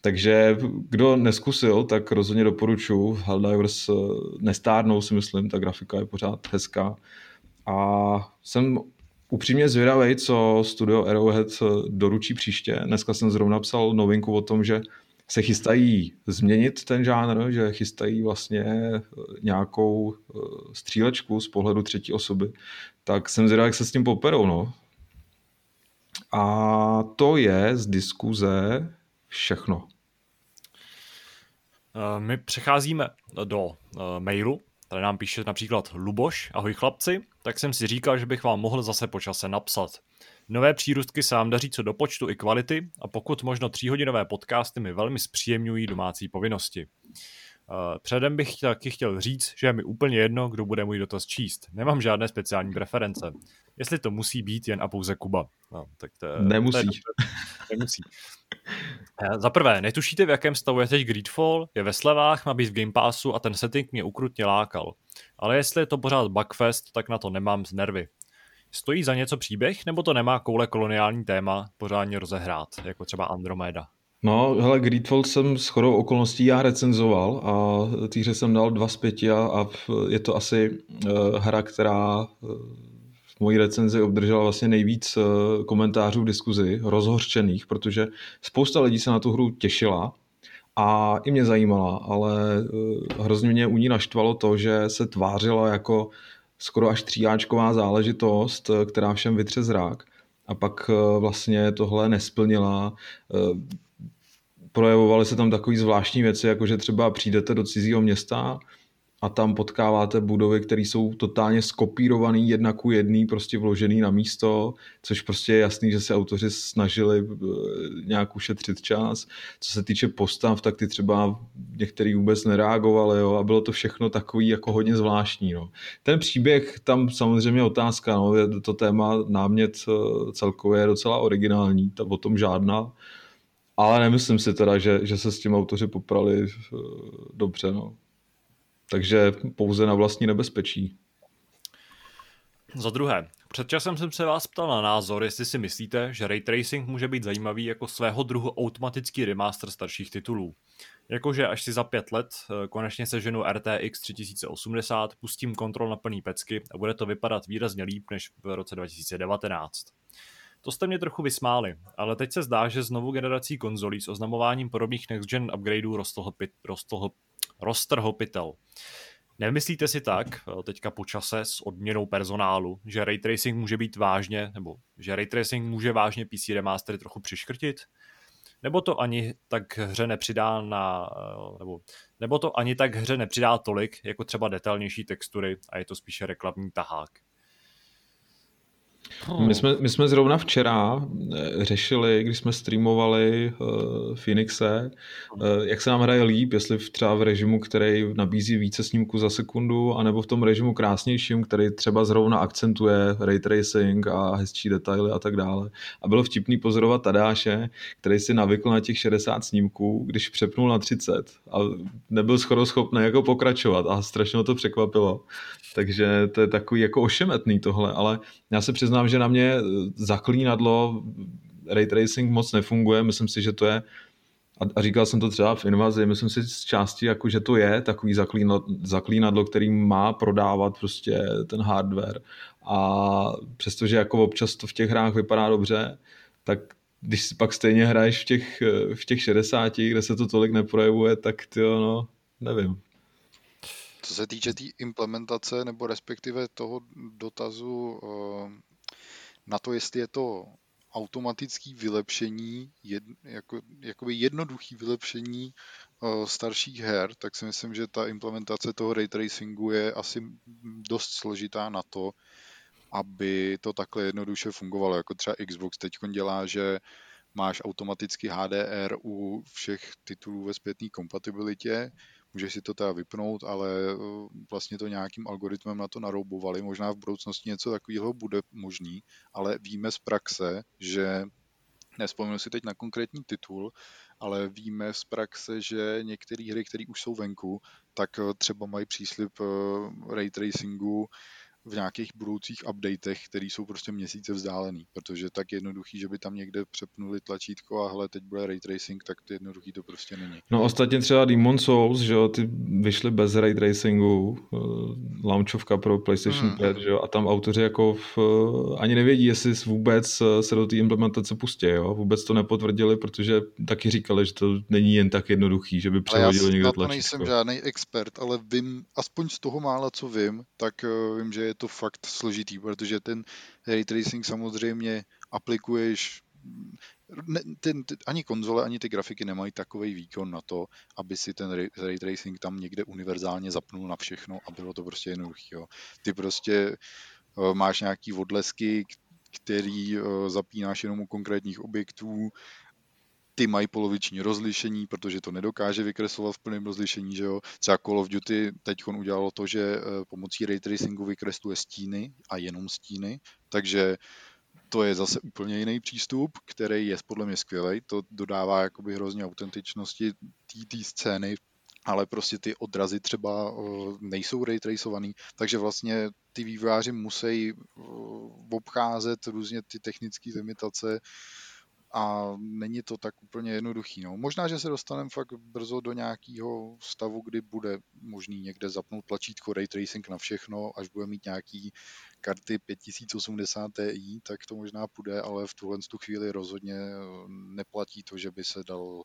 takže kdo neskusil, tak rozhodně doporučuji. Helldivers eh, nestárnou si myslím, ta grafika je pořád hezká. A jsem upřímně zvědavý, co studio Arrowhead eh, doručí příště. Dneska jsem zrovna psal novinku o tom, že se chystají změnit ten žánr, že chystají vlastně eh, nějakou eh, střílečku z pohledu třetí osoby, tak jsem zvědavý, jak se s tím poperou. No. A to je z diskuze všechno. Eh, my přecházíme do mailu, tady nám píše například Luboš, ahoj chlapci, tak jsem si říkal, že bych vám mohl zase po čase napsat. Nové přírůstky se vám daří co do počtu i kvality a pokud možno tříhodinové podcasty mi velmi zpříjemňují domácí povinnosti. Eh, předem bych taky chtěl říct, že je mi úplně jedno, kdo bude můj dotaz číst. Nemám žádné speciální preference. Jestli to musí být jen a pouze Kuba. No, tak to je, Nemusí. To je, nemusí. Eh, za prvé, netušíte, v jakém stavu je teď Greedfall, je ve slevách, má být v Game Passu a ten setting mě ukrutně lákal. Ale jestli je to pořád Bugfest, tak na to nemám z nervy. Stojí za něco příběh, nebo to nemá koule koloniální téma pořádně rozehrát, jako třeba Andromeda? No, hele, Greedfall jsem s chodou okolností já recenzoval a týře jsem dal dva z pěti a, a je to asi uh, hra, která uh, v mojí recenzi obdržela vlastně nejvíc uh, komentářů v diskuzi, rozhořčených, protože spousta lidí se na tu hru těšila a i mě zajímala, ale uh, hrozně mě u ní naštvalo to, že se tvářila jako skoro až tříáčková záležitost, která všem vytře zrák. A pak vlastně tohle nesplnila projevovaly se tam takové zvláštní věci, jako že třeba přijdete do cizího města a tam potkáváte budovy, které jsou totálně skopírované jedna ku jedný, prostě vložený na místo, což prostě je jasný, že se autoři snažili eh, nějak ušetřit čas. Co se týče postav, tak ty třeba některý vůbec nereagovali jo, a bylo to všechno takový jako hodně zvláštní. No. Ten příběh, tam samozřejmě otázka, no, to téma námět eh, celkově je docela originální, ta o tom žádná, ale nemyslím si teda, že, že se s tím autoři poprali uh, dobře. No. Takže pouze na vlastní nebezpečí. Za druhé, před časem jsem se vás ptal na názor, jestli si myslíte, že ray tracing může být zajímavý jako svého druhu automatický remaster starších titulů. Jakože až si za pět let eh, konečně seženu RTX 3080, pustím kontrol na plný pecky a bude to vypadat výrazně líp než v roce 2019. To jste mě trochu vysmáli, ale teď se zdá, že s novou generací konzolí s oznamováním podobných next-gen upgradeů roztrhl pytel. Nemyslíte si tak, eh, teďka po čase s odměnou personálu, že ray tracing může být vážně, nebo že ray tracing může vážně PC remastery trochu přiškrtit? Nebo to ani tak hře nepřidá na, eh, nebo, nebo to ani tak hře nepřidá tolik, jako třeba detailnější textury a je to spíše reklamní tahák? Hmm. My, jsme, my jsme zrovna včera eh, řešili, když jsme streamovali uh, Phoenixe, uh, jak se nám hraje líp, jestli v, třeba v režimu, který nabízí více snímků za sekundu, anebo v tom režimu krásnějším, který třeba zrovna akcentuje ray tracing a hezčí detaily a tak dále. A bylo vtipný pozorovat Tadáše, který si navykl na těch 60 snímků, když přepnul na 30 a nebyl skoro schopný jako pokračovat a strašně to překvapilo. Takže to je takový jako ošemetný tohle, ale já se přiznám, že na mě zaklínadlo ray tracing moc nefunguje, myslím si, že to je a říkal jsem to třeba v invazi, myslím si z části, jako, že to je takový zaklínadlo, zaklínadlo, který má prodávat prostě ten hardware a přestože jako občas to v těch hrách vypadá dobře, tak když si pak stejně hraješ v těch, v těch 60, kde se to tolik neprojevuje, tak ty no, nevím. Co se týče té tý implementace nebo respektive toho dotazu eh, na to, jestli je to automatický vylepšení, jed, jako, jakoby jednoduchý vylepšení uh, starších her, tak si myslím, že ta implementace toho ray tracingu je asi dost složitá na to, aby to takhle jednoduše fungovalo. Jako třeba Xbox teď dělá, že máš automaticky HDR u všech titulů ve zpětné kompatibilitě, můžeš si to teda vypnout, ale eh, vlastně to nějakým algoritmem na to naroubovali. Možná v budoucnosti něco takového bude možný, ale víme z praxe, že nespomenu si teď na konkrétní titul, ale víme z praxe, že některé hry, které už jsou venku, tak eh, třeba mají příslip eh, ray tracingu v nějakých budoucích updatech, které jsou prostě měsíce vzdálený, protože tak jednoduchý, že by tam někde přepnuli tlačítko a hele, teď bude ray tracing, tak to jednoduchý to prostě není. No ostatně třeba Demon Souls, že jo, ty vyšly bez ray tracingu, uh, launchovka pro PlayStation hmm. 5, že jo, a tam autoři jako v, uh, ani nevědí, jestli vůbec uh, se do té implementace pustí, jo, vůbec to nepotvrdili, protože taky říkali, že to není jen tak jednoduchý, že by přehodili někdo tlačítko. Já nejsem žádný expert, ale vím, aspoň z toho mála, co vím, tak uh, vím, že je to fakt složitý, protože ten ray tracing samozřejmě aplikuješ ne, ten, ten, ani konzole, ani ty grafiky nemají takový výkon na to, aby si ten ray, tracing tam někde univerzálně zapnul na všechno a bylo to prostě jednoduché. Ty prostě uh, máš nějaký odlesky, který uh, zapínáš jenom u konkrétních objektů, ty mají poloviční rozlišení, protože to nedokáže vykreslovat v plném rozlišení, že jo. Třeba Call of Duty teď udělalo to, že eh, pomocí ray tracingu vykresluje stíny a jenom stíny, takže to je zase úplně jiný přístup, který je podle mě skvělý. To dodává jakoby hrozně autentičnosti té scény, ale prostě ty odrazy třeba eh, nejsou ray tracovaný, takže vlastně ty vývojáři musí eh, obcházet různě ty technické limitace a není to tak úplně jednoduchý. No. Možná, že se dostaneme fakt brzo do nějakého stavu, kdy bude možný někde zapnout tlačítko Ray Tracing na všechno, až bude mít nějaký karty 5080 Ti, tak to možná půjde, ale v tuhle tu chvíli rozhodně neplatí to, že by se dal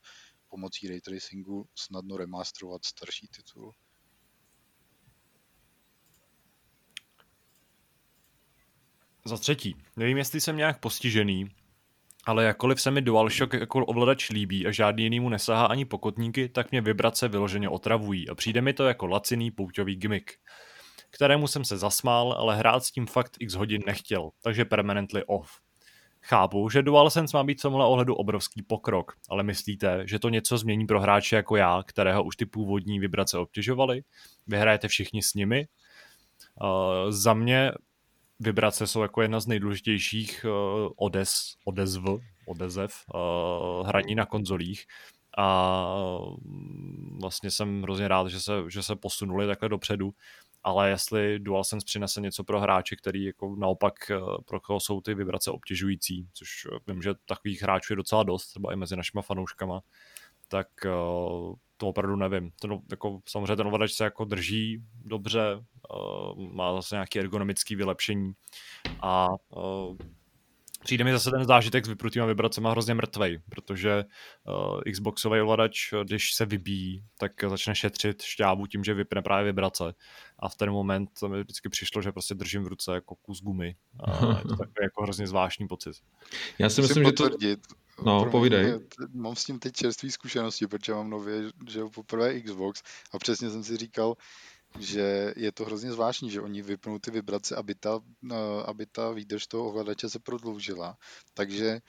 pomocí ray tracingu snadno remasterovat starší titul. Za třetí, nevím, jestli jsem nějak postižený, ale jakkoliv se mi DualShock jako ovladač líbí a žádný jiný mu nesahá ani pokotníky, tak mě vibrace vyloženě otravují a přijde mi to jako laciný pouťový gimmick, kterému jsem se zasmál, ale hrát s tím fakt x hodin nechtěl, takže permanently off. Chápu, že DualSense má být v tomhle ohledu obrovský pokrok, ale myslíte, že to něco změní pro hráče jako já, kterého už ty původní vibrace obtěžovaly? Vyhrajete všichni s nimi? Uh, za mě vibrace jsou jako jedna z nejdůležitějších uh, odes, odezv, odezev uh, hraní na konzolích. A vlastně jsem hrozně rád, že se, že se posunuli takhle dopředu. Ale jestli DualSense přinese něco pro hráče, který jako naopak eh, pro koho jsou ty vibrace obtěžující, což eh, vím, že takových hráčů je docela dost, třeba i mezi našimi fanouškama, tak eh, to opravdu nevím. Ten, jako, samozřejmě ten ovladač se jako drží dobře, má zase nějaké ergonomické vylepšení a Přijde mi zase ten zážitek s vyprutýma vibracemi hrozně mrtvej, protože uh, Xboxový ovladač, když se vybíjí, tak začne šetřit šťávu tím, že vypne právě vibrace. A v ten moment mi vždycky přišlo, že prostě držím v ruce jako kus gumy. A je to takový jako hrozně zvláštní pocit. Já si myslím, že to... No, povídej. Mám s tím teď čerstvý zkušenosti, protože mám nově, že poprvé Xbox a přesně jsem si říkal, že je to hrozně zvláštní, že oni vypnou ty vibrace, aby ta, eh, aby ta výdrž toho ovladače se prodloužila. Takže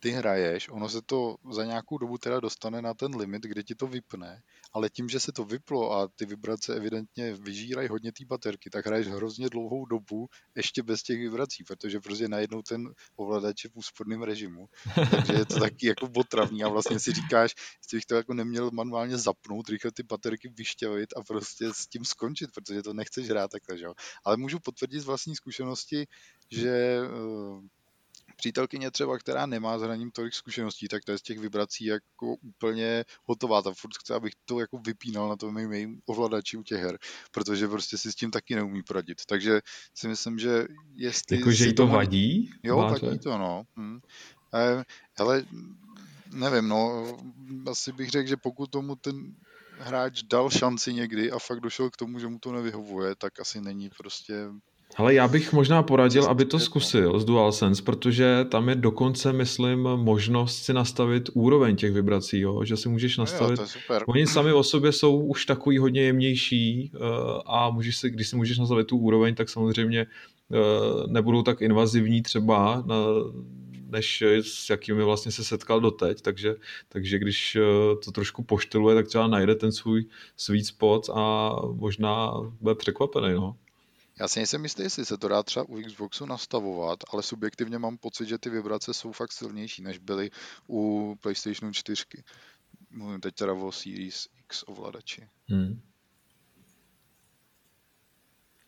ty hraješ, ono se to za nějakou dobu teda dostane na ten limit, kde ti to vypne, ale tím, že se to vyplo a ty vibrace evidentně vyžírají hodně té baterky, tak hraješ hrozně dlouhou dobu ještě bez těch vibrací, protože prostě najednou ten ovladač je v úsporném režimu. Takže je to taky jako potravný a vlastně si říkáš, jestli bych to jako neměl manuálně zapnout, rychle ty baterky vyšťavit a prostě s tím skončit, protože to nechceš hrát takhle, že jo. Ale můžu potvrdit z vlastní zkušenosti, že uh, přítelkyně třeba, která nemá s hraním tolik zkušeností, tak to je z těch vibrací jako úplně hotová. Ta furt chce, abych to jako vypínal na tom mým, mým ovladači u těch her, protože prostě si s tím taky neumí poradit. Takže si myslím, že jestli... Jako, že jí to vadí? Jo, vadí to, no. Hm. Eh, hele, nevím, no, asi bych řekl, že pokud tomu ten hráč dal šanci někdy a fakt došel k tomu, že mu to nevyhovuje, tak asi není prostě ale já bych možná poradil, aby to zkusil z DualSense, protože tam je dokonce, myslím, možnost si nastavit úroveň těch vibrací, jo? že si můžeš nastavit. Jo, Oni sami o sobě jsou už takový hodně jemnější uh, a můžeš si, když si můžeš nastavit tu úroveň, tak samozřejmě uh, nebudou tak invazivní třeba na, než s jakými vlastně se setkal doteď, takže, takže když eh, to trošku pošteluje, tak třeba najde ten svůj sweet spot a možná bude překvapený. No. Já si nejsem jistý, jestli se to dá třeba u Xboxu nastavovat, ale subjektivně mám pocit, že ty vibrace jsou fakt silnější, než byly u PlayStationu 4. Mluvím teď teda o Series X ovladači. Hmm.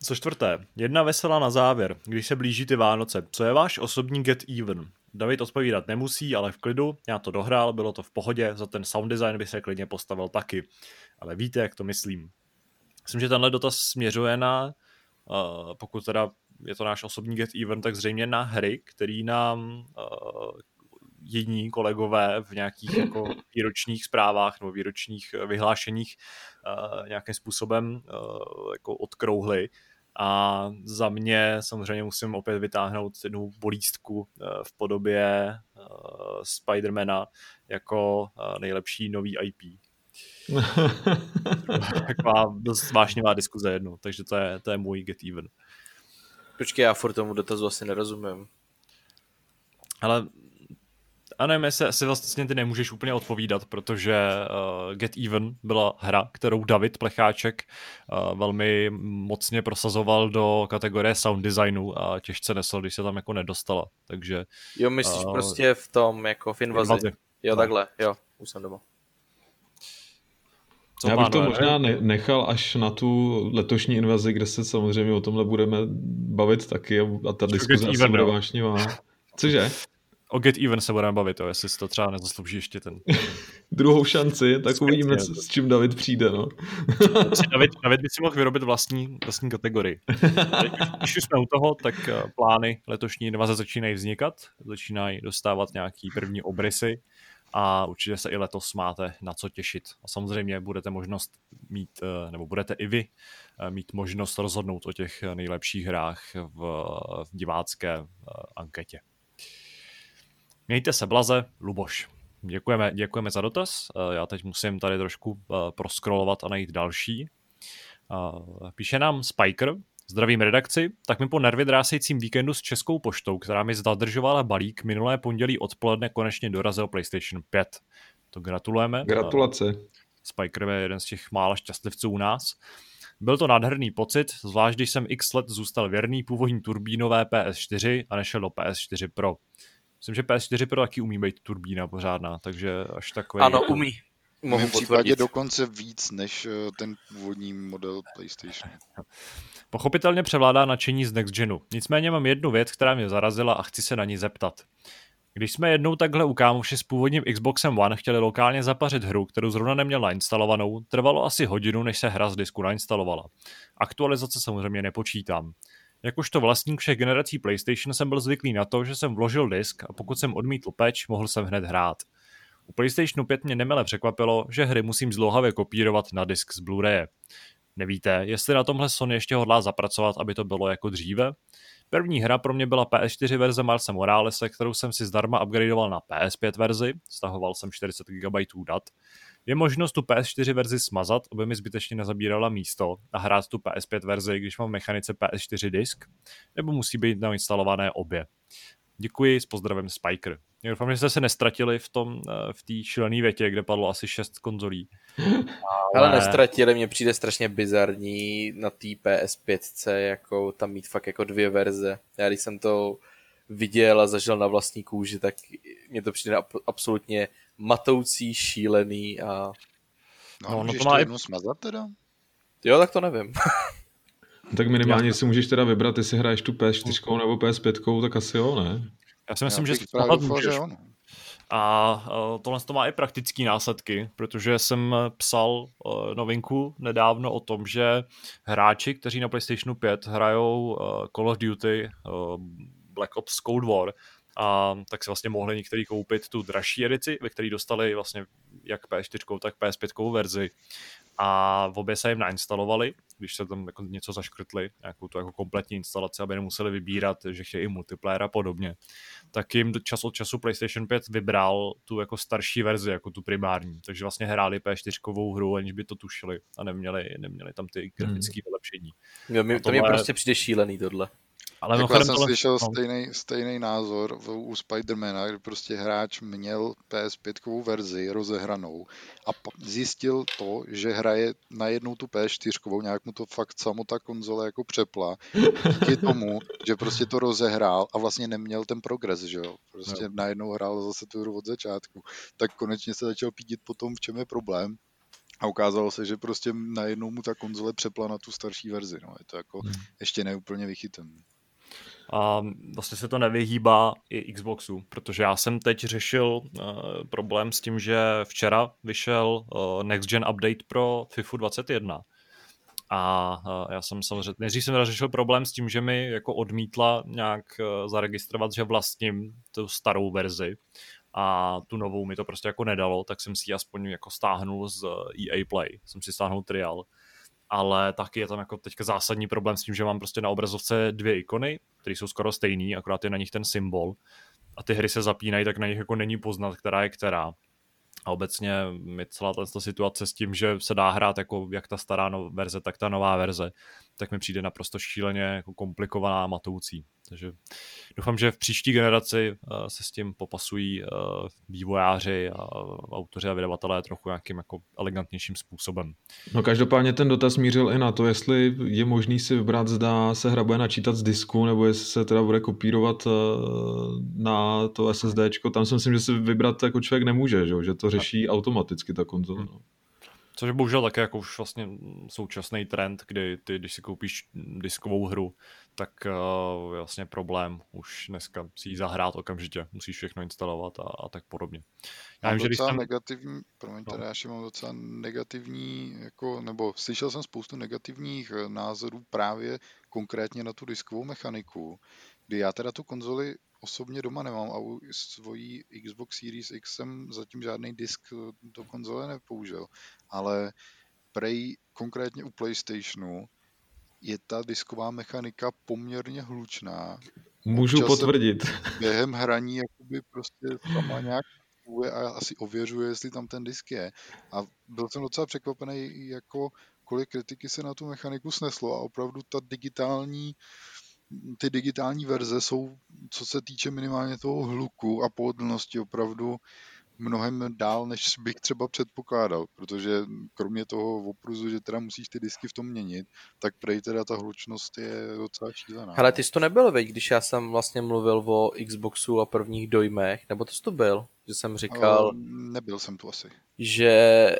Co čtvrté, jedna veselá na závěr, když se blíží ty Vánoce. Co je váš osobní get even? David odpovídat nemusí, ale v klidu, já to dohrál, bylo to v pohodě, za ten sound design by se klidně postavil taky. Ale víte, jak to myslím. Myslím, že tenhle dotaz směřuje na Uh, pokud teda je to náš osobní get event, tak zřejmě na hry, který nám uh, jiní kolegové v nějakých jako výročních zprávách nebo výročních vyhlášeních uh, nějakým způsobem uh, jako odkrouhli. A za mě samozřejmě musím opět vytáhnout jednu bolístku v podobě Spidermana jako nejlepší nový IP. Taková dost vášnivá diskuze jednou, takže to je, to je můj get even. Počkej, já furt tomu dotazu asi nerozumím. Ale a nevím, jestli asi vlastně ty nemůžeš úplně odpovídat, protože uh, Get Even byla hra, kterou David Plecháček uh, velmi mocně prosazoval do kategorie sound designu a těžce nesl, když se tam jako nedostala. Takže, jo, myslíš uh, prostě v tom, jako v invazi. invazi. Jo, no. takhle, jo, už jsem doma. Co Já bych to možná nechal až na tu letošní invazi, kde se samozřejmě o tomhle budeme bavit taky a ta diskuze asi bude vášnivá. Cože? o Get Even se budeme bavit, jo, jestli si to třeba nezaslouží ještě ten. Druhou šanci, tak uvidíme, s čím David přijde. No. David, David by si mohl vyrobit vlastní, vlastní kategorii. Když už jsme u toho, tak eh, plány letošní dva začínají vznikat, začínají dostávat nějaký první obrysy a určitě se i letos máte na co těšit. A samozřejmě budete možnost mít, eh, nebo budete i vy eh, mít možnost rozhodnout o těch nejlepších hrách v, v divácké anketě. Mějte se blaze, Luboš. Děkujeme, děkujeme za dotaz. Eh, já teď musím tady trošku eh, proskrolovat a najít další. Eh, píše nám Spiker, Zdravím redakci, tak mi po nervě drásejícím víkendu s Českou poštou, která mi zadržovala balík, minulé pondělí odpoledne konečně dorazil PlayStation 5. To gratulujeme. Gratulace. Spiker je jeden z těch mála šťastlivců u nás. Byl to nádherný pocit, zvlášť když jsem x let zůstal věrný původní turbínové PS4 a nešel do PS4 Pro. Myslím, že PS4 Pro taky umí být turbína pořádná, takže až takový... Ano, jako... umí. Mohu v případě dokonce víc než eh, ten původní model PlayStation. Pochopitelně převládá nadšení z Next Genu. Nicméně mám jednu věc, která mě zarazila a chci se na ní zeptat. Když jsme jednou takhle u kámoši s původním Xboxem One chtěli lokálně zapařit hru, kterou zrovna neměl nainstalovanou, trvalo asi hodinu, než se hra z disku nainstalovala. Aktualizace samozřejmě nepočítám. Jakožto vlastník všech generací PlayStation jsem byl zvyklý na to, že jsem vložil disk a pokud jsem odmítl patch, mohl jsem hned hrát. U PlayStationu 5 mě nemile překvapilo, že hry musím zlouhavě kopírovat na disk z Blu-ray. Nevíte, jestli na tomhle Sony ještě hodlá zapracovat, aby to bylo jako dříve? První hra pro mě byla PS4 verze Marse Moralese, kterou jsem si zdarma upgradeoval na PS5 verzi, stahoval jsem 40 GB dat je možnost tu PS4 verzi smazat, aby mi zbytečně nezabírala místo a hrát tu PS5 verzi, když mám v mechanice PS4 disk, nebo musí být nainstalované obě. Děkuji, s pozdravem Spiker. Já doufám, že jste se nestratili v tom, eh, v té šílené větě, kde padlo asi šest konzolí. Ale... Ale nestratili, mně přijde strašně bizarní na té PS5, jako tam mít fakt jako dvě verze. Já když jsem to viděl a zažil na vlastní kůži, tak mě to přijde absolutně matoucí, šílený a... No, no, no to má jednu smazat teda? Jo, tak to nevím. tak minimálně si můžeš teda vybrat, jestli hraješ tu PS4 nebo PS5, tak asi jo, ne? Já si myslím, Já že smazat můžeš. No. A tohle to má i praktické následky, protože jsem psal e, novinku nedávno o tom, že hráči, kteří na PlayStationu 5 hrajou e, Call of Duty e, Black Ops Cold War, a tak si vlastně mohli některý koupit tu dražší edici, ve které dostali vlastně jak PS4, tak PS5 verzi a v obě se jim nainstalovali, když se tam jako něco zaškrtli, nějakou tu jako kompletní instalaci, aby nemuseli vybírat, že chtějí i multiplayer a podobně, tak jim čas od času PlayStation 5 vybral tu jako starší verzi, jako tu primární, takže vlastně hráli P4 hru, aniž by to tušili a neměli, neměli tam ty grafické hmm. vylepšení. Jo, mi, to tohle... mě prostě přijde šílený tohle. Ale jako já jsem tohle... slyšel no. stejný, stejný názor u Spidermana, kdy prostě hráč měl PS5 verzi rozehranou a zjistil to, že hraje najednou tu PS4, nějak mu to fakt samo ta konzole jako přepla, díky tomu, že prostě to rozehrál a vlastně neměl ten progres, že jo. Prostě no. najednou hrál zase tu hru od začátku. Tak konečně se začal pídit potom, v čem je problém. A ukázalo se, že prostě najednou mu ta konzole přepla na tu starší verzi. No. Je to jako hmm. ještě neúplně vychytem a vlastně se to nevyhýbá i Xboxu, protože já jsem teď řešil uh, problém s tím, že včera vyšel uh, Next Gen Update pro FIFA 21 a uh, já jsem samozřejmě, nejdřív jsem řešil problém s tím, že mi jako odmítla nějak zaregistrovat, že vlastním tu starou verzi a tu novou mi to prostě jako nedalo, tak jsem si ji aspoň jako stáhnul z EA Play, jsem si stáhnul trial ale taky je tam jako teďka zásadní problém s tím, že mám prostě na obrazovce dvě ikony, které jsou skoro stejné, akorát je na nich ten symbol a ty hry se zapínají, tak na nich jako není poznat, která je která. A obecně mi celá ta situace s tím, že se dá hrát jako jak ta stará no, verze, tak ta nová verze, tak mi přijde naprosto šíleně jako komplikovaná a matoucí. Takže doufám, že v příští generaci uh, se s tím popasují uh, vývojáři a autoři a vydavatelé trochu nějakým jako elegantnějším způsobem. No každopádně ten dotaz mířil i na to, jestli je možný si vybrat, zda se hra bude načítat z disku, nebo jestli se teda bude kopírovat uh, na to SSD. Tam si myslím, že si vybrat jako člověk nemůže, že, že to řeší automaticky ta konzole. No Což je bohužel také jako už vlastně současný trend, kdy ty, když si koupíš diskovou hru, tak uh, vlastně problém už dneska si ji zahrát okamžitě, musíš všechno instalovat a, a tak podobně. Já mám vím, docela že jsem... negativní, promiňte, no. já mám docela negativní, jako, nebo slyšel jsem spoustu negativních eh, názorů právě konkrétně na tu diskovou mechaniku, kdy já teda tu konzoli osobně doma nemám a u svojí Xbox Series X jsem zatím žádný disk eh, do konzole nepoužil, ale prej konkrétně u PlayStationu je ta disková mechanika poměrně hlučná. Můžu Občas potvrdit. Během hraní jakoby prostě sama nějak a asi ověřuje, jestli tam ten disk je. A byl jsem docela překvapený, jako kolik kritiky se na tu mechaniku sneslo a opravdu ta digitální ty digitální verze jsou, co se týče minimálně toho hluku a pohodlnosti, opravdu mnohem dál, než bych třeba předpokládal, protože kromě toho opruzu, že teda musíš ty disky v tom měnit, tak prej teda ta hlučnost je docela šílená. Ale ty jsi to nebyl, veď, když já jsem vlastně mluvil o Xboxu a prvních dojmech, nebo to jsi to byl, že jsem říkal... Nebyl jsem tu asi. Že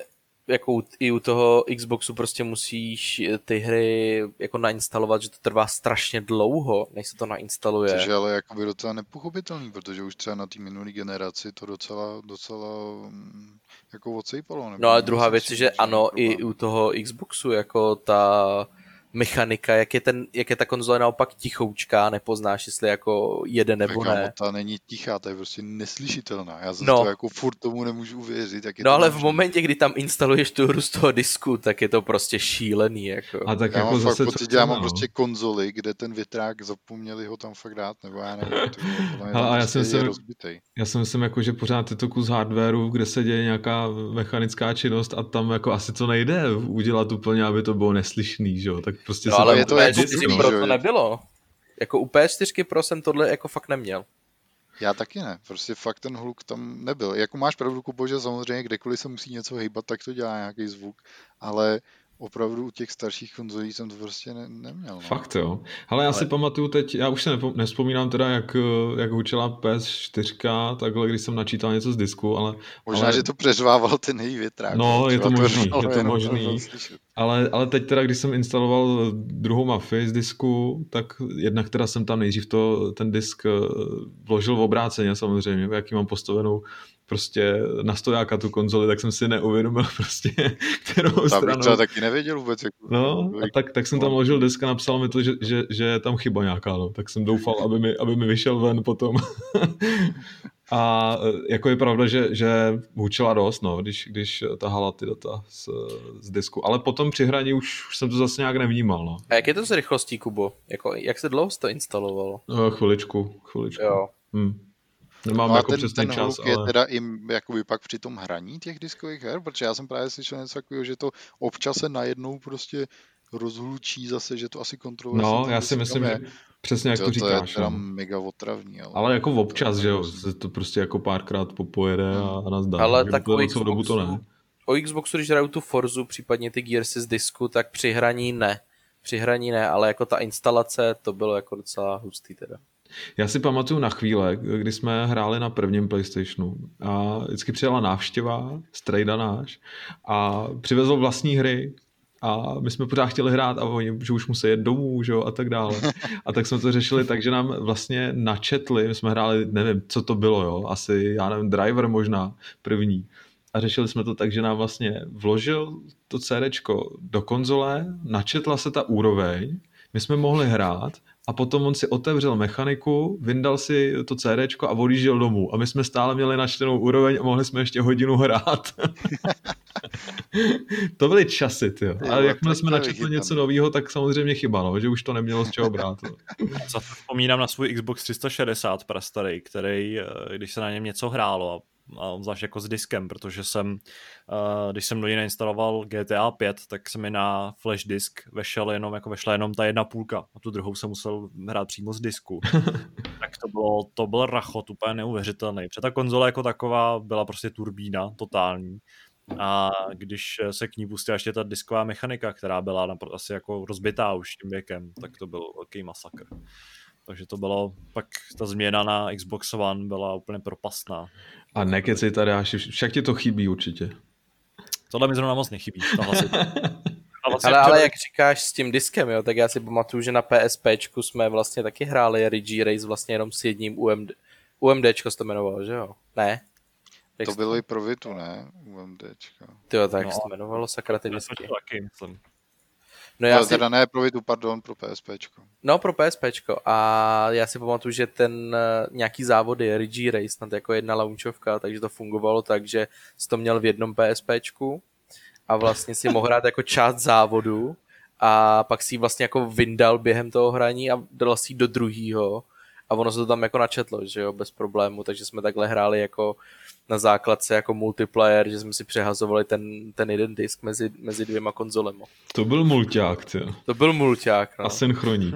jako i u toho Xboxu prostě musíš ty hry jako nainstalovat, že to trvá strašně dlouho, než se to nainstaluje. Což je ale jakoby docela nepochopitelný, protože už třeba na té minulé generaci to docela, docela mm, jako odsejpalo. No a druhá věc je, že ano, i u toho Xboxu jako ta mechanika, jak je, ten, jak je ta konzole naopak tichoučká, nepoznáš, jestli jako jede nebo ne. Ta není tichá, ta je prostě neslyšitelná. Já za no. to jako furt tomu nemůžu uvěřit. Jak je no to ale možný. v momentě, kdy tam instaluješ tu hru z toho disku, tak je to prostě šílený. Jako. A tak já jako mám zase fakt pocit, já mám no. prostě konzoli, kde ten větrák zapomněli ho tam fakt dát, nebo já nevím. To, ale já prostě jsem myslím, já si myslím, jako, že pořád je to kus hardwareu, kde se děje nějaká mechanická činnost a tam jako asi to nejde udělat úplně, aby to bylo neslyšný, že jo? Tak prostě no, ale je to PS4 Pro to nebylo. Jako u PS4 Pro jsem tohle jako fakt neměl. Já taky ne, prostě fakt ten hluk tam nebyl. Jako máš pravdu, Kubo, že samozřejmě kdekoliv se musí něco hejbat, tak to dělá nějaký zvuk, ale opravdu u těch starších konzolí jsem to prostě ne, neměl. No. Fakt jo. Ale já Ale... si pamatuju teď, já už se nepo, nespomínám teda, jak, jak hučela PS4, takhle, když jsem načítal něco z disku, ale... Možná, ale... že to přeřvával ten její větrák. No, je to možný, je to možný. Ale, ale teď teda, když jsem instaloval druhou mafii z disku, tak jednak teda jsem tam nejdřív to, ten disk eh, vložil v obráceně samozřejmě, jaký mám postavenou prostě na stojáka tu konzoli, tak jsem si neuvědomil prostě, kterou Tam stranu. Třeba taky nevěděl vůbec. Jak... No, a tak, tak jsem tam vložil disk a napsal mi to, že, že, že je tam chyba nějaká, no. tak jsem doufal, aby mi, aby mi vyšel ven potom. a e, jako je pravda, že, že hučela dost, no, když, když tahala ty data z, z disku, ale potom při hraní už, už jsem to zase nějak nevnímal, no. A jak je to s rychlostí, Kubo? Jako, jak se dlouho to instalovalo? No, chviličku, chviličku. Jo. Hmm. Nemám no jako ten, ten čas, ale... je teda i jakoby pak při tom hraní těch diskových her, protože já jsem právě slyšel něco takového, že to občas se najednou prostě rozhlučí zase, že to asi kontroluje. No, já si myslím, je. že přesně jak to, to říkáš. To je teda no. mega otravní. Ale, ale jako občas, že jo, se to prostě jako párkrát popojede a, a nazdá. Ale tak o Xboxu, dobu to ne. O Xboxu, když hraju tu Forzu, případně ty Gearsy z disku, tak při hraní ne. Při hraní ne, ale jako ta instalace, to bylo jako docela hustý teda. Já si pamatuju na chvíle, kdy jsme hráli na prvním PlayStationu a vždycky přijela návštěva, strejda náš a přivezl vlastní hry, a my jsme pořád chtěli hrát a oni, že už musí jet domů, že jo, a tak dále. A tak jsme to řešili tak, že nám vlastně načetli, my jsme hráli, nevím, co to bylo, jo, asi, já nevím, driver možná první. A řešili jsme to tak, že nám vlastně vložil to CDčko do konzole, načetla se ta úroveň, my jsme mohli hrát a potom on si otevřel mechaniku, vyndal si to CD a odjížděl domů. A my jsme stále měli načtenou úroveň a mohli jsme ještě hodinu hrát. to byly časy, ty. Ale jakmile jsme načetli něco nového, tak samozřejmě chyba, no, že už to nemělo z čeho brát. Zase vzpomínám na svůj Xbox 360 prastarý, který, eh, když se na něm něco hrálo a a zvlášť jako s diskem, protože jsem, uh, když jsem do něj nainstaloval GTA 5, tak se mi na flash disk vešel jenom, jako vešla jenom ta jedna půlka a tu druhou jsem musel hrát přímo z disku. tak to bylo, to byl rachot úplně neuvěřitelný. Protože ta konzole jako taková byla prostě turbína totální. A když se k ní pustila ještě ta disková mechanika, která byla asi jako rozbitá už tím věkem, tak to byl velký masakr. Takže to bylo, pak ta změna na Xbox One byla úplně propastná. A nekeci tady, až však ti to chybí určitě. Tohle mi zrovna moc nechybí. ale, ale jak říkáš s tím diskem, jo, tak já si pamatuju, že na PSP jsme vlastně taky hráli Rigi Race vlastně jenom s jedním UMD, UMDčko se to jmenovalo, že jo? Ne? Jak to bylo i pro Vitu, ne? UMDčko. Jo, tak no, se to jmenovalo, sakra ty disky. To taky, myslím. No já no, si... teda ne pro Vitu, pardon, pro PSPčko. No, pro PSPčko. A já si pamatuju, že ten uh, nějaký závody, Rigi Race, snad jako jedna launchovka, takže to fungovalo tak, že jsi to měl v jednom PSPčku a vlastně si mohl hrát jako část závodu a pak si vlastně jako vyndal během toho hraní a dal si do druhého a ono se to tam jako načetlo, že jo, bez problému, takže jsme takhle hráli jako na základce jako multiplayer, že jsme si přehazovali ten, ten jeden disk mezi, mezi dvěma konzolemi. To byl mulťák, ty. To byl mulťák, no. A synchroní.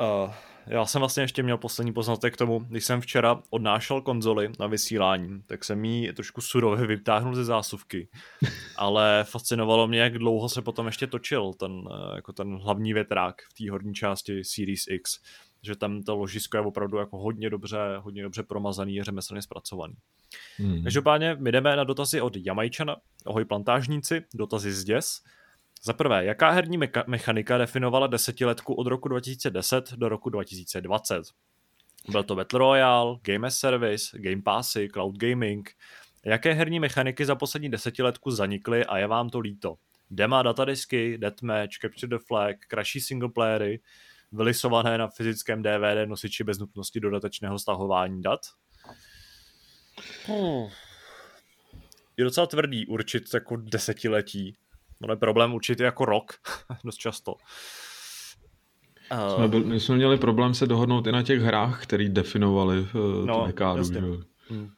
uh, já jsem vlastně ještě měl poslední poznatek k tomu, když jsem včera odnášel konzoli na vysílání, tak jsem jí trošku surově vytáhnul ze zásuvky, ale fascinovalo mě, jak dlouho se potom ještě točil ten, eh, jako ten hlavní větrák v té horní části Series X, že tam to ložisko je opravdu jako hodně dobře, hodně dobře promazaný a řemeslně zpracovaný. Hmm. Každopádně my jdeme na dotazy od Jamajčana, ahoj plantážníci, dotazy z Děs. Za prvé, jaká herní meka- mechanika definovala desetiletku od roku 2010 do roku 2020? Byl to Battle Royale, Game as Service, Game Passy, Cloud Gaming. Jaké herní mechaniky za poslední desetiletku zanikly a je vám to líto? Dema, datadisky, deathmatch, capture the flag, crashy singleplayery, vylisované na fyzickém DVD nosiči bez nutnosti dodatečného stahování dat? Hmm. Je docela tvrdý určit jako desetiletí. No je problém určitě jako rok, dost často. Jsme, byl, my jsme měli problém se dohodnout i na těch hrách, které definovali uh, no, tu dekádu. Že? Hmm.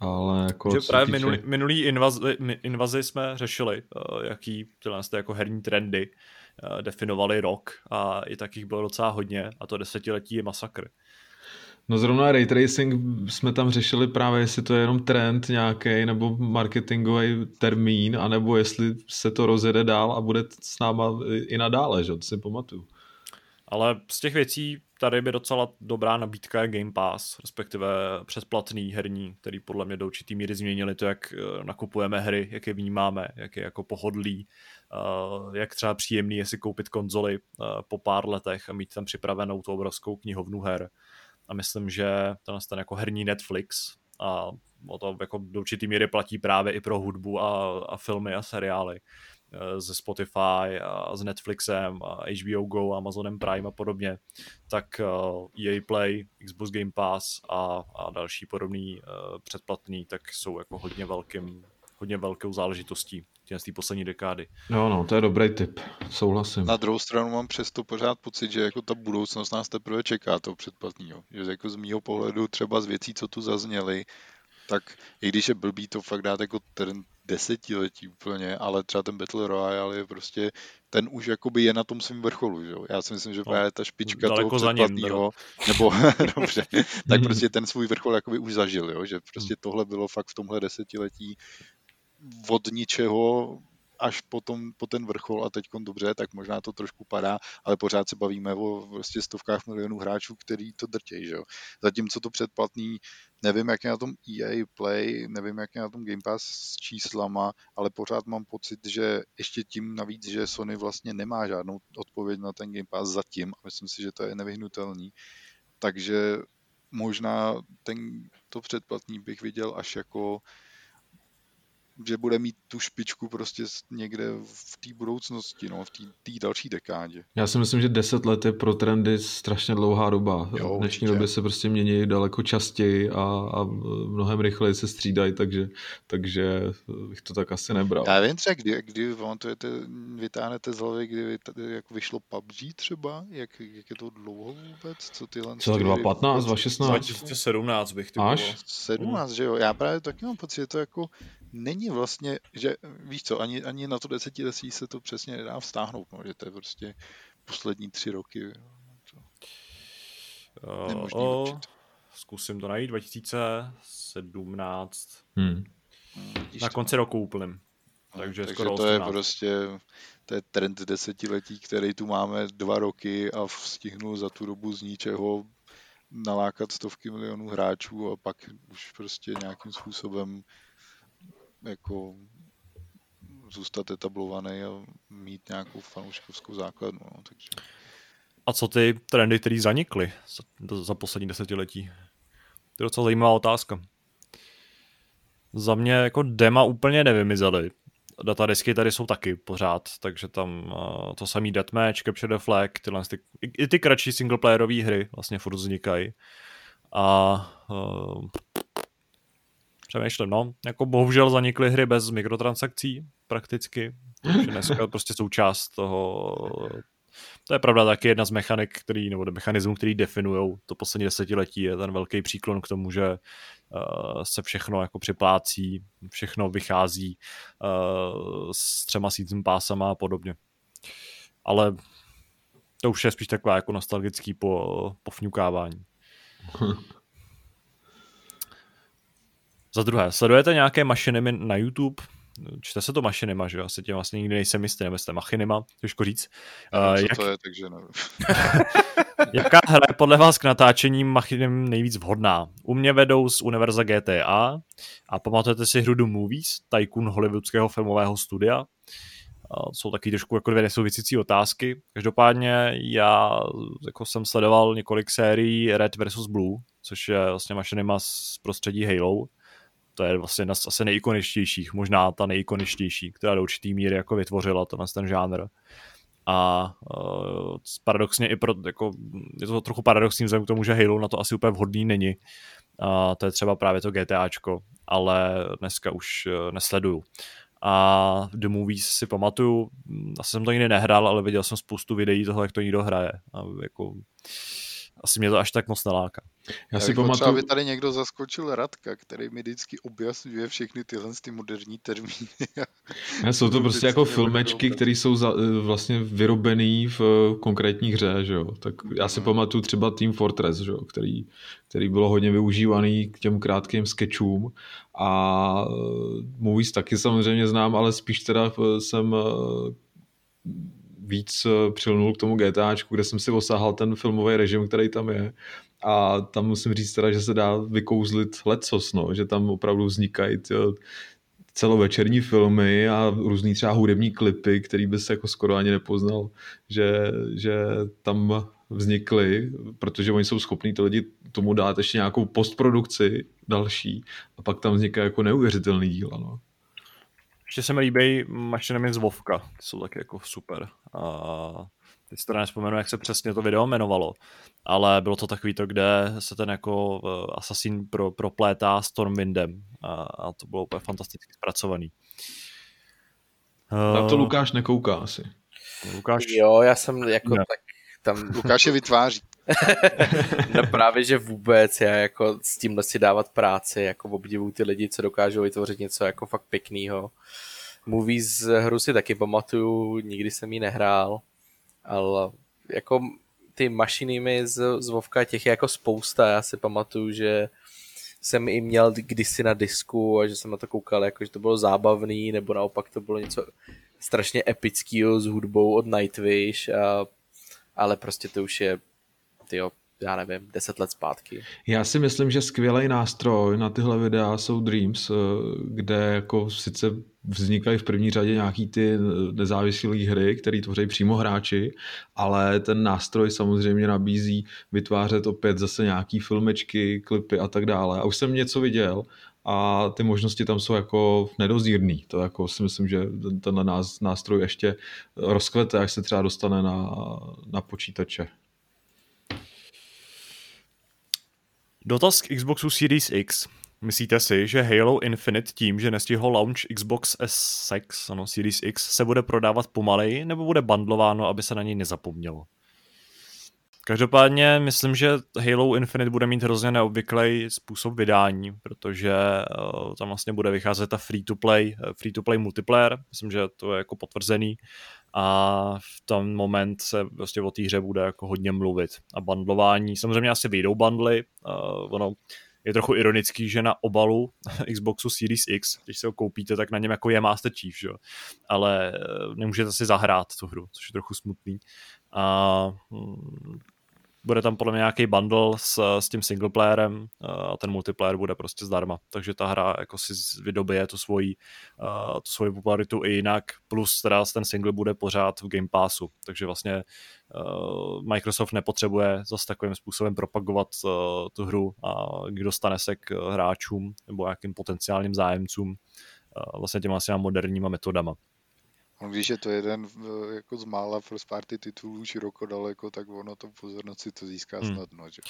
Ale jako že právě týče... minulý, minulý invazi, invazi jsme řešili, uh, jaký tyhle jako herní trendy uh, definovali rok a i takých bylo docela hodně a to desetiletí je masakr. No zrovna ray tracing jsme tam řešili právě, jestli to je jenom trend nějaký nebo marketingový termín, anebo jestli se to rozjede dál a bude s náma i nadále, že to si pamatuju. Ale z těch věcí tady by docela dobrá nabídka je Game Pass, respektive předplatný herní, který podle mě do určitý míry změnili to, jak eh, nakupujeme hry, jak je vnímáme, jak je jako pohodlí, eh, jak třeba příjemný je si koupit konzoli eh, po pár letech a mít tam připravenou tu obrovskou knihovnu her. A myslím, že ten, ten jako herní Netflix a o to jako do určitý míry platí právě i pro hudbu a, a filmy a seriály ze Spotify a s Netflixem a HBO Go, Amazonem Prime a podobně, tak EA eh, e Play, Xbox Game Pass a, a další podobný uh, předplatný, tak jsou jako hodně velkým, hodně velkou záležitostí z té poslední dekády. No, no, to je dobrý tip, souhlasím. Na druhou stranu mám přesto pořád pocit, že jako ta budoucnost nás teprve čeká toho předplatného. Že jako z mýho pohledu třeba z věcí, co tu zazněly, tak i když je blbý to fakt dát jako ten desetiletí úplně, ale třeba ten Battle Royale je prostě, ten už jakoby je na tom svém vrcholu, že? Já si myslím, že no, je ta špička toho předplatného, nebo dobře, tak prostě ten svůj vrchol jakoby už zažil, jo? že prostě tohle bylo fakt v tomhle desetiletí od ničeho až potom po ten vrchol a teď dobře, tak možná to trošku padá, ale pořád se bavíme o vlastně stovkách milionů hráčů, který to drtějí, že jo. Zatímco to předplatný, nevím, jak je na tom EA Play, nevím, jak je na tom Game Pass s číslama, ale pořád mám pocit, že ještě tím navíc, že Sony vlastně nemá žádnou odpověď na ten Game Pass zatím a myslím si, že to je nevyhnutelný, takže možná ten, to předplatný bych viděl až jako že bude mít tu špičku prostě někde v té budoucnosti, no, v té další dekádě. Já si myslím, že 10 let je pro trendy strašně dlouhá doba. Jo, v dnešní době se prostě mění daleko častěji a, a mnohem rychleji se střídají, takže, takže bych to tak asi nebral. Já vím třeba, kdy, kdy pamatujete, vytáhnete z hlavy, kdy jak vyšlo PUBG třeba, jak, jak je to dlouho vůbec, co tyhle... Co tak 2015, 2016? 2017 bych to Až? 17, že jo, já právě taky mám pocit, že to jako není vlastně, že víš co, ani, ani na to desetiletí se to přesně nedá vztáhnout, no, že to je prostě poslední tři roky. To uh, o, zkusím to najít, 2017. Hmm. Na konci roku úplným. No, takže, takže skoro to 18. je prostě to je trend desetiletí, který tu máme dva roky a stihnul za tu dobu z ničeho nalákat stovky milionů hráčů a pak už prostě nějakým způsobem jako zůstat etablovaný a mít nějakou fanouškovskou základnu. No, takže. A co ty trendy, které zanikly za, za poslední desetiletí? To je docela zajímavá otázka. Za mě jako dema úplně nevymizely. Datadisky tady jsou taky pořád, takže tam uh, to samý Deathmatch, Capture the Flag, tyhle ty, i, i ty kratší singleplayerové hry vlastně furt vznikají. A uh, přemýšlím, no, jako bohužel zanikly hry bez mikrotransakcí prakticky, protože dneska prostě součást toho to je pravda taky jedna z mechanik, který, nebo mechanismů, který definují to poslední desetiletí, je ten velký příklon k tomu, že uh, se všechno jako připlácí, všechno vychází uh, s třema sícím pásama a podobně. Ale to už je spíš taková jako nostalgický po, pofňukávání. Za druhé, sledujete nějaké mašiny na YouTube? čte se to mašinima, že jo? Asi tím vlastně nikdy nejsem jistý, nebo jste machinima, těžko říct. Nevím, uh, co jak... to je, takže nevím. Jaká hra je podle vás k natáčení machinem nejvíc vhodná? U mě vedou z Univerza GTA a pamatujete si hru The Movies, tycoon hollywoodského filmového studia? Uh, jsou taky trošku jako dvě nesouvisící otázky. Každopádně já jako jsem sledoval několik sérií Red vs. Blue, což je vlastně mašinima z prostředí Halo to je vlastně jedna z asi nejikoničtějších, možná ta nejikoničtější, která do určitý míry jako vytvořila tenhle ten žánr. A uh, paradoxně i pro, jako, je to trochu paradoxní vzhledem k tomu, že Halo na to asi úplně vhodný není. A to je třeba právě to GTAčko, ale dneska už uh, nesleduju. A The Movies si pamatuju, asi jsem to nikdy nehrál, ale viděl jsem spoustu videí toho, jak to někdo hraje. A jako, asi mě to až tak moc naláká. Já, si pamatuju... aby tady někdo zaskočil Radka, který mi vždycky objasňuje všechny tyhle ty moderní termíny. ne, jsou to prostě jako filmečky, které jsou za, eh, vlastně vyrobený v eh, konkrétní hře, že jo. Tak já si hmm. pamatuju třeba Team Fortress, že jo, který, který bylo hodně využívaný k těm krátkým sketchům a eh, movies taky samozřejmě znám, ale spíš teda jsem víc eh, přilnul k tomu GTAčku, kde jsem si osáhal ten filmový režim, který tam je. A tam musím říct teda, že se dá vykouzlit lecos, no, že tam opravdu vznikají tyjo, celovečerní filmy a různý třeba hudební klipy, který by se jako skoro ani nepoznal, že, že tam vznikly, protože oni jsou schopní to lidi tomu dát ještě nějakou postprodukci další a pak tam vzniká jako neuvěřitelný díla. No. Ještě se mi líbí mašinami z Vovka, ty jsou taky jako super. A teď si to nespomenu, jak se přesně to video jmenovalo, ale bylo to takový to, kde se ten jako uh, asasín pro, proplétá Stormwindem a, a to bylo úplně fantasticky zpracovaný. Na to eh, Lukáš nekouká asi. Lukáš... Jo, já jsem jako ne. tak tam... Lukáš je vytváří. No právě, že vůbec já jako s tímhle si dávat práci, jako obdivuju ty lidi, co dokážou vytvořit něco jako fakt pěknýho. Movies hru si taky pamatuju, nikdy jsem ji nehrál, ale jako ty mašiny mi z, z Vovka těch je jako spousta, já si pamatuju, že jsem i měl kdysi na disku a že jsem na to koukal, jako že to bylo zábavný, nebo naopak to bylo něco strašně epického s hudbou od Nightwish, a, ale prostě to už je tyjo, já nevím, deset let zpátky. Já si myslím, že skvělý nástroj na tyhle videa jsou Dreams, eh, kde jako sice vznikají v první řadě nějaký ty nezávislé hry, které tvoří přímo hráči, ale ten nástroj samozřejmě nabízí vytvářet opět zase nějaký filmečky, klipy a tak dále. A už jsem něco viděl a ty možnosti tam jsou jako nedozírný. To jako si myslím, že tenhle nástroj ještě rozkvete, až se třeba dostane na, na počítače. Dotaz k Xboxu Series X. Myslíte si, že Halo Infinite tím, že nestihl launch Xbox S6, ano, Series X, se bude prodávat pomaleji, nebo bude bandlováno, aby se na něj nezapomnělo? Každopádně myslím, že Halo Infinite bude mít hrozně neobvyklý způsob vydání, protože uh, tam vlastně bude vycházet ta free-to-play, eh, free-to-play multiplayer, myslím, že to je jako potvrzený a v ten moment se prostě o té hře bude jako hodně mluvit. A bandlování, samozřejmě asi vyjdou bandly, uh, ono je trochu ironický, že na obalu Xboxu Series X, když se ho koupíte, tak na něm jako je Master Chief, že? ale nemůžete si zahrát tu hru, což je trochu smutný. A hm, bude tam podle mě nějaký bundle s, s tím singleplayerem a ten multiplayer bude prostě zdarma. Takže ta hra jako si vydobije tu svoji, uh, tu svoji popularitu i jinak, plus teda ten single bude pořád v Game Passu. Takže vlastně uh, Microsoft nepotřebuje zase takovým způsobem propagovat tu hru a kdo dostane se k hráčům nebo nějakým potenciálním zájemcům vlastně těma asi moderníma metodama. On ví, že to je jeden jako z mála first party titulů široko daleko, tak ono to pozornost si to získá hmm. snadno. Že?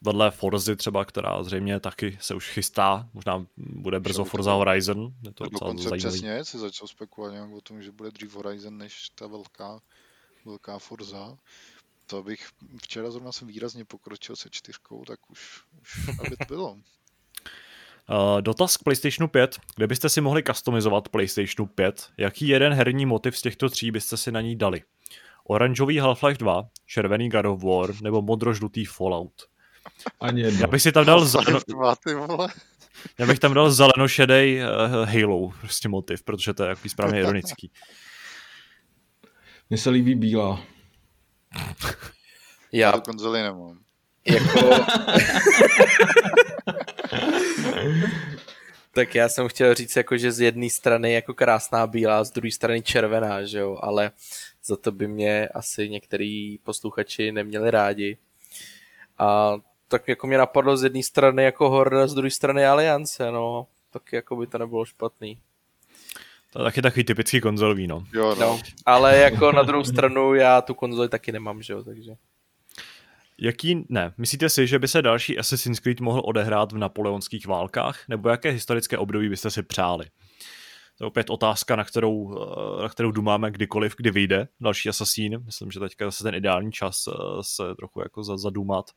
Vedle Forzy třeba, která zřejmě taky se už chystá, možná bude brzo Forza Horizon. Je to dokonce přesně se začal spekulovat nějak o tom, že bude dřív Horizon než ta velká, velká Forza. To bych, včera zrovna jsem výrazně pokročil se čtyřkou, tak už, už aby to bylo. Uh, dotaz k PlayStationu 5. Kde byste si mohli customizovat PlayStationu 5? Jaký jeden herní motiv z těchto tří byste si na ní dali? Oranžový Half-Life 2, červený God of War nebo modrožlutý Fallout? Ani jedno. Já bych si tam dal zeleno... Já bych tam dal zeleno-šedej uh, Halo, prostě motiv, protože to je jaký správně ironický. Mně se líbí bílá. Já konzoli nemám. Jako... tak já jsem chtěl říct, jako, že z jedné strany jako krásná bílá, z druhé strany červená, že jo, ale za to by mě asi některý posluchači neměli rádi. A tak jako mě napadlo z jedné strany jako Horda, z druhé strany Aliance, no. Tak jako by to nebylo špatný. To je taky takový typický konzolový, no. Jo, no. no. Ale jako na druhou stranu já tu konzoli taky nemám, že jo, takže. Jaký, ne, myslíte si, že by se další Assassin's Creed mohl odehrát v napoleonských válkách, nebo jaké historické období byste si přáli? To je opět otázka, na kterou, eh, na kterou dumáme kdykoliv, kdy vyjde další Assassin. Myslím, že teďka zase ten ideální čas eh, se trochu jako zadumat.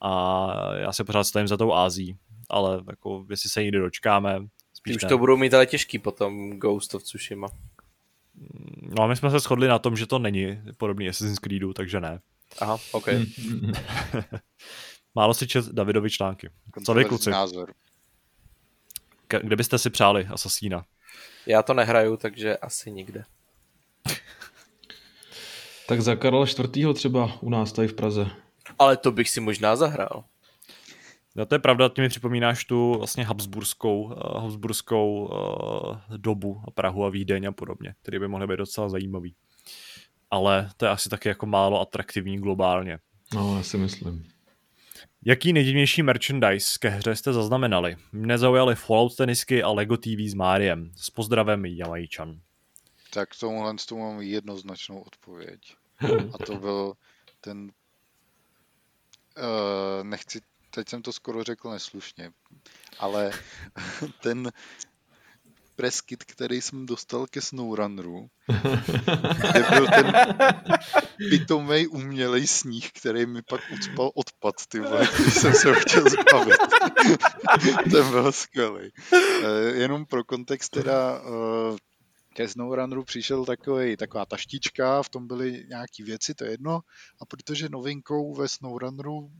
A já se pořád stojím za tou Ází, ale jako jestli se někdy dočkáme, spíš Už ne. to budou mít ale těžký potom Ghost of Tsushima. No a my jsme se shodli na tom, že to není podobný Assassin's Creedu, takže ne. Aha, OK. Hmm. Málo si čet Davidovi články. Co vy, kluci? Názor. Kde byste si přáli Asasína? Já to nehraju, takže asi nikde. tak za Karla IV. třeba u nás tady v Praze. Ale to bych si možná zahrál. No to je pravda, ty mi připomínáš tu vlastně habsburskou, uh, habsburskou uh, dobu a Prahu a Vídeň a podobně, které by mohly být docela zajímavý ale to je asi taky jako málo atraktivní globálně. No, já si myslím. Jaký nejdivnější merchandise ke hře jste zaznamenali? Mne zaujaly Fallout tenisky a Lego TV s Máriem. S pozdravem Jamajčan. Tak k tomuhle tomu mám jednoznačnou odpověď. A to byl ten... Uh, nechci, teď jsem to skoro řekl neslušně, ale ten preskit, který jsem dostal ke SnowRunneru, kde byl ten pitomej umělej sníh, který mi pak ucpal odpad, ty vole, když jsem se chtěl zbavit. ten byl skvělý. Uh, jenom pro kontext teda uh, ke SnowRunneru přišel takový, taková taštička, v tom byly nějaký věci, to je jedno, a protože novinkou ve SnowRunneru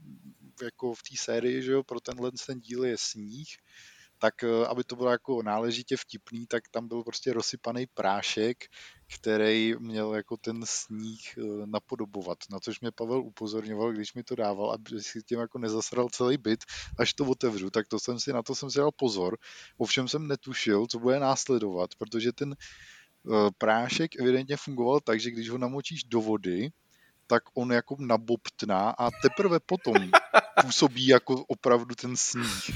jako v té sérii, že jo, pro tenhle ten díl je sníh, tak eh, aby to bylo jako náležitě vtipný, tak tam byl prostě rozsypaný prášek, který měl jako ten sníh eh, napodobovat. Na což mě Pavel upozorňoval, když mi to dával, aby si tím jako nezasral celý byt, až to otevřu, tak to jsem si, na to jsem si dal pozor. Ovšem jsem netušil, co bude následovat, protože ten eh, prášek evidentně fungoval tak, že když ho namočíš do vody, tak on jako nabobtná a teprve potom působí jako opravdu ten sníh.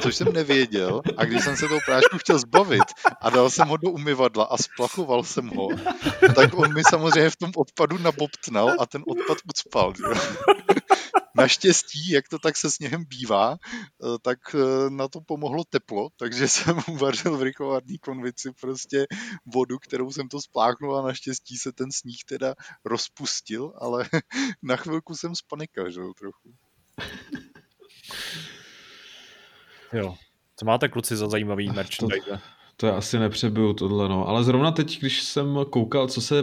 Což jsem nevěděl a když jsem se toho prášku chtěl zbavit a dal jsem ho do umyvadla a splachoval jsem ho, tak on mi samozřejmě v tom odpadu nabobtnal a ten odpad ucpal. Naštěstí, jak to tak se sněhem bývá, eh, tak eh, na to pomohlo teplo, takže jsem uvařil v rychlovární konvici prostě vodu, kterou jsem to spláchnul a naštěstí se ten sníh teda rozpustil, ale na chvilku jsem spanikařil trochu. Jo. Co máte kluci za zajímavý merchandise? To, to já asi nepřebyju tohle, no. Ale zrovna teď, když jsem koukal, co se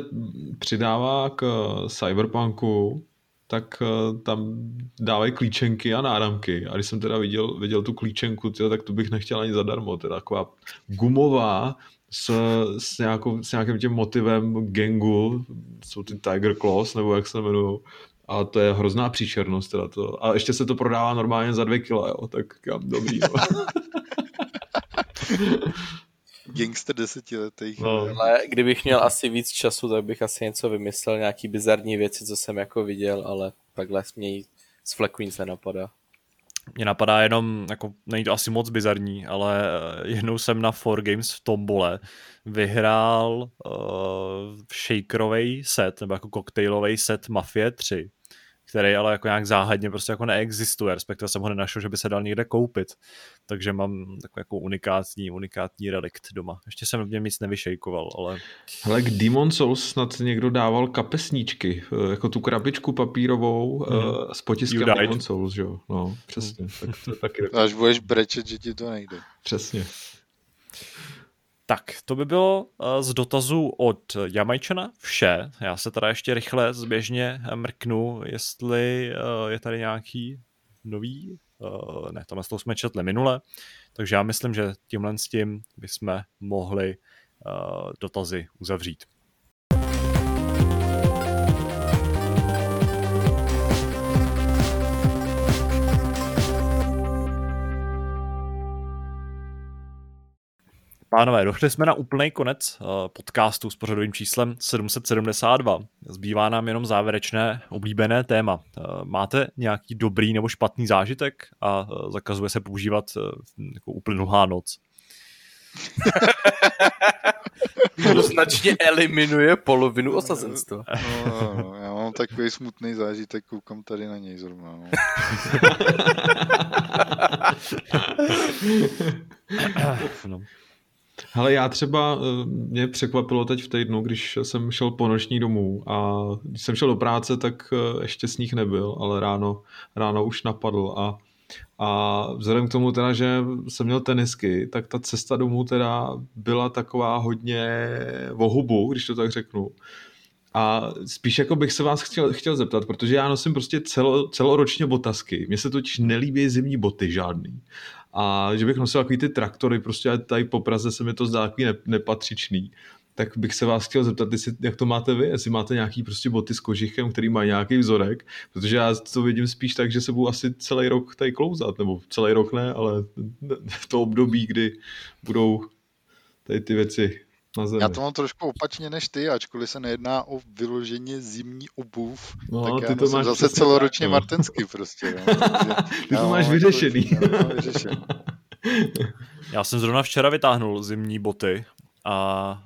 přidává k Cyberpunku, tak uh, tam dávají klíčenky a náramky. A když jsem teda viděl, viděl tu klíčenku, tyjo, tak to bych nechtěl ani zadarmo. Teda taková gumová s, s, nějakou, s nějakým tím motivem gangu, jsou ty Tiger Claws, nebo jak se jmenují. A to je hrozná příšernost teda to. A ještě se to prodává normálně za dvě kila, jo, tak kam dobrý. Jo. Gangster desetiletých. No. Ale kdybych měl asi víc času, tak bych asi něco vymyslel, nějaký bizarní věci, co jsem jako viděl, ale takhle mě z fleku nic nenapadá. Mě napadá jenom, jako není to asi moc bizarní, ale eh, jednou jsem na 4 Games v Tombole vyhrál uh, shakerový set, nebo jako koktejlový set Mafie 3 který ale jako nějak záhadně prostě jako neexistuje, respektive jsem ho nenašel, že by se dal někde koupit. Takže mám takový jako unikátní, unikátní relikt doma. Ještě jsem v něm nic nevyšejkoval, ale... Ale k Demon Souls snad někdo dával kapesníčky, eh, jako tu krabičku papírovou hmm. s potiskem Demon Souls, že jo? No, přesně. Hmm. Tak to taky Až budeš brečet, že ti to nejde. Přesně. Tak, to by bylo eh, z dotazu od Jamajčana vše. Já se teda ještě rychle zběžně mrknu, jestli eh, je tady nějaký nový. Eh, ne, tam to jsme četli minule, takže já myslím, že tímhle s tím bychom mohli dotazy uzavřít. Pánové, došli jsme na úplný konec uh, podcastu s pořadovým číslem 772. Zbývá nám jenom závěrečné oblíbené téma. Uh, máte nějaký dobrý nebo špatný zážitek a uh, zakazuje se používat jako uplynulá noc? to značně eliminuje polovinu osazenstva. No, no, já mám takový smutný zážitek, koukám tady na něj zrovna. No. no. Ale já třeba, eh, mě překvapilo teď v týdnu, když jsem šel po noční domů a když jsem šel do práce, tak eh, ještě sníh nebyl, ale ráno, ráno už napadl a a vzhledem k tomu teda, že jsem měl tenisky, tak ta cesta domů teda byla taková hodně vohubu, když to tak řeknu. A spíš jako bych se vás chtěl, chtěl zeptat, protože já nosím prostě celo, celoročně botasky. Mně se totiž nelíbí zimní boty žádný a že bych nosil takový ty traktory, prostě tady po Praze se mi to zdá takový nepatřičný, tak bych se vás chtěl zeptat, jestli, jak to máte vy, jestli máte nějaký prostě boty s kožichem, který má nějaký vzorek, protože já to vidím spíš tak, že se budu asi celý rok tady klouzat, nebo celý rok ne, ale v to období, kdy budou tady ty věci na zemi. Já to mám trošku opačně než ty, ačkoliv se nejedná o vyloženě zimní obuv, no, tak ty já to máš zase celoročně no. martensky prostě. No. ty to máš vyřešený. To, vyřešený. Já jsem zrovna včera vytáhnul zimní boty a, a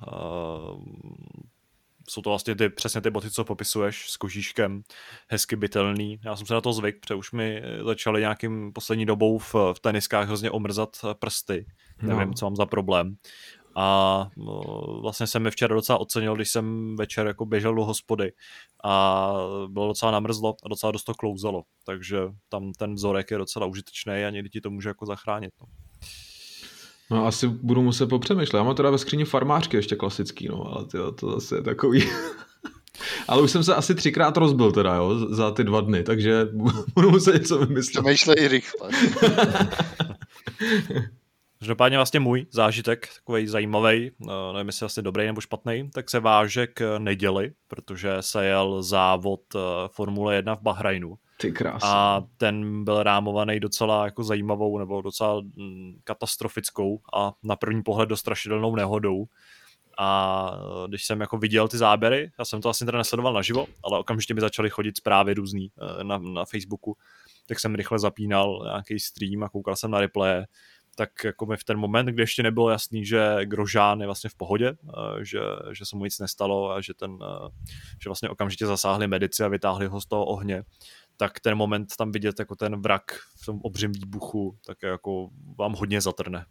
jsou to vlastně ty, přesně ty boty, co popisuješ s kožíškem, hezky bytelný. Já jsem se na to zvyk, protože už mi začaly nějakým poslední dobou v, v teniskách hrozně omrzat prsty. Nevím, no. co mám za problém. A no, vlastně jsem mi včera docela ocenil, když jsem večer jako běžel do hospody a bylo docela namrzlo a docela dost to klouzalo, takže tam ten vzorek je docela užitečný a někdy ti to může jako zachránit. No. No asi budu muset popřemýšlet. Já mám teda ve skříni farmářky ještě klasický, no, ale tyjo, to zase je takový... ale už jsem se asi třikrát rozbil teda, jo, za ty dva dny, takže budu muset něco vymyslet. Přemýšlej rychle. Každopádně vlastně můj zážitek, takový zajímavý, no, nevím jestli asi dobrý nebo špatný, tak se váže k neděli, protože se jel závod eh, Formule 1 v Bahrajnu. Ty. A ten byl rámovaný docela jako zajímavou nebo docela mm, katastrofickou a na první pohled dost strašidelnou nehodou. A eh, když jsem jako viděl ty záběry, já jsem to asi teda nesledoval naživo, ale okamžitě mi začaly chodit zprávy různý eh, na, na Facebooku, tak jsem rychle zapínal nějaký stream a koukal jsem na replay tak jako mi v ten moment, kdy ještě nebylo jasný, že Grožán je vlastně v pohodě, eh, že, že se mu nic nestalo a že, ten, eh, že vlastně okamžitě zasáhli medici a vytáhli ho z toho ohně, tak ten moment tam vidět jako ten vrak v tom obřím výbuchu, tak jako vám hodně zatrne.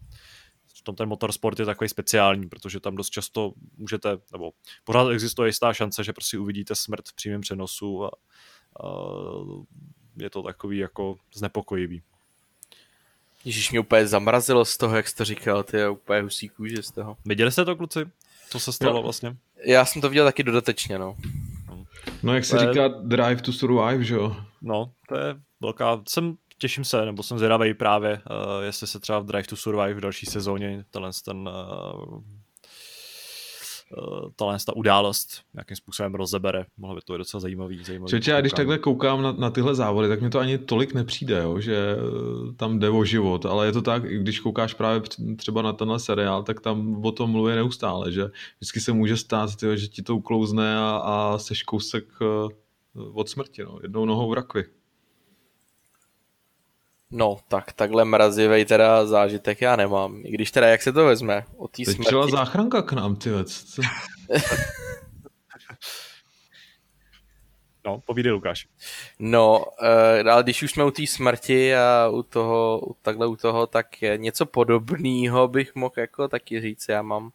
V tom ten motorsport je takový speciální, protože tam dost často můžete, nebo pořád existuje jistá šance, že prostě uvidíte smrt v přímém přenosu a, a je to takový jako znepokojivý. Ježíš mě úplně zamrazilo z toho, jak jsi to říkal, ty je úplně husí kůže z toho. Viděli jste to, kluci? Co se stalo no. vlastně? Já jsem to viděl taky dodatečně, no. No jak se to říká je... Drive to Survive, že jo? No, to je velká... Jsem, těším se, nebo jsem zvědavý právě, uh, jestli se třeba v Drive to Survive v další sezóně tenhle ten uh, tahle ta událost nějakým způsobem rozebere. Mohlo by to být docela zajímavý. zajímavý Čeče, já když takhle koukám na, na tyhle závody, tak mi to ani tolik nepřijde, jo, že tam jde o život, ale je to tak, když koukáš právě třeba na tenhle seriál, tak tam o tom mluví neustále, že vždycky se může stát, tyjo, že ti to uklouzne a, a seš kousek od smrti, no, jednou nohou v rakvi. No, tak takhle mrazivej teda zážitek já nemám. I když teda, jak se to vezme? O té smrti... přijela záchranka k nám, ty co? No, povídej Lukáš. No, uh, ale když už jsme u té smrti a u toho, u, takhle u toho, tak je něco podobného bych mohl jako taky říct. Já mám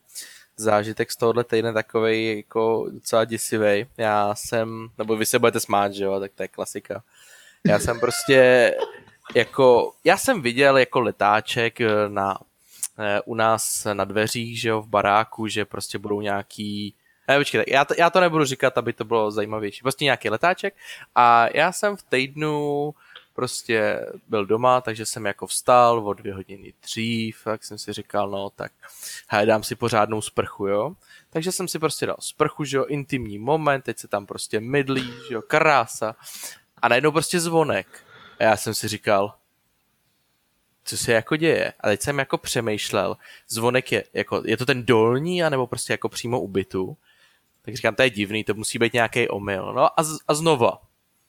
zážitek z tohohle týdne takový jako docela děsivý. Já jsem, nebo vy se budete smát, že jo, tak to je klasika. Já jsem prostě jako, já jsem viděl jako letáček eh, na, eh, u nás na dveřích, že jo, v baráku, že prostě budou nějaký ne, počkej, já to, já to nebudu říkat, aby to bylo zajímavější. Prostě nějaký letáček a já jsem v týdnu prostě byl doma, takže jsem jako vstal o dvě hodiny dřív, tak jsem si říkal, no tak hej, dám si pořádnou sprchu, jo. Takže jsem si prostě dal sprchu, že jo, intimní moment, teď se tam prostě mydlí, že jo, krása. A najednou prostě zvonek. A já jsem si říkal, co se jako děje. A teď jsem jako přemýšlel, zvonek je, jako, je to ten dolní, anebo prostě jako přímo u bytu. Tak říkám, to je divný, to musí být nějaký omyl. No a, z, a znova.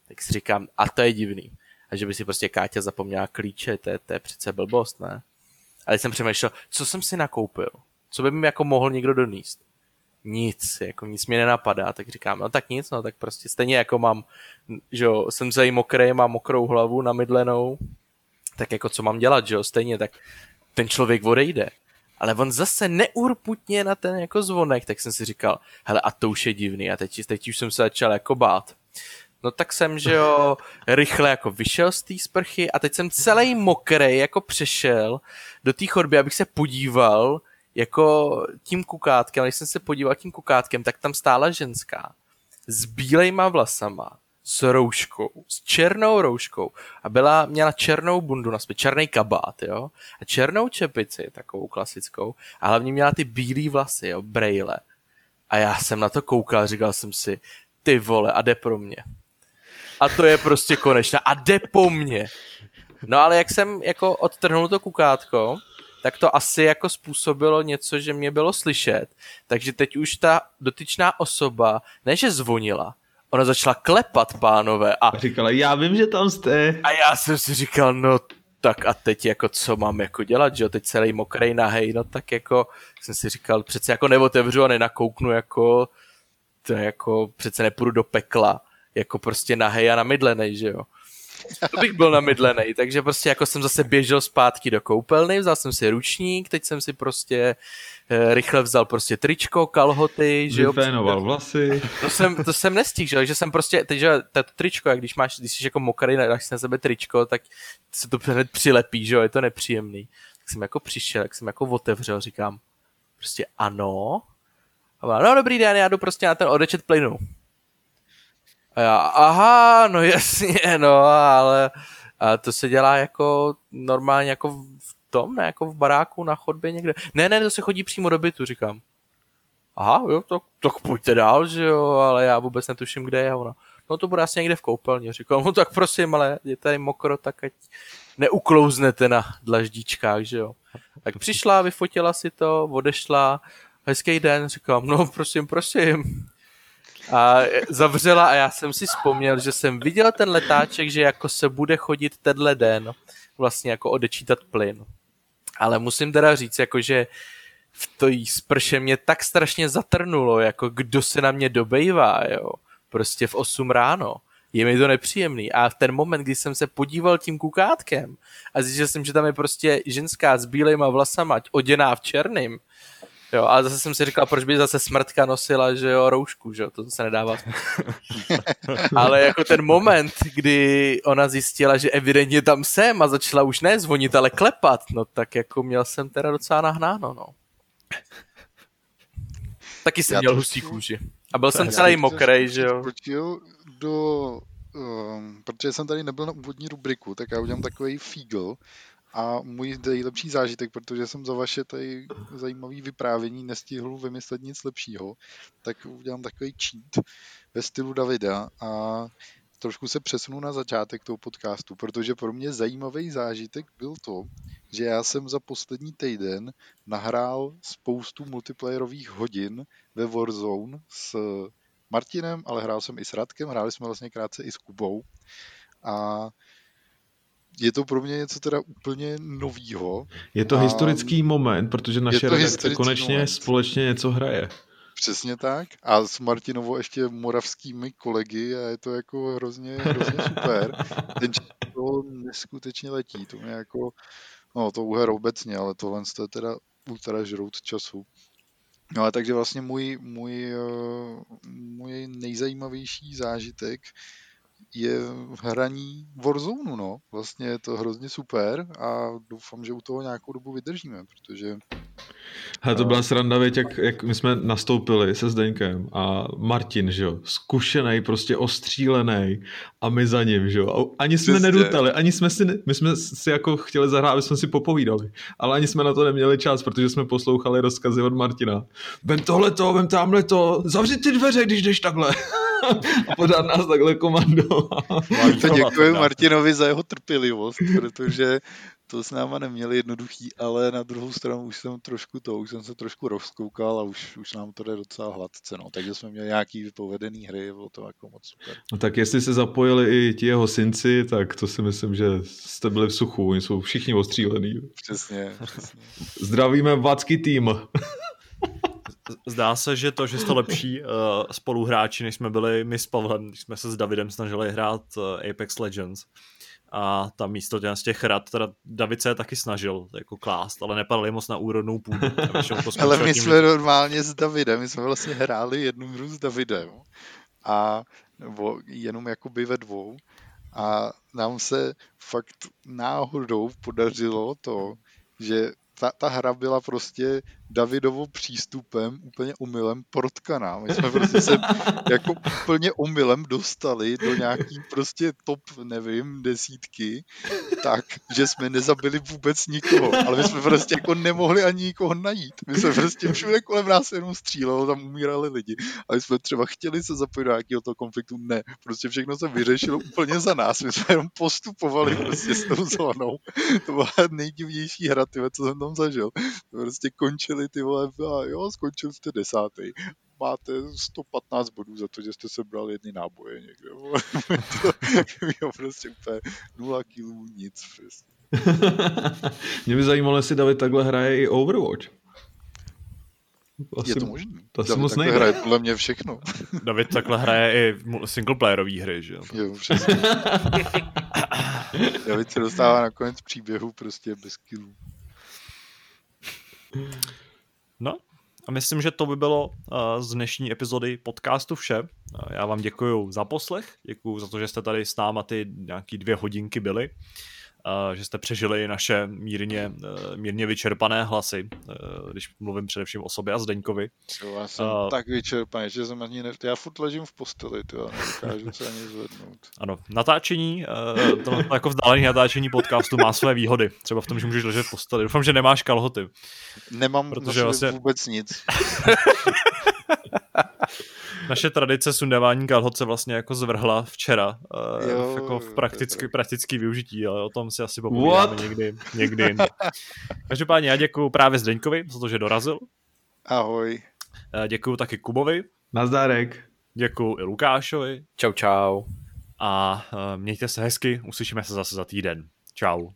Tak si říkám, a to je divný. A že by si prostě Káťa zapomněla klíče, to je, to je přece blbost, ne? Ale jsem přemýšlel, co jsem si nakoupil? Co by mi jako mohl někdo doníst? Nic, jako nic mě nenapadá, tak říkám, no tak nic, no tak prostě stejně jako mám, že jo, jsem zají mokrý, mám mokrou hlavu namydlenou, tak jako co mám dělat, že jo, stejně, tak ten člověk odejde. Ale on zase neurputně na ten jako zvonek, tak jsem si říkal, hele a to už je divný a teď, teď už jsem se začal jako bát. No tak jsem, že jo, rychle jako vyšel z té sprchy a teď jsem celý mokrý jako přešel do té chodby, abych se podíval jako tím kukátkem. Když jsem se podíval tím kukátkem, tak tam stála ženská s bílejma vlasama, s rouškou, s černou rouškou a byla, měla černou bundu na sobě, černý kabát, jo, a černou čepici, takovou klasickou, a hlavně měla ty bílé vlasy, jo, brejle. A já jsem na to koukal, říkal jsem si, ty vole, a jde pro mě. A to je prostě konečná. A jde po mně. No ale jak jsem jako odtrhnul to kukátko, tak to asi jako způsobilo něco, že mě bylo slyšet. Takže teď už ta dotyčná osoba, ne že zvonila, ona začala klepat, pánové. A, říkala, já vím, že tam jste. A já jsem si říkal, no tak a teď jako co mám jako dělat, že jo, teď celý mokrej nahej, no tak jako jsem si říkal, přece jako neotevřu a nenakouknu jako, to jako přece nepůjdu do pekla, jako prostě nahej a namydlenej, že jo. To bych byl namydlený, takže prostě jako jsem zase běžel zpátky do koupelny, vzal jsem si ručník, teď jsem si prostě e, rychle vzal prostě tričko, kalhoty, že jo. Vyfénoval vlasy. To jsem, to jsem nestihl, že, že jsem prostě, teď, že to tričko, jak když máš, když jsi jako mokrý, dáš si na sebe tričko, tak se to hned přilepí, že jo, je to nepříjemný. Tak jsem jako přišel, tak jsem jako otevřel, říkám, prostě ano. A no dobrý den, já jdu prostě na ten odečet plynu. A já, aha, no jasně, no, ale a to se dělá jako normálně jako v tom, ne, jako v baráku, na chodbě někde. Ne, ne, to se chodí přímo do bytu, říkám. Aha, jo, tak, tak pojďte dál, že jo, ale já vůbec netuším, kde je ona. No to bude asi někde v koupelně. Říkám, no tak prosím, ale je tady mokro, tak ať neuklouznete na dlaždíčkách, že jo. Tak přišla, vyfotila si to, odešla, hezký den, říkám, no prosím, prosím, a zavřela a já jsem si vzpomněl, že jsem viděl ten letáček, že jako se bude chodit tenhle den vlastně jako odečítat plyn. Ale musím teda říct, jako že v to sprše mě tak strašně zatrnulo, jako kdo se na mě dobejvá, jo. Prostě v 8 ráno. Je mi to nepříjemný. A v ten moment, kdy jsem se podíval tím kukátkem a zjistil jsem, že tam je prostě ženská s bílejma vlasama, oděná v černým, Jo, a zase jsem si říkal, proč by zase smrtka nosila, že jo, roušku, že jo, to se nedává. Ale jako ten moment, kdy ona zjistila, že evidentně tam jsem a začala už ne zvonit, ale klepat, no tak jako měl jsem teda docela nahnáno, no. Taky jsem já měl hustý kůži. A byl jsem celý mokrej, že jo. do, um, protože jsem tady nebyl na úvodní rubriku, tak já udělám takový fígl A můj nejlepší zážitek, protože jsem za vaše tady zajímavé vyprávění nestihl vymyslet nic lepšího, tak udělám takový cheat ve stylu Davida a trošku se přesunu na začátek toho podcastu, protože pro mě zajímavý zážitek byl to, že já jsem za poslední týden nahrál spoustu multiplayerových hodin ve Warzone s Martinem, ale hrál jsem i s Radkem, hráli jsme vlastně krátce i s Kubou. A je to pro mě něco teda úplně novýho. Je to a historický moment, protože naše redakce konečně moment. společně něco hraje. Přesně tak. A s Martinovo ještě moravskými kolegy a je to jako hrozně, hrozně super. Ten to neskutečně letí. To mě jako, no to uher obecně, ale tohle je teda ultra žrout času. No a takže vlastně můj, můj, eh, můj nejzajímavější zážitek je hraní Warzone, no. Vlastně je to hrozně super a doufám, že u toho nějakou dobu vydržíme, protože... Hele, to byla sranda, věď, jak, jak my jsme nastoupili se Zdeňkem a Martin, že jo, zkušený, prostě ostřílený a my za ním, že jo. A ani jsme Přesně. nedutali, ani jsme si, my jsme si jako chtěli zahrát, aby jsme si popovídali, ale ani jsme na to neměli čas, protože jsme poslouchali rozkazy od Martina. Vem tohle to, vem tamhle to, zavři ty dveře, když jdeš takhle. a pořád nás takhle komandoval. To děkuji Martinovi za jeho trpělivost, protože to s náma neměli jednoduchý, ale na druhou stranu už jsem trošku to, už jsem se trošku rozkoukal a už, už nám to jde docela hladce, no. takže jsme měli nějaký vypovedený hry, bylo to jako moc super. No tak jestli se zapojili i ti jeho synci, tak to si myslím, že jste byli v suchu, oni jsou všichni ostřílení. Přesně, přesně. Zdravíme Vacky tým. Zdá se, že to, že jste lepší uh, spoluhráči, než jsme byli my s Pavlem, když jsme se s Davidem snažili hrát uh, Apex Legends. A tam místo těch, z těch rad, teda David se je taky snažil jako klást, ale nepadali moc na úrodnou půdu. ale my jsme tím, normálně s Davidem, my jsme vlastně hráli jednu hru s Davidem a nebo jenom jakoby ve dvou a nám se fakt náhodou podařilo to, že ta, ta hra byla prostě Davidovo přístupem úplně omylem protkaná. My jsme prostě se jako úplně omylem dostali do nějaký prostě top, nevím, desítky, tak, že jsme nezabili vůbec nikoho, ale my jsme prostě jako nemohli ani nikoho najít. My jsme prostě všude kolem nás jenom střílelo, tam umírali lidi. A my jsme třeba chtěli se zapojit do nějakého toho konfliktu, ne. Prostě všechno se vyřešilo úplně za nás. My jsme jenom postupovali prostě s tou zónou. To byla nejdivnější hra, tyhle, co jsem tam zažil. To prostě končili ty vole, a jo, skončil jste desátý. Máte 115 bodů za to, že jste sebral jedny náboje někde. to bylo prostě úplně nula kilů, nic. Prostě. Mě by zajímalo, jestli David takhle hraje i Overwatch. Asi, je to možné. To David moc takhle hraje podle mě všechno. David takhle hraje i singleplayerové hry, že jo? Jo, přesně. David se dostává na konec příběhu prostě bez killů. No, a myslím, že to by bylo uh, z dnešní epizody podcastu vše. Uh, já vám děkuji za poslech, děkuji za to, že jste tady s náma ty nějaký dvě hodinky byli že jste přežili naše mírně, e, mírně vyčerpané hlasy, e, když mluvím především o sobě a Zdeňkovi. Jo, já jsem uh, tak vyčerpaný, že jsem ani ne... Já furt ležím v posteli, to nedokážu se ani zvednout. Ano, natáčení, to jako vzdálený natáčení podcastu má své výhody. Třeba v tom, že můžeš ležet v posteli. Doufám, že nemáš kalhoty. Nemám protože vlastně... vůbec nic. naše tradice sundávání kalhot se vlastně jako zvrhla včera. Uh, jo, jako v praktický, praktický využití, ale o tom si asi popovídáme někdy, někdy Každopádně já děkuji právě Zdeňkovi za to, že dorazil. Ahoj. Uh, děkuji taky Kubovi. Nazdárek. Děkuji i Lukášovi. Čau, čau. A uh, mějte se hezky, uslyšíme se zase za týden. Čau.